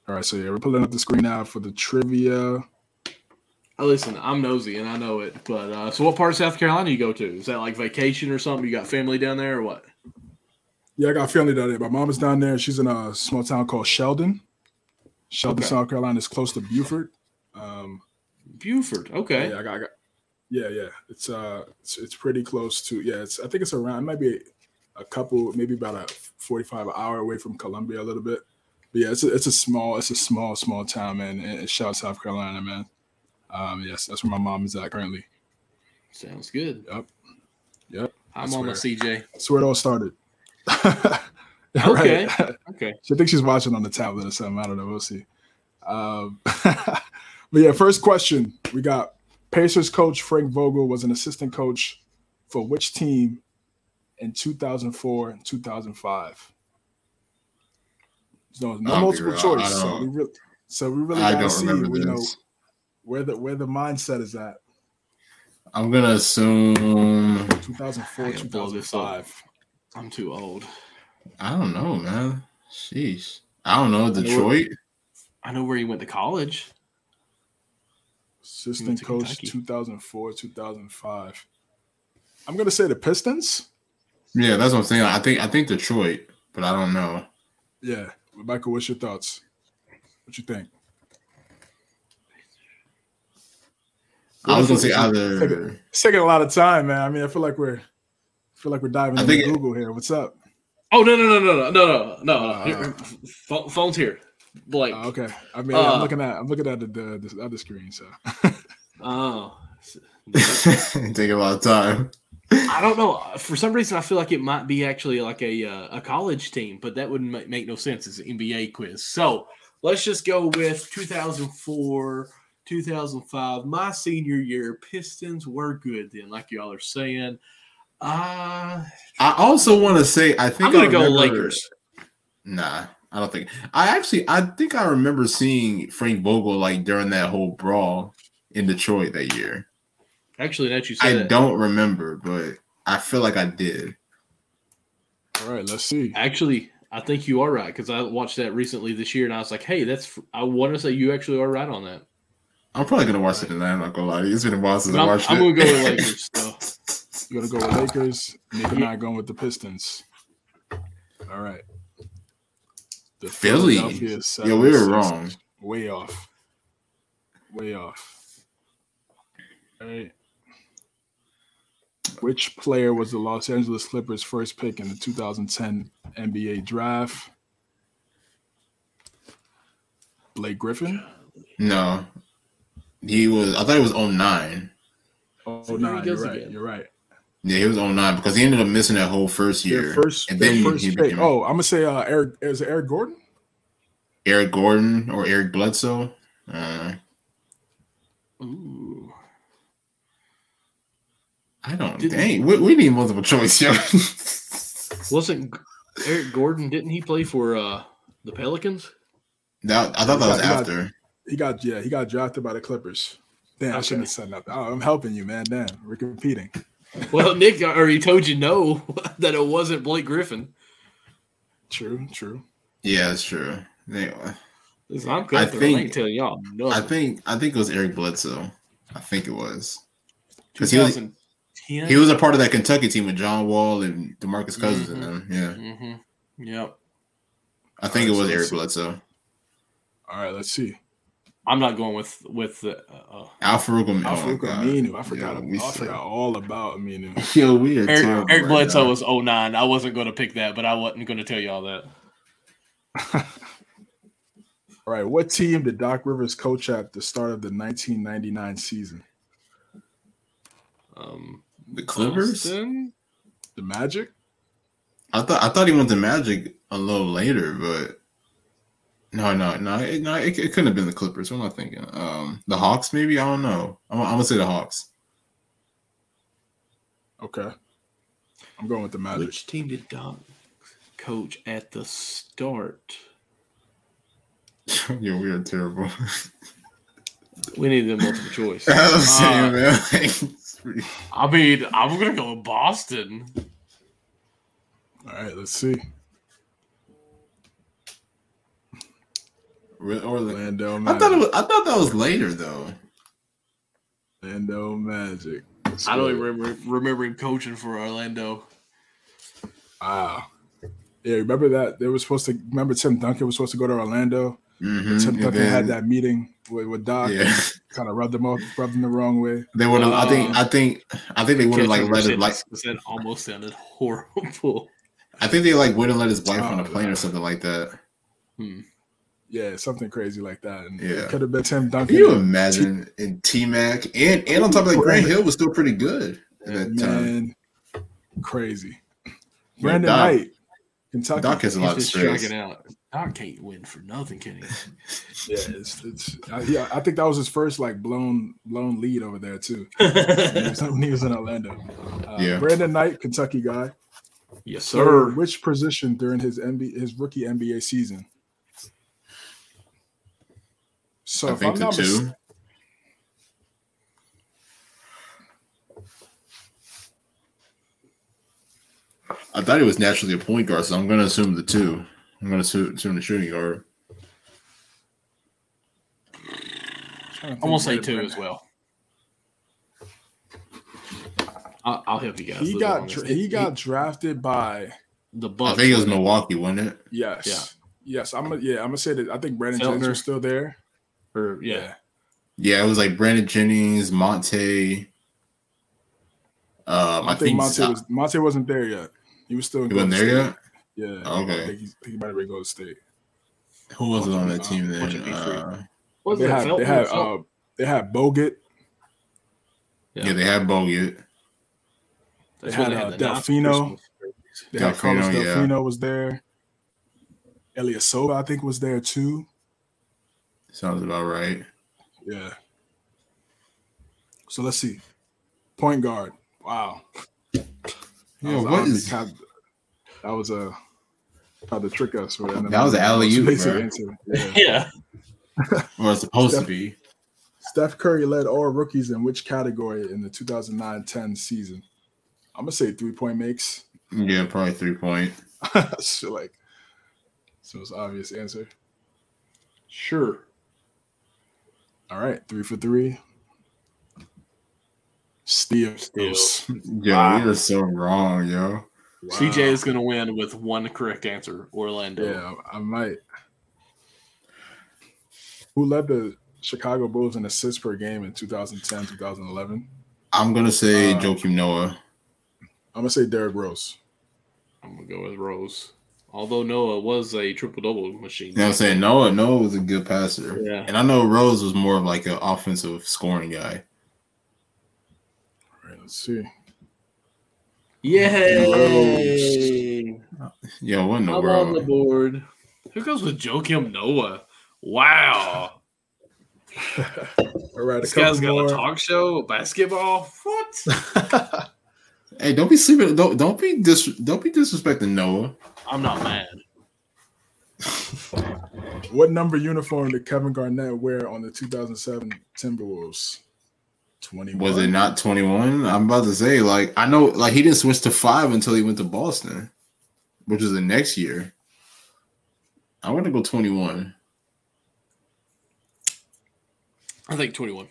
All right, so yeah, we're pulling up the screen now for the trivia. Oh, listen, I'm nosy and I know it, but uh, so what part of South Carolina you go to? Is that like vacation or something? You got family down there or what? Yeah, I got family down there. My mom is down there. She's in a small town called Sheldon. Sheldon, Okay. South Carolina is close to Beaufort. Um, Buford. Okay. Yeah, I got, I got, yeah, yeah. It's uh, it's, it's pretty close to. Yeah, it's. I think it's around. It might be a couple, maybe about a forty-five hour away from Columbia, a little bit. But yeah, it's a, it's a small, it's a small, small town, man. In in South Carolina, man. Um, yes, that's where my mom is at currently. Sounds good. Yep, yep. I'm on my swear. CJ. That's where it all started. Okay. Right. Okay. She thinks she's watching on the tablet or something. I don't know. We'll see. Um, but yeah, first question we got Pacers coach Frank Vogel was an assistant coach for which team in 2004 and 2005? No, no multiple real, choice. So we really, so we really I gotta don't see, remember you know, this. Where the where the mindset is at. I'm gonna assume 2004, I gotta blow this up. 2005. I'm too old. I don't know, man. Sheesh. I don't know. know Detroit. I know where you went to college. Assistant coach Kentucky. 2004, 2005. I'm gonna say the Pistons. Yeah, that's what I'm saying. I think I think Detroit, but I don't know. Yeah, Michael, what's your thoughts? What you think? I was gonna say It's either. It's taking a lot of time, man. I mean, I feel like we're I feel like we're diving I into think it- Google here. What's up? Oh no no no no no no no no! Uh, Here, pho- phone's here, Blake. Oh, okay. I mean, Uh, I'm looking at I'm looking at the, the, the other screen. So Oh, Taking a lot of time. I don't know. For some reason, I feel like it might be actually like a uh, a college team, but that wouldn't make, make no sense. It's an NBA quiz. So let's just go with 2004, 2005. My senior year, Pistons were good then, like y'all are saying. Uh, I also want to say I think I'm gonna I go Lakers. Nah, I don't think. I actually I think I remember seeing Frank Vogel like during that whole brawl in Detroit that year. Actually, that you say I that, don't remember, but I feel like I did. all right, let's see. actually, I think you are right because I watched that recently this year, and I was like, hey, that's. I want to say you actually are right on that. I'm probably gonna watch it tonight. I'm not gonna lie. It's been a while since I'm, I watched I'm it. gonna go with Lakers. So. You gotta go with Lakers. Nick and I going with the Pistons. All right. The Philly. Yeah, we were wrong. Way off. way off. All right. Which player was the Los Angeles Clippers' first pick in the 2010 NBA draft? Blake Griffin? No. He was I thought it was 09. Oh, See, there he nine. You're right. again. You're right. Yeah, he was 09 because he ended up missing that whole first year. Their first, and their then first he pick. became Oh, I'm gonna say uh, Eric. Is it Eric Gordon? Eric Gordon or Eric Bledsoe. Uh, Ooh. I don't. Didn't- dang, we, we need multiple choice, yo. Wasn't Eric Gordon? Didn't he play for uh the Pelicans? that, I thought that was He got- after. He got yeah. He got drafted by the Clippers. Damn, I shouldn't have said nothing. Oh, I'm helping you, man. Damn, we're competing. Well, Nick already told you no that it wasn't Blake Griffin. True, true. Yeah, that's true. Anyway, Listen, I'm I Gunther. I, think- ain't telling y'all no. I think I think it was Eric Bledsoe. I think it was because he was he was a part of that Kentucky team with John Wall and Demarcus Cousins and Mhm. them. Yeah, Mm-hmm. Yep. I think it was so Eric see. Bledsoe. All right, let's see. I'm not going with with the. Uh, Alfred Aminu. Alfred Aminu. I forgot. Yeah, about, we I forgot all about Aminu. Yo, we are Eric, terrible Eric right Bledsoe now. was 09. I wasn't going to pick that, but I wasn't going to tell y'all that. All right, what team did Doc Rivers coach at the start of the 1999 season? Um, the Clippers. Boston? The Magic? I thought I thought he went to Magic a little later, but no, no, no, it, no, it, it couldn't have been the Clippers. What am I thinking? Um, the Hawks, maybe. I don't know. I'm, I'm gonna say the Hawks. Okay. I'm going with the Magic. Which team did Doc coach at the start? Yo, we are terrible. We need the multiple choice. I'm saying, Uh, man. pretty- I mean, I'm going to go with Boston. All right, let's see. Re- or like- Orlando I thought it was. I thought that was later though. Orlando Magic. Let's I don't even remember, remember him coaching for Orlando. Wow. Yeah, remember that they were supposed to remember Tim Duncan was supposed to go to Orlando. Mhm, Tim and Duncan had that meeting with, with Doc, Yeah, kind of rubbed them off, rubbed them the wrong way. they would have. I think. Uh, I think. I think they would have like let him like. Because that almost sounded horrible. I think they like wouldn't let his wife on Oh, a plane no. or something like that. Hmm. Yeah, something crazy like that. And Yeah. it could have been Tim Duncan. Can you imagine? And T Mac and and on top of that, Grant Hill was still pretty good at that time. Man, crazy. Yeah, Brandon Doc- Knight, Kentucky. Doc has a lot He's of just stress. striking out. Doc can't win for nothing, can he? yeah, it's, it's I, he, I think that was his first like blown blown lead over there too. when, he was, when he was in Orlando. Uh, Yeah. Brandon Knight, Kentucky guy. yes, So, sir. which position during his NBA, his rookie NBA season? So I if think I'm the not mis- two. I thought he was naturally a point guard, so I'm going to assume the two. I'm going to assume, assume the shooting guard. I'm gonna say two as well. I'll, I'll help you guys. He got dra- he got drafted by the Bucks. I think it was Milwaukee, wasn't it? yes, Yeah. yes. I'm gonna yeah I'm gonna say that I think Brandon Jennings Feltner. was still there. Or yeah, Yeah, it was like Brandon Jennings, Monte. Um, I, I, think think Monte was Monte wasn't there yet. He was still in he wasn't there State. yet. Yeah. Okay. I think, he's, I think he might have been Golden State. Who was it on that Uh, team then? watch it be free. Uh, was They it had they had Felton? uh, they had Bogut. Yeah. yeah. they had Bogut. They That's had, when uh, the Delfino. Christmas jerseys. Had Carlos Delfino, yeah. Delfino was there. Ilyasova, I think, was there too. Sounds about right. Yeah. So let's see. Point guard. Wow. That Yeah, was what honestly is kind of- that was a tried to trick us with that. That was an alley-oop, Basic bro. answer. Yeah. Yeah, or it's supposed to be? Steph Curry led all rookies in which category in the 2009-10 season? I'm gonna say three point makes. Yeah, probably three point. so like, so it's obvious answer. sure. All right, three for three. Steals. Steals. Yo, Wow. we are so wrong, yo. Wow. CJ is going to win with one correct answer. Orlando. Yeah, I I might. Who led the Chicago Bulls in assists per game in 2010, 2011? I'm gonna say Uh, Joakim Noah. I'm gonna say Derrick Rose. I'm gonna go with Rose. Although Noah was a triple double machine. You know what I'm saying? Noah, Noah was a good passer. Yeah. And I know Rose was more of like an offensive scoring guy. All right, let's see. Yay! Yeah, what in the I'm on the board. Who goes with Joakim Noah? Wow. All right, a This guy's couple got a talk show, basketball. What? hey, don't be sleeping. Don't don't be dis, don't be disrespecting Noah. I'm not mad. What number uniform did Kevin Garnett wear on the 2007 Timberwolves? 21. Was it not 21? I'm about to say, like, I know, like, he didn't switch to five until he went to Boston, which is the next year. I want to go 21. I think 21.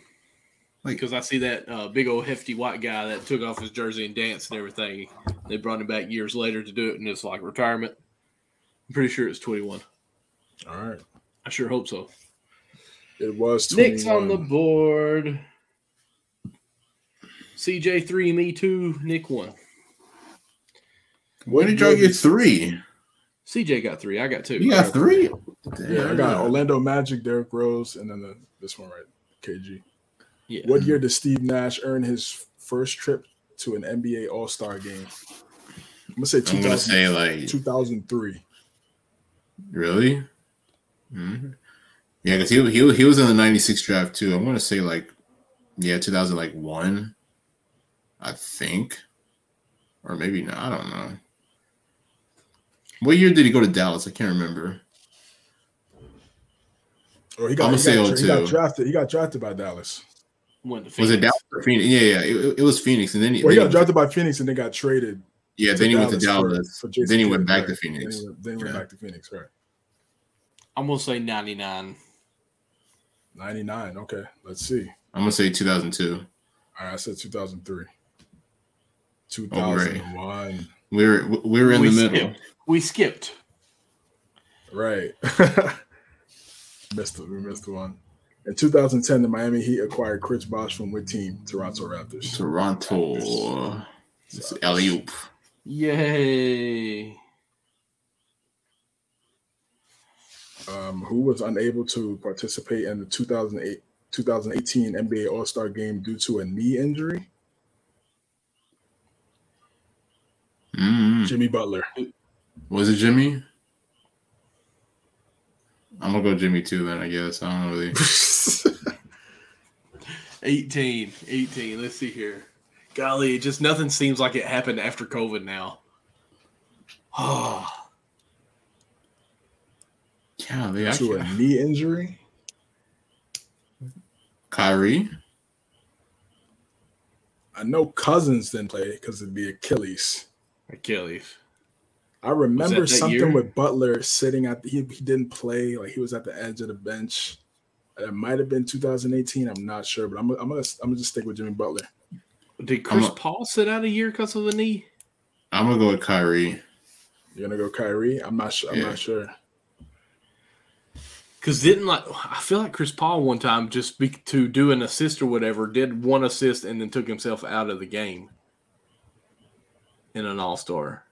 Like- because I see that uh, big old hefty white guy that took off his jersey and danced and everything. They brought him back years later to do it, and it's like retirement. I'm pretty sure it's 21. All right. I sure hope so. It was 21. Nick's on the board. CJ3, me two, Nick one. Where did y'all get three? CJ got three. I got two. You got three? Yeah, I got Orlando Magic, Derrick Rose, and then the, this one right, KG. Yeah. What year did Steve Nash earn his first trip to an NBA All Star game? I'm gonna say I'm 2000, gonna say like 2003. really. Mhm. Yeah, because he, he he was in the '96 draft too. I'm gonna say like yeah, 2000 like one, I think, or maybe not. I don't know. What year did he go to Dallas? I can't remember. Or he got, I'ma he, say got, he got drafted. He got drafted by Dallas. Went to Was it Dallas or Phoenix? Yeah, yeah, it, it was Phoenix, and then he, Well, he got he- drafted by Phoenix and then got traded. yeah, then he went to Dallas. for Jason then he Kidd, went back to. Phoenix. Then he went, then he went Yeah. back to Phoenix. Right. I'm gonna say 99. 99. Okay. Let's see. I'm gonna say 2002. All right. I said 2003. Oh, great. 2001. We were we were in we the middle. skipped. We skipped. Right. missed it. We missed one. In 2010, the Miami Heat acquired Chris Bosh from what team? Toronto Raptors. Toronto. It's alley oop. Yay. Um, who was unable to participate in the 2008 2018 NBA All Star game due to a knee injury? Mm. Jimmy Butler. Was it Jimmy? I'm gonna go Jimmy too. Then I guess I don't really. 18. 18. Let's see here. Golly, it just nothing seems like it happened after COVID now. Oh, Golly, they to a knee injury? Kyrie. I know Cousins didn't play because it'd be Achilles. Achilles. I remember that something year? with Butler sitting at the, he, he didn't play like he was at the edge of the bench. It might have been 2018. I'm not sure, but I'm, I'm gonna I'm gonna just stick with Jimmy Butler. Did Chris a- Paul sit out a year because of the knee? I'm gonna go with Kyrie. You're gonna go Kyrie? I'm not sure. I'm Yeah. not sure. Because didn't like I feel like Chris Paul one time just be, to do an assist or whatever did one assist and then took himself out of the game in an All Star.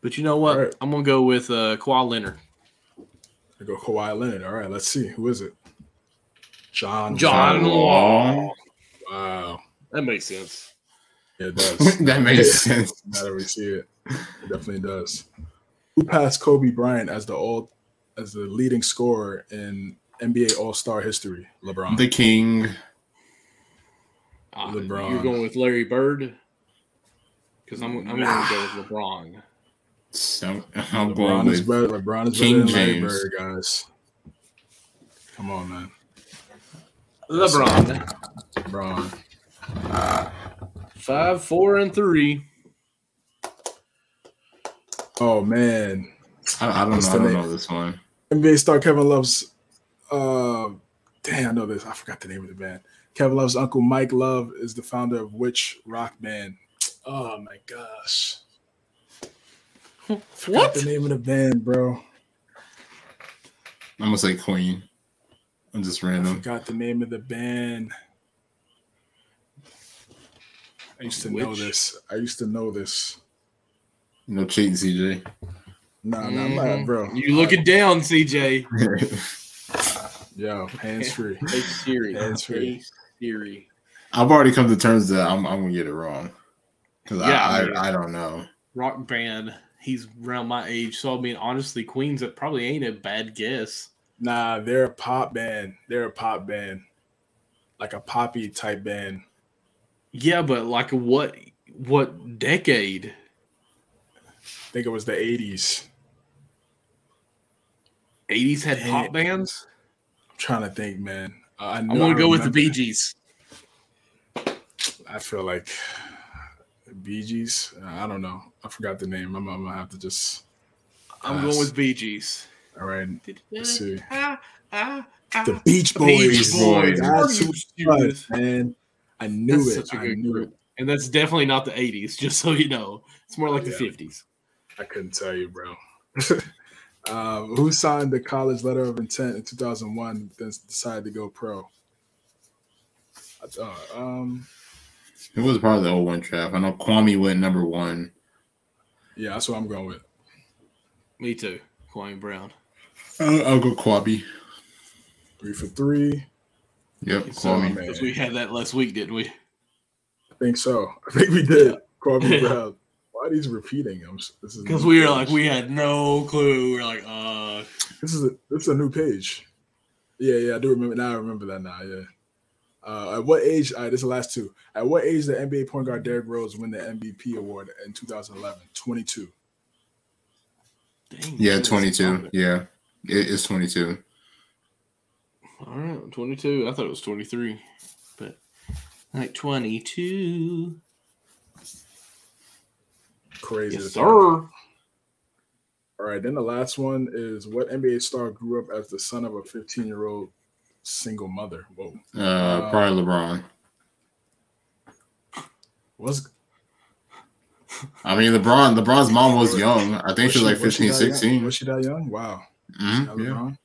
But you know what? All right. I'm gonna go with uh, Kawhi Leonard. I go Kawhi Leonard. All right, let's see. Who is it? John. John Wall. Wall. Wow. That makes sense. Yeah, it does. that makes sense. now that we see it, it definitely does. Who passed Kobe Bryant as the all as the leading scorer in NBA All Star history? LeBron. The King. Ah, LeBron. You're going with Larry Bird because I'm I'm gonna go with LeBron. So I'm going LeBron is with better. LeBron is King better than Larry James. Bird, guys. Come on, man. LeBron. LeBron. Five, four, and three. Oh man, I, I don't know. I don't name? know this one. NBA star Kevin Love's. Uh, damn, I know this. I forgot the name of the band. Kevin Love's uncle Mike Love is the founder of which rock band? Oh my gosh, forgot What? the name of the band, bro? I'm gonna say Queen. I'm just I random. forgot the name of the band. I used to know this. I used to know this. No cheating, CJ. No, nah, I'm Mhm. not, bro. You looking down, CJ. Yo, hands free. Hey Siri. Hands free. Hey Siri. I've already come to terms that I'm, I'm gonna get it wrong because Yeah, I, I I I don't know. Rock band. He's around my age, so I mean, honestly, Queens. That probably ain't a bad guess. Nah, they're a pop band. They're a pop band, like a poppy type band. Yeah, but like what? What decade? I think it was the '80s. 80s had Dang pop bands. I'm trying to think, man. Uh, I I'm gonna go with the Bee Gees. I feel like Bee Gees. I don't know. I forgot the name. I'm, I'm gonna have to just. I'm Pass. going with Bee Gees. All right, Let's see. Ah, ah, ah. the Beach Boys. Beach Boys. That's Are who was, man. I knew That's it. such a I good knew group. it. And that's definitely not the 80s, just so you know. It's more like Yeah. the 50s. I couldn't tell you, bro. um, who signed the college letter of intent in 2001, then decided to go pro? I thought, um, It was probably the old 01 draft. I know Kwame went number one. Yeah, that's what I'm going with. Me too. Kwame Brown. I'll, I'll go Kwabi. Three for three. Yep, So, Kwame. man. because we had that last week, didn't we? I think so. I think we did. Kwame Brown. Why are these repeating? I'm, this is Because we were like, we had no clue. We were like, uh, This is a this is a new page. Yeah, yeah, I do remember now. I remember that now. Yeah. Uh, at what age? All right, this is the last two. At what age did NBA point guard Derrick Rose win the MVP award in 2011? 22. dang. Yeah, 22. Yeah, it, it's 22. All right, 22. I thought it was 23. But like 22. Crazy. Yes, sir. All right, then the last one is what NBA star grew up as the son of a 15 year old single mother? Whoa. Uh, probably LeBron. Was I mean, LeBron. LeBron's mom was young. I think she was like was 15, that young? 16. Was she that young? Wow. Mhm, Got yeah, LeBron?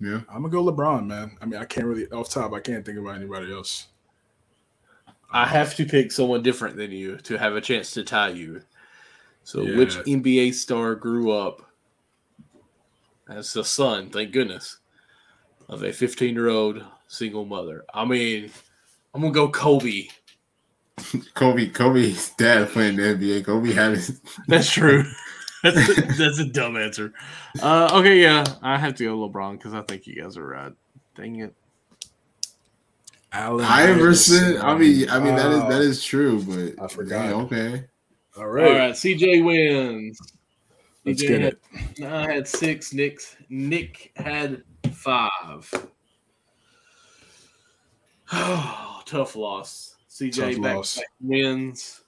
yeah. I'm gonna go LeBron, man. I mean, I can't really off top. I can't think about anybody else. I have to pick someone different than you to have a chance to tie you. So, Yeah. which NBA star grew up as the son, thank goodness, of a 15 year old single mother? I mean, I'm going to go Kobe. Kobe. Kobe's dad playing the NBA. Kobe had his. That's true. that's, that's a dumb answer. Uh, okay, yeah, I have to go LeBron because I think you guys are right. Dang it. Allen Iverson. I mean, I mean that is that is true, but I forgot. yeah, okay. All All right. right, CJ wins. Let's get had, it. I had six. Nick's Nick had five. Oh, tough loss. CJ Tough back, loss. back wins.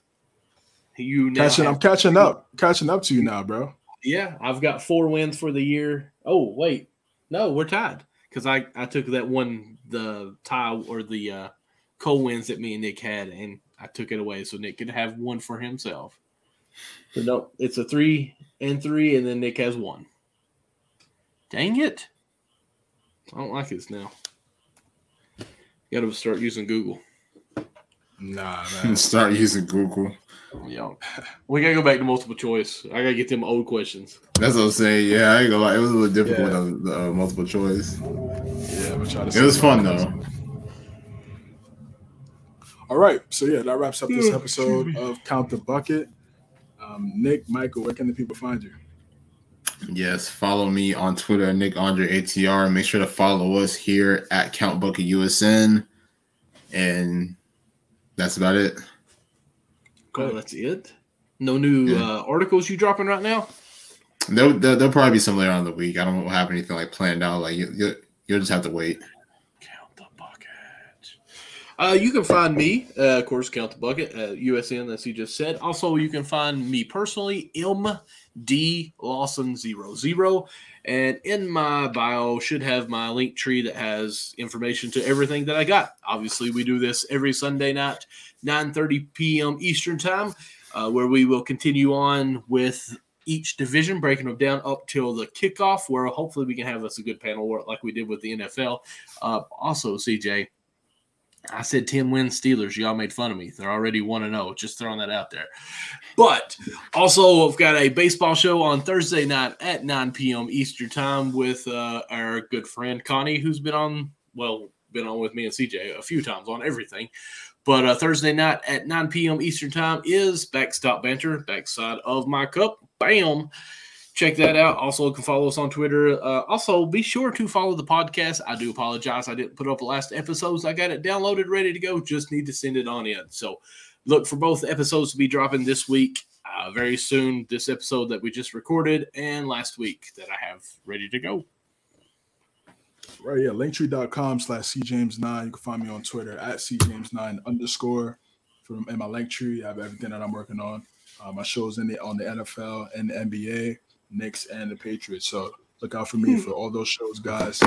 You now Catching, I'm catching up. Catching up to you now, bro. yeah, I've got four wins for the year. Oh wait, no, we're tied because I I took that one the tie or the uh, co wins that me and Nick had, and I took it away so Nick could have one for himself. So no, it's a three and three, and then Nick has one. Dang it! I don't like this now. Got to start using Google. Nah, man. Start using Google. Yeah, we gotta go back to multiple choice. I gotta get them old questions. That's what I'm saying. Yeah, I ain't gonna lie. It was a little difficult Yeah. with the uh, multiple choice. yeah, I'm trying to It was fun though. All right, so yeah, that wraps up this episode of Count the Bucket. Um, Nick, Michael, where can the people find you? Yes, follow me on Twitter, Nick Andre ATR. Make sure to follow us here at Count Bucket USN. And that's about it. Oh, that's it. No new Yeah. uh, articles you dropping right now. There'll, there'll, there'll probably be some later on in the week. I don't have anything like planned out. Like you, you, you'll just have to wait. Uh, you can find me, uh, of course, count the bucket USN, as you just said. Also, you can find me personally, MD Lawson 00. And in my bio should have my link tree that has information to everything that I got. Obviously, we do this every Sunday night, 9:30 p.m. Eastern time, uh, where we will continue on with each division, breaking them down up till the kickoff, where hopefully we can have us a good panel work like we did with the NFL. Uh, also, CJ, I said 10 win Steelers. Y'all made fun of me. They're already 1 0. Just throwing that out there. But also, I've got a baseball show on Thursday night at 9 p.m. Eastern Time with uh, our good friend Connie, who's been on, well, been on with me and CJ a few times on everything. But uh, Thursday night at 9 p.m. Eastern Time is Backstop Banter, backside of my cup. Bam check that out. Also, you can follow us on Twitter. Uh, also, be sure to follow the podcast. I do apologize. I didn't put up the last episodes. I got it downloaded, ready to go. Just need to send it on in. So, look for both episodes to be dropping this week, uh, very soon. This episode that we just recorded and last week that I have ready to go. Right, yeah, linktree.com slash cjames9. You can find me on Twitter at cjames9 underscore. From in my linktree, I have everything that I'm working on. Uh, my shows in the on the NFL and the NBA Knicks, and the Patriots. So look out for me for all those shows, guys.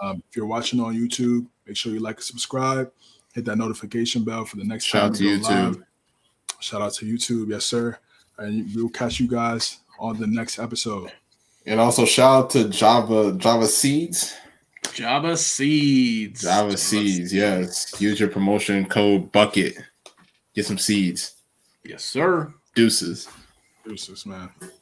Um, if you're watching on YouTube, make sure you like and subscribe. Hit that notification bell for the next Shout out to YouTube. Live. Shout out to YouTube, yes, sir. And we'll catch you guys on the next episode. And also shout out to Java Java Seeds. Java Seeds. Java, Java Seeds, Seeds, yes. Use your promotion code Bucket. Get some seeds. Yes, sir. Deuces. Deuces, man.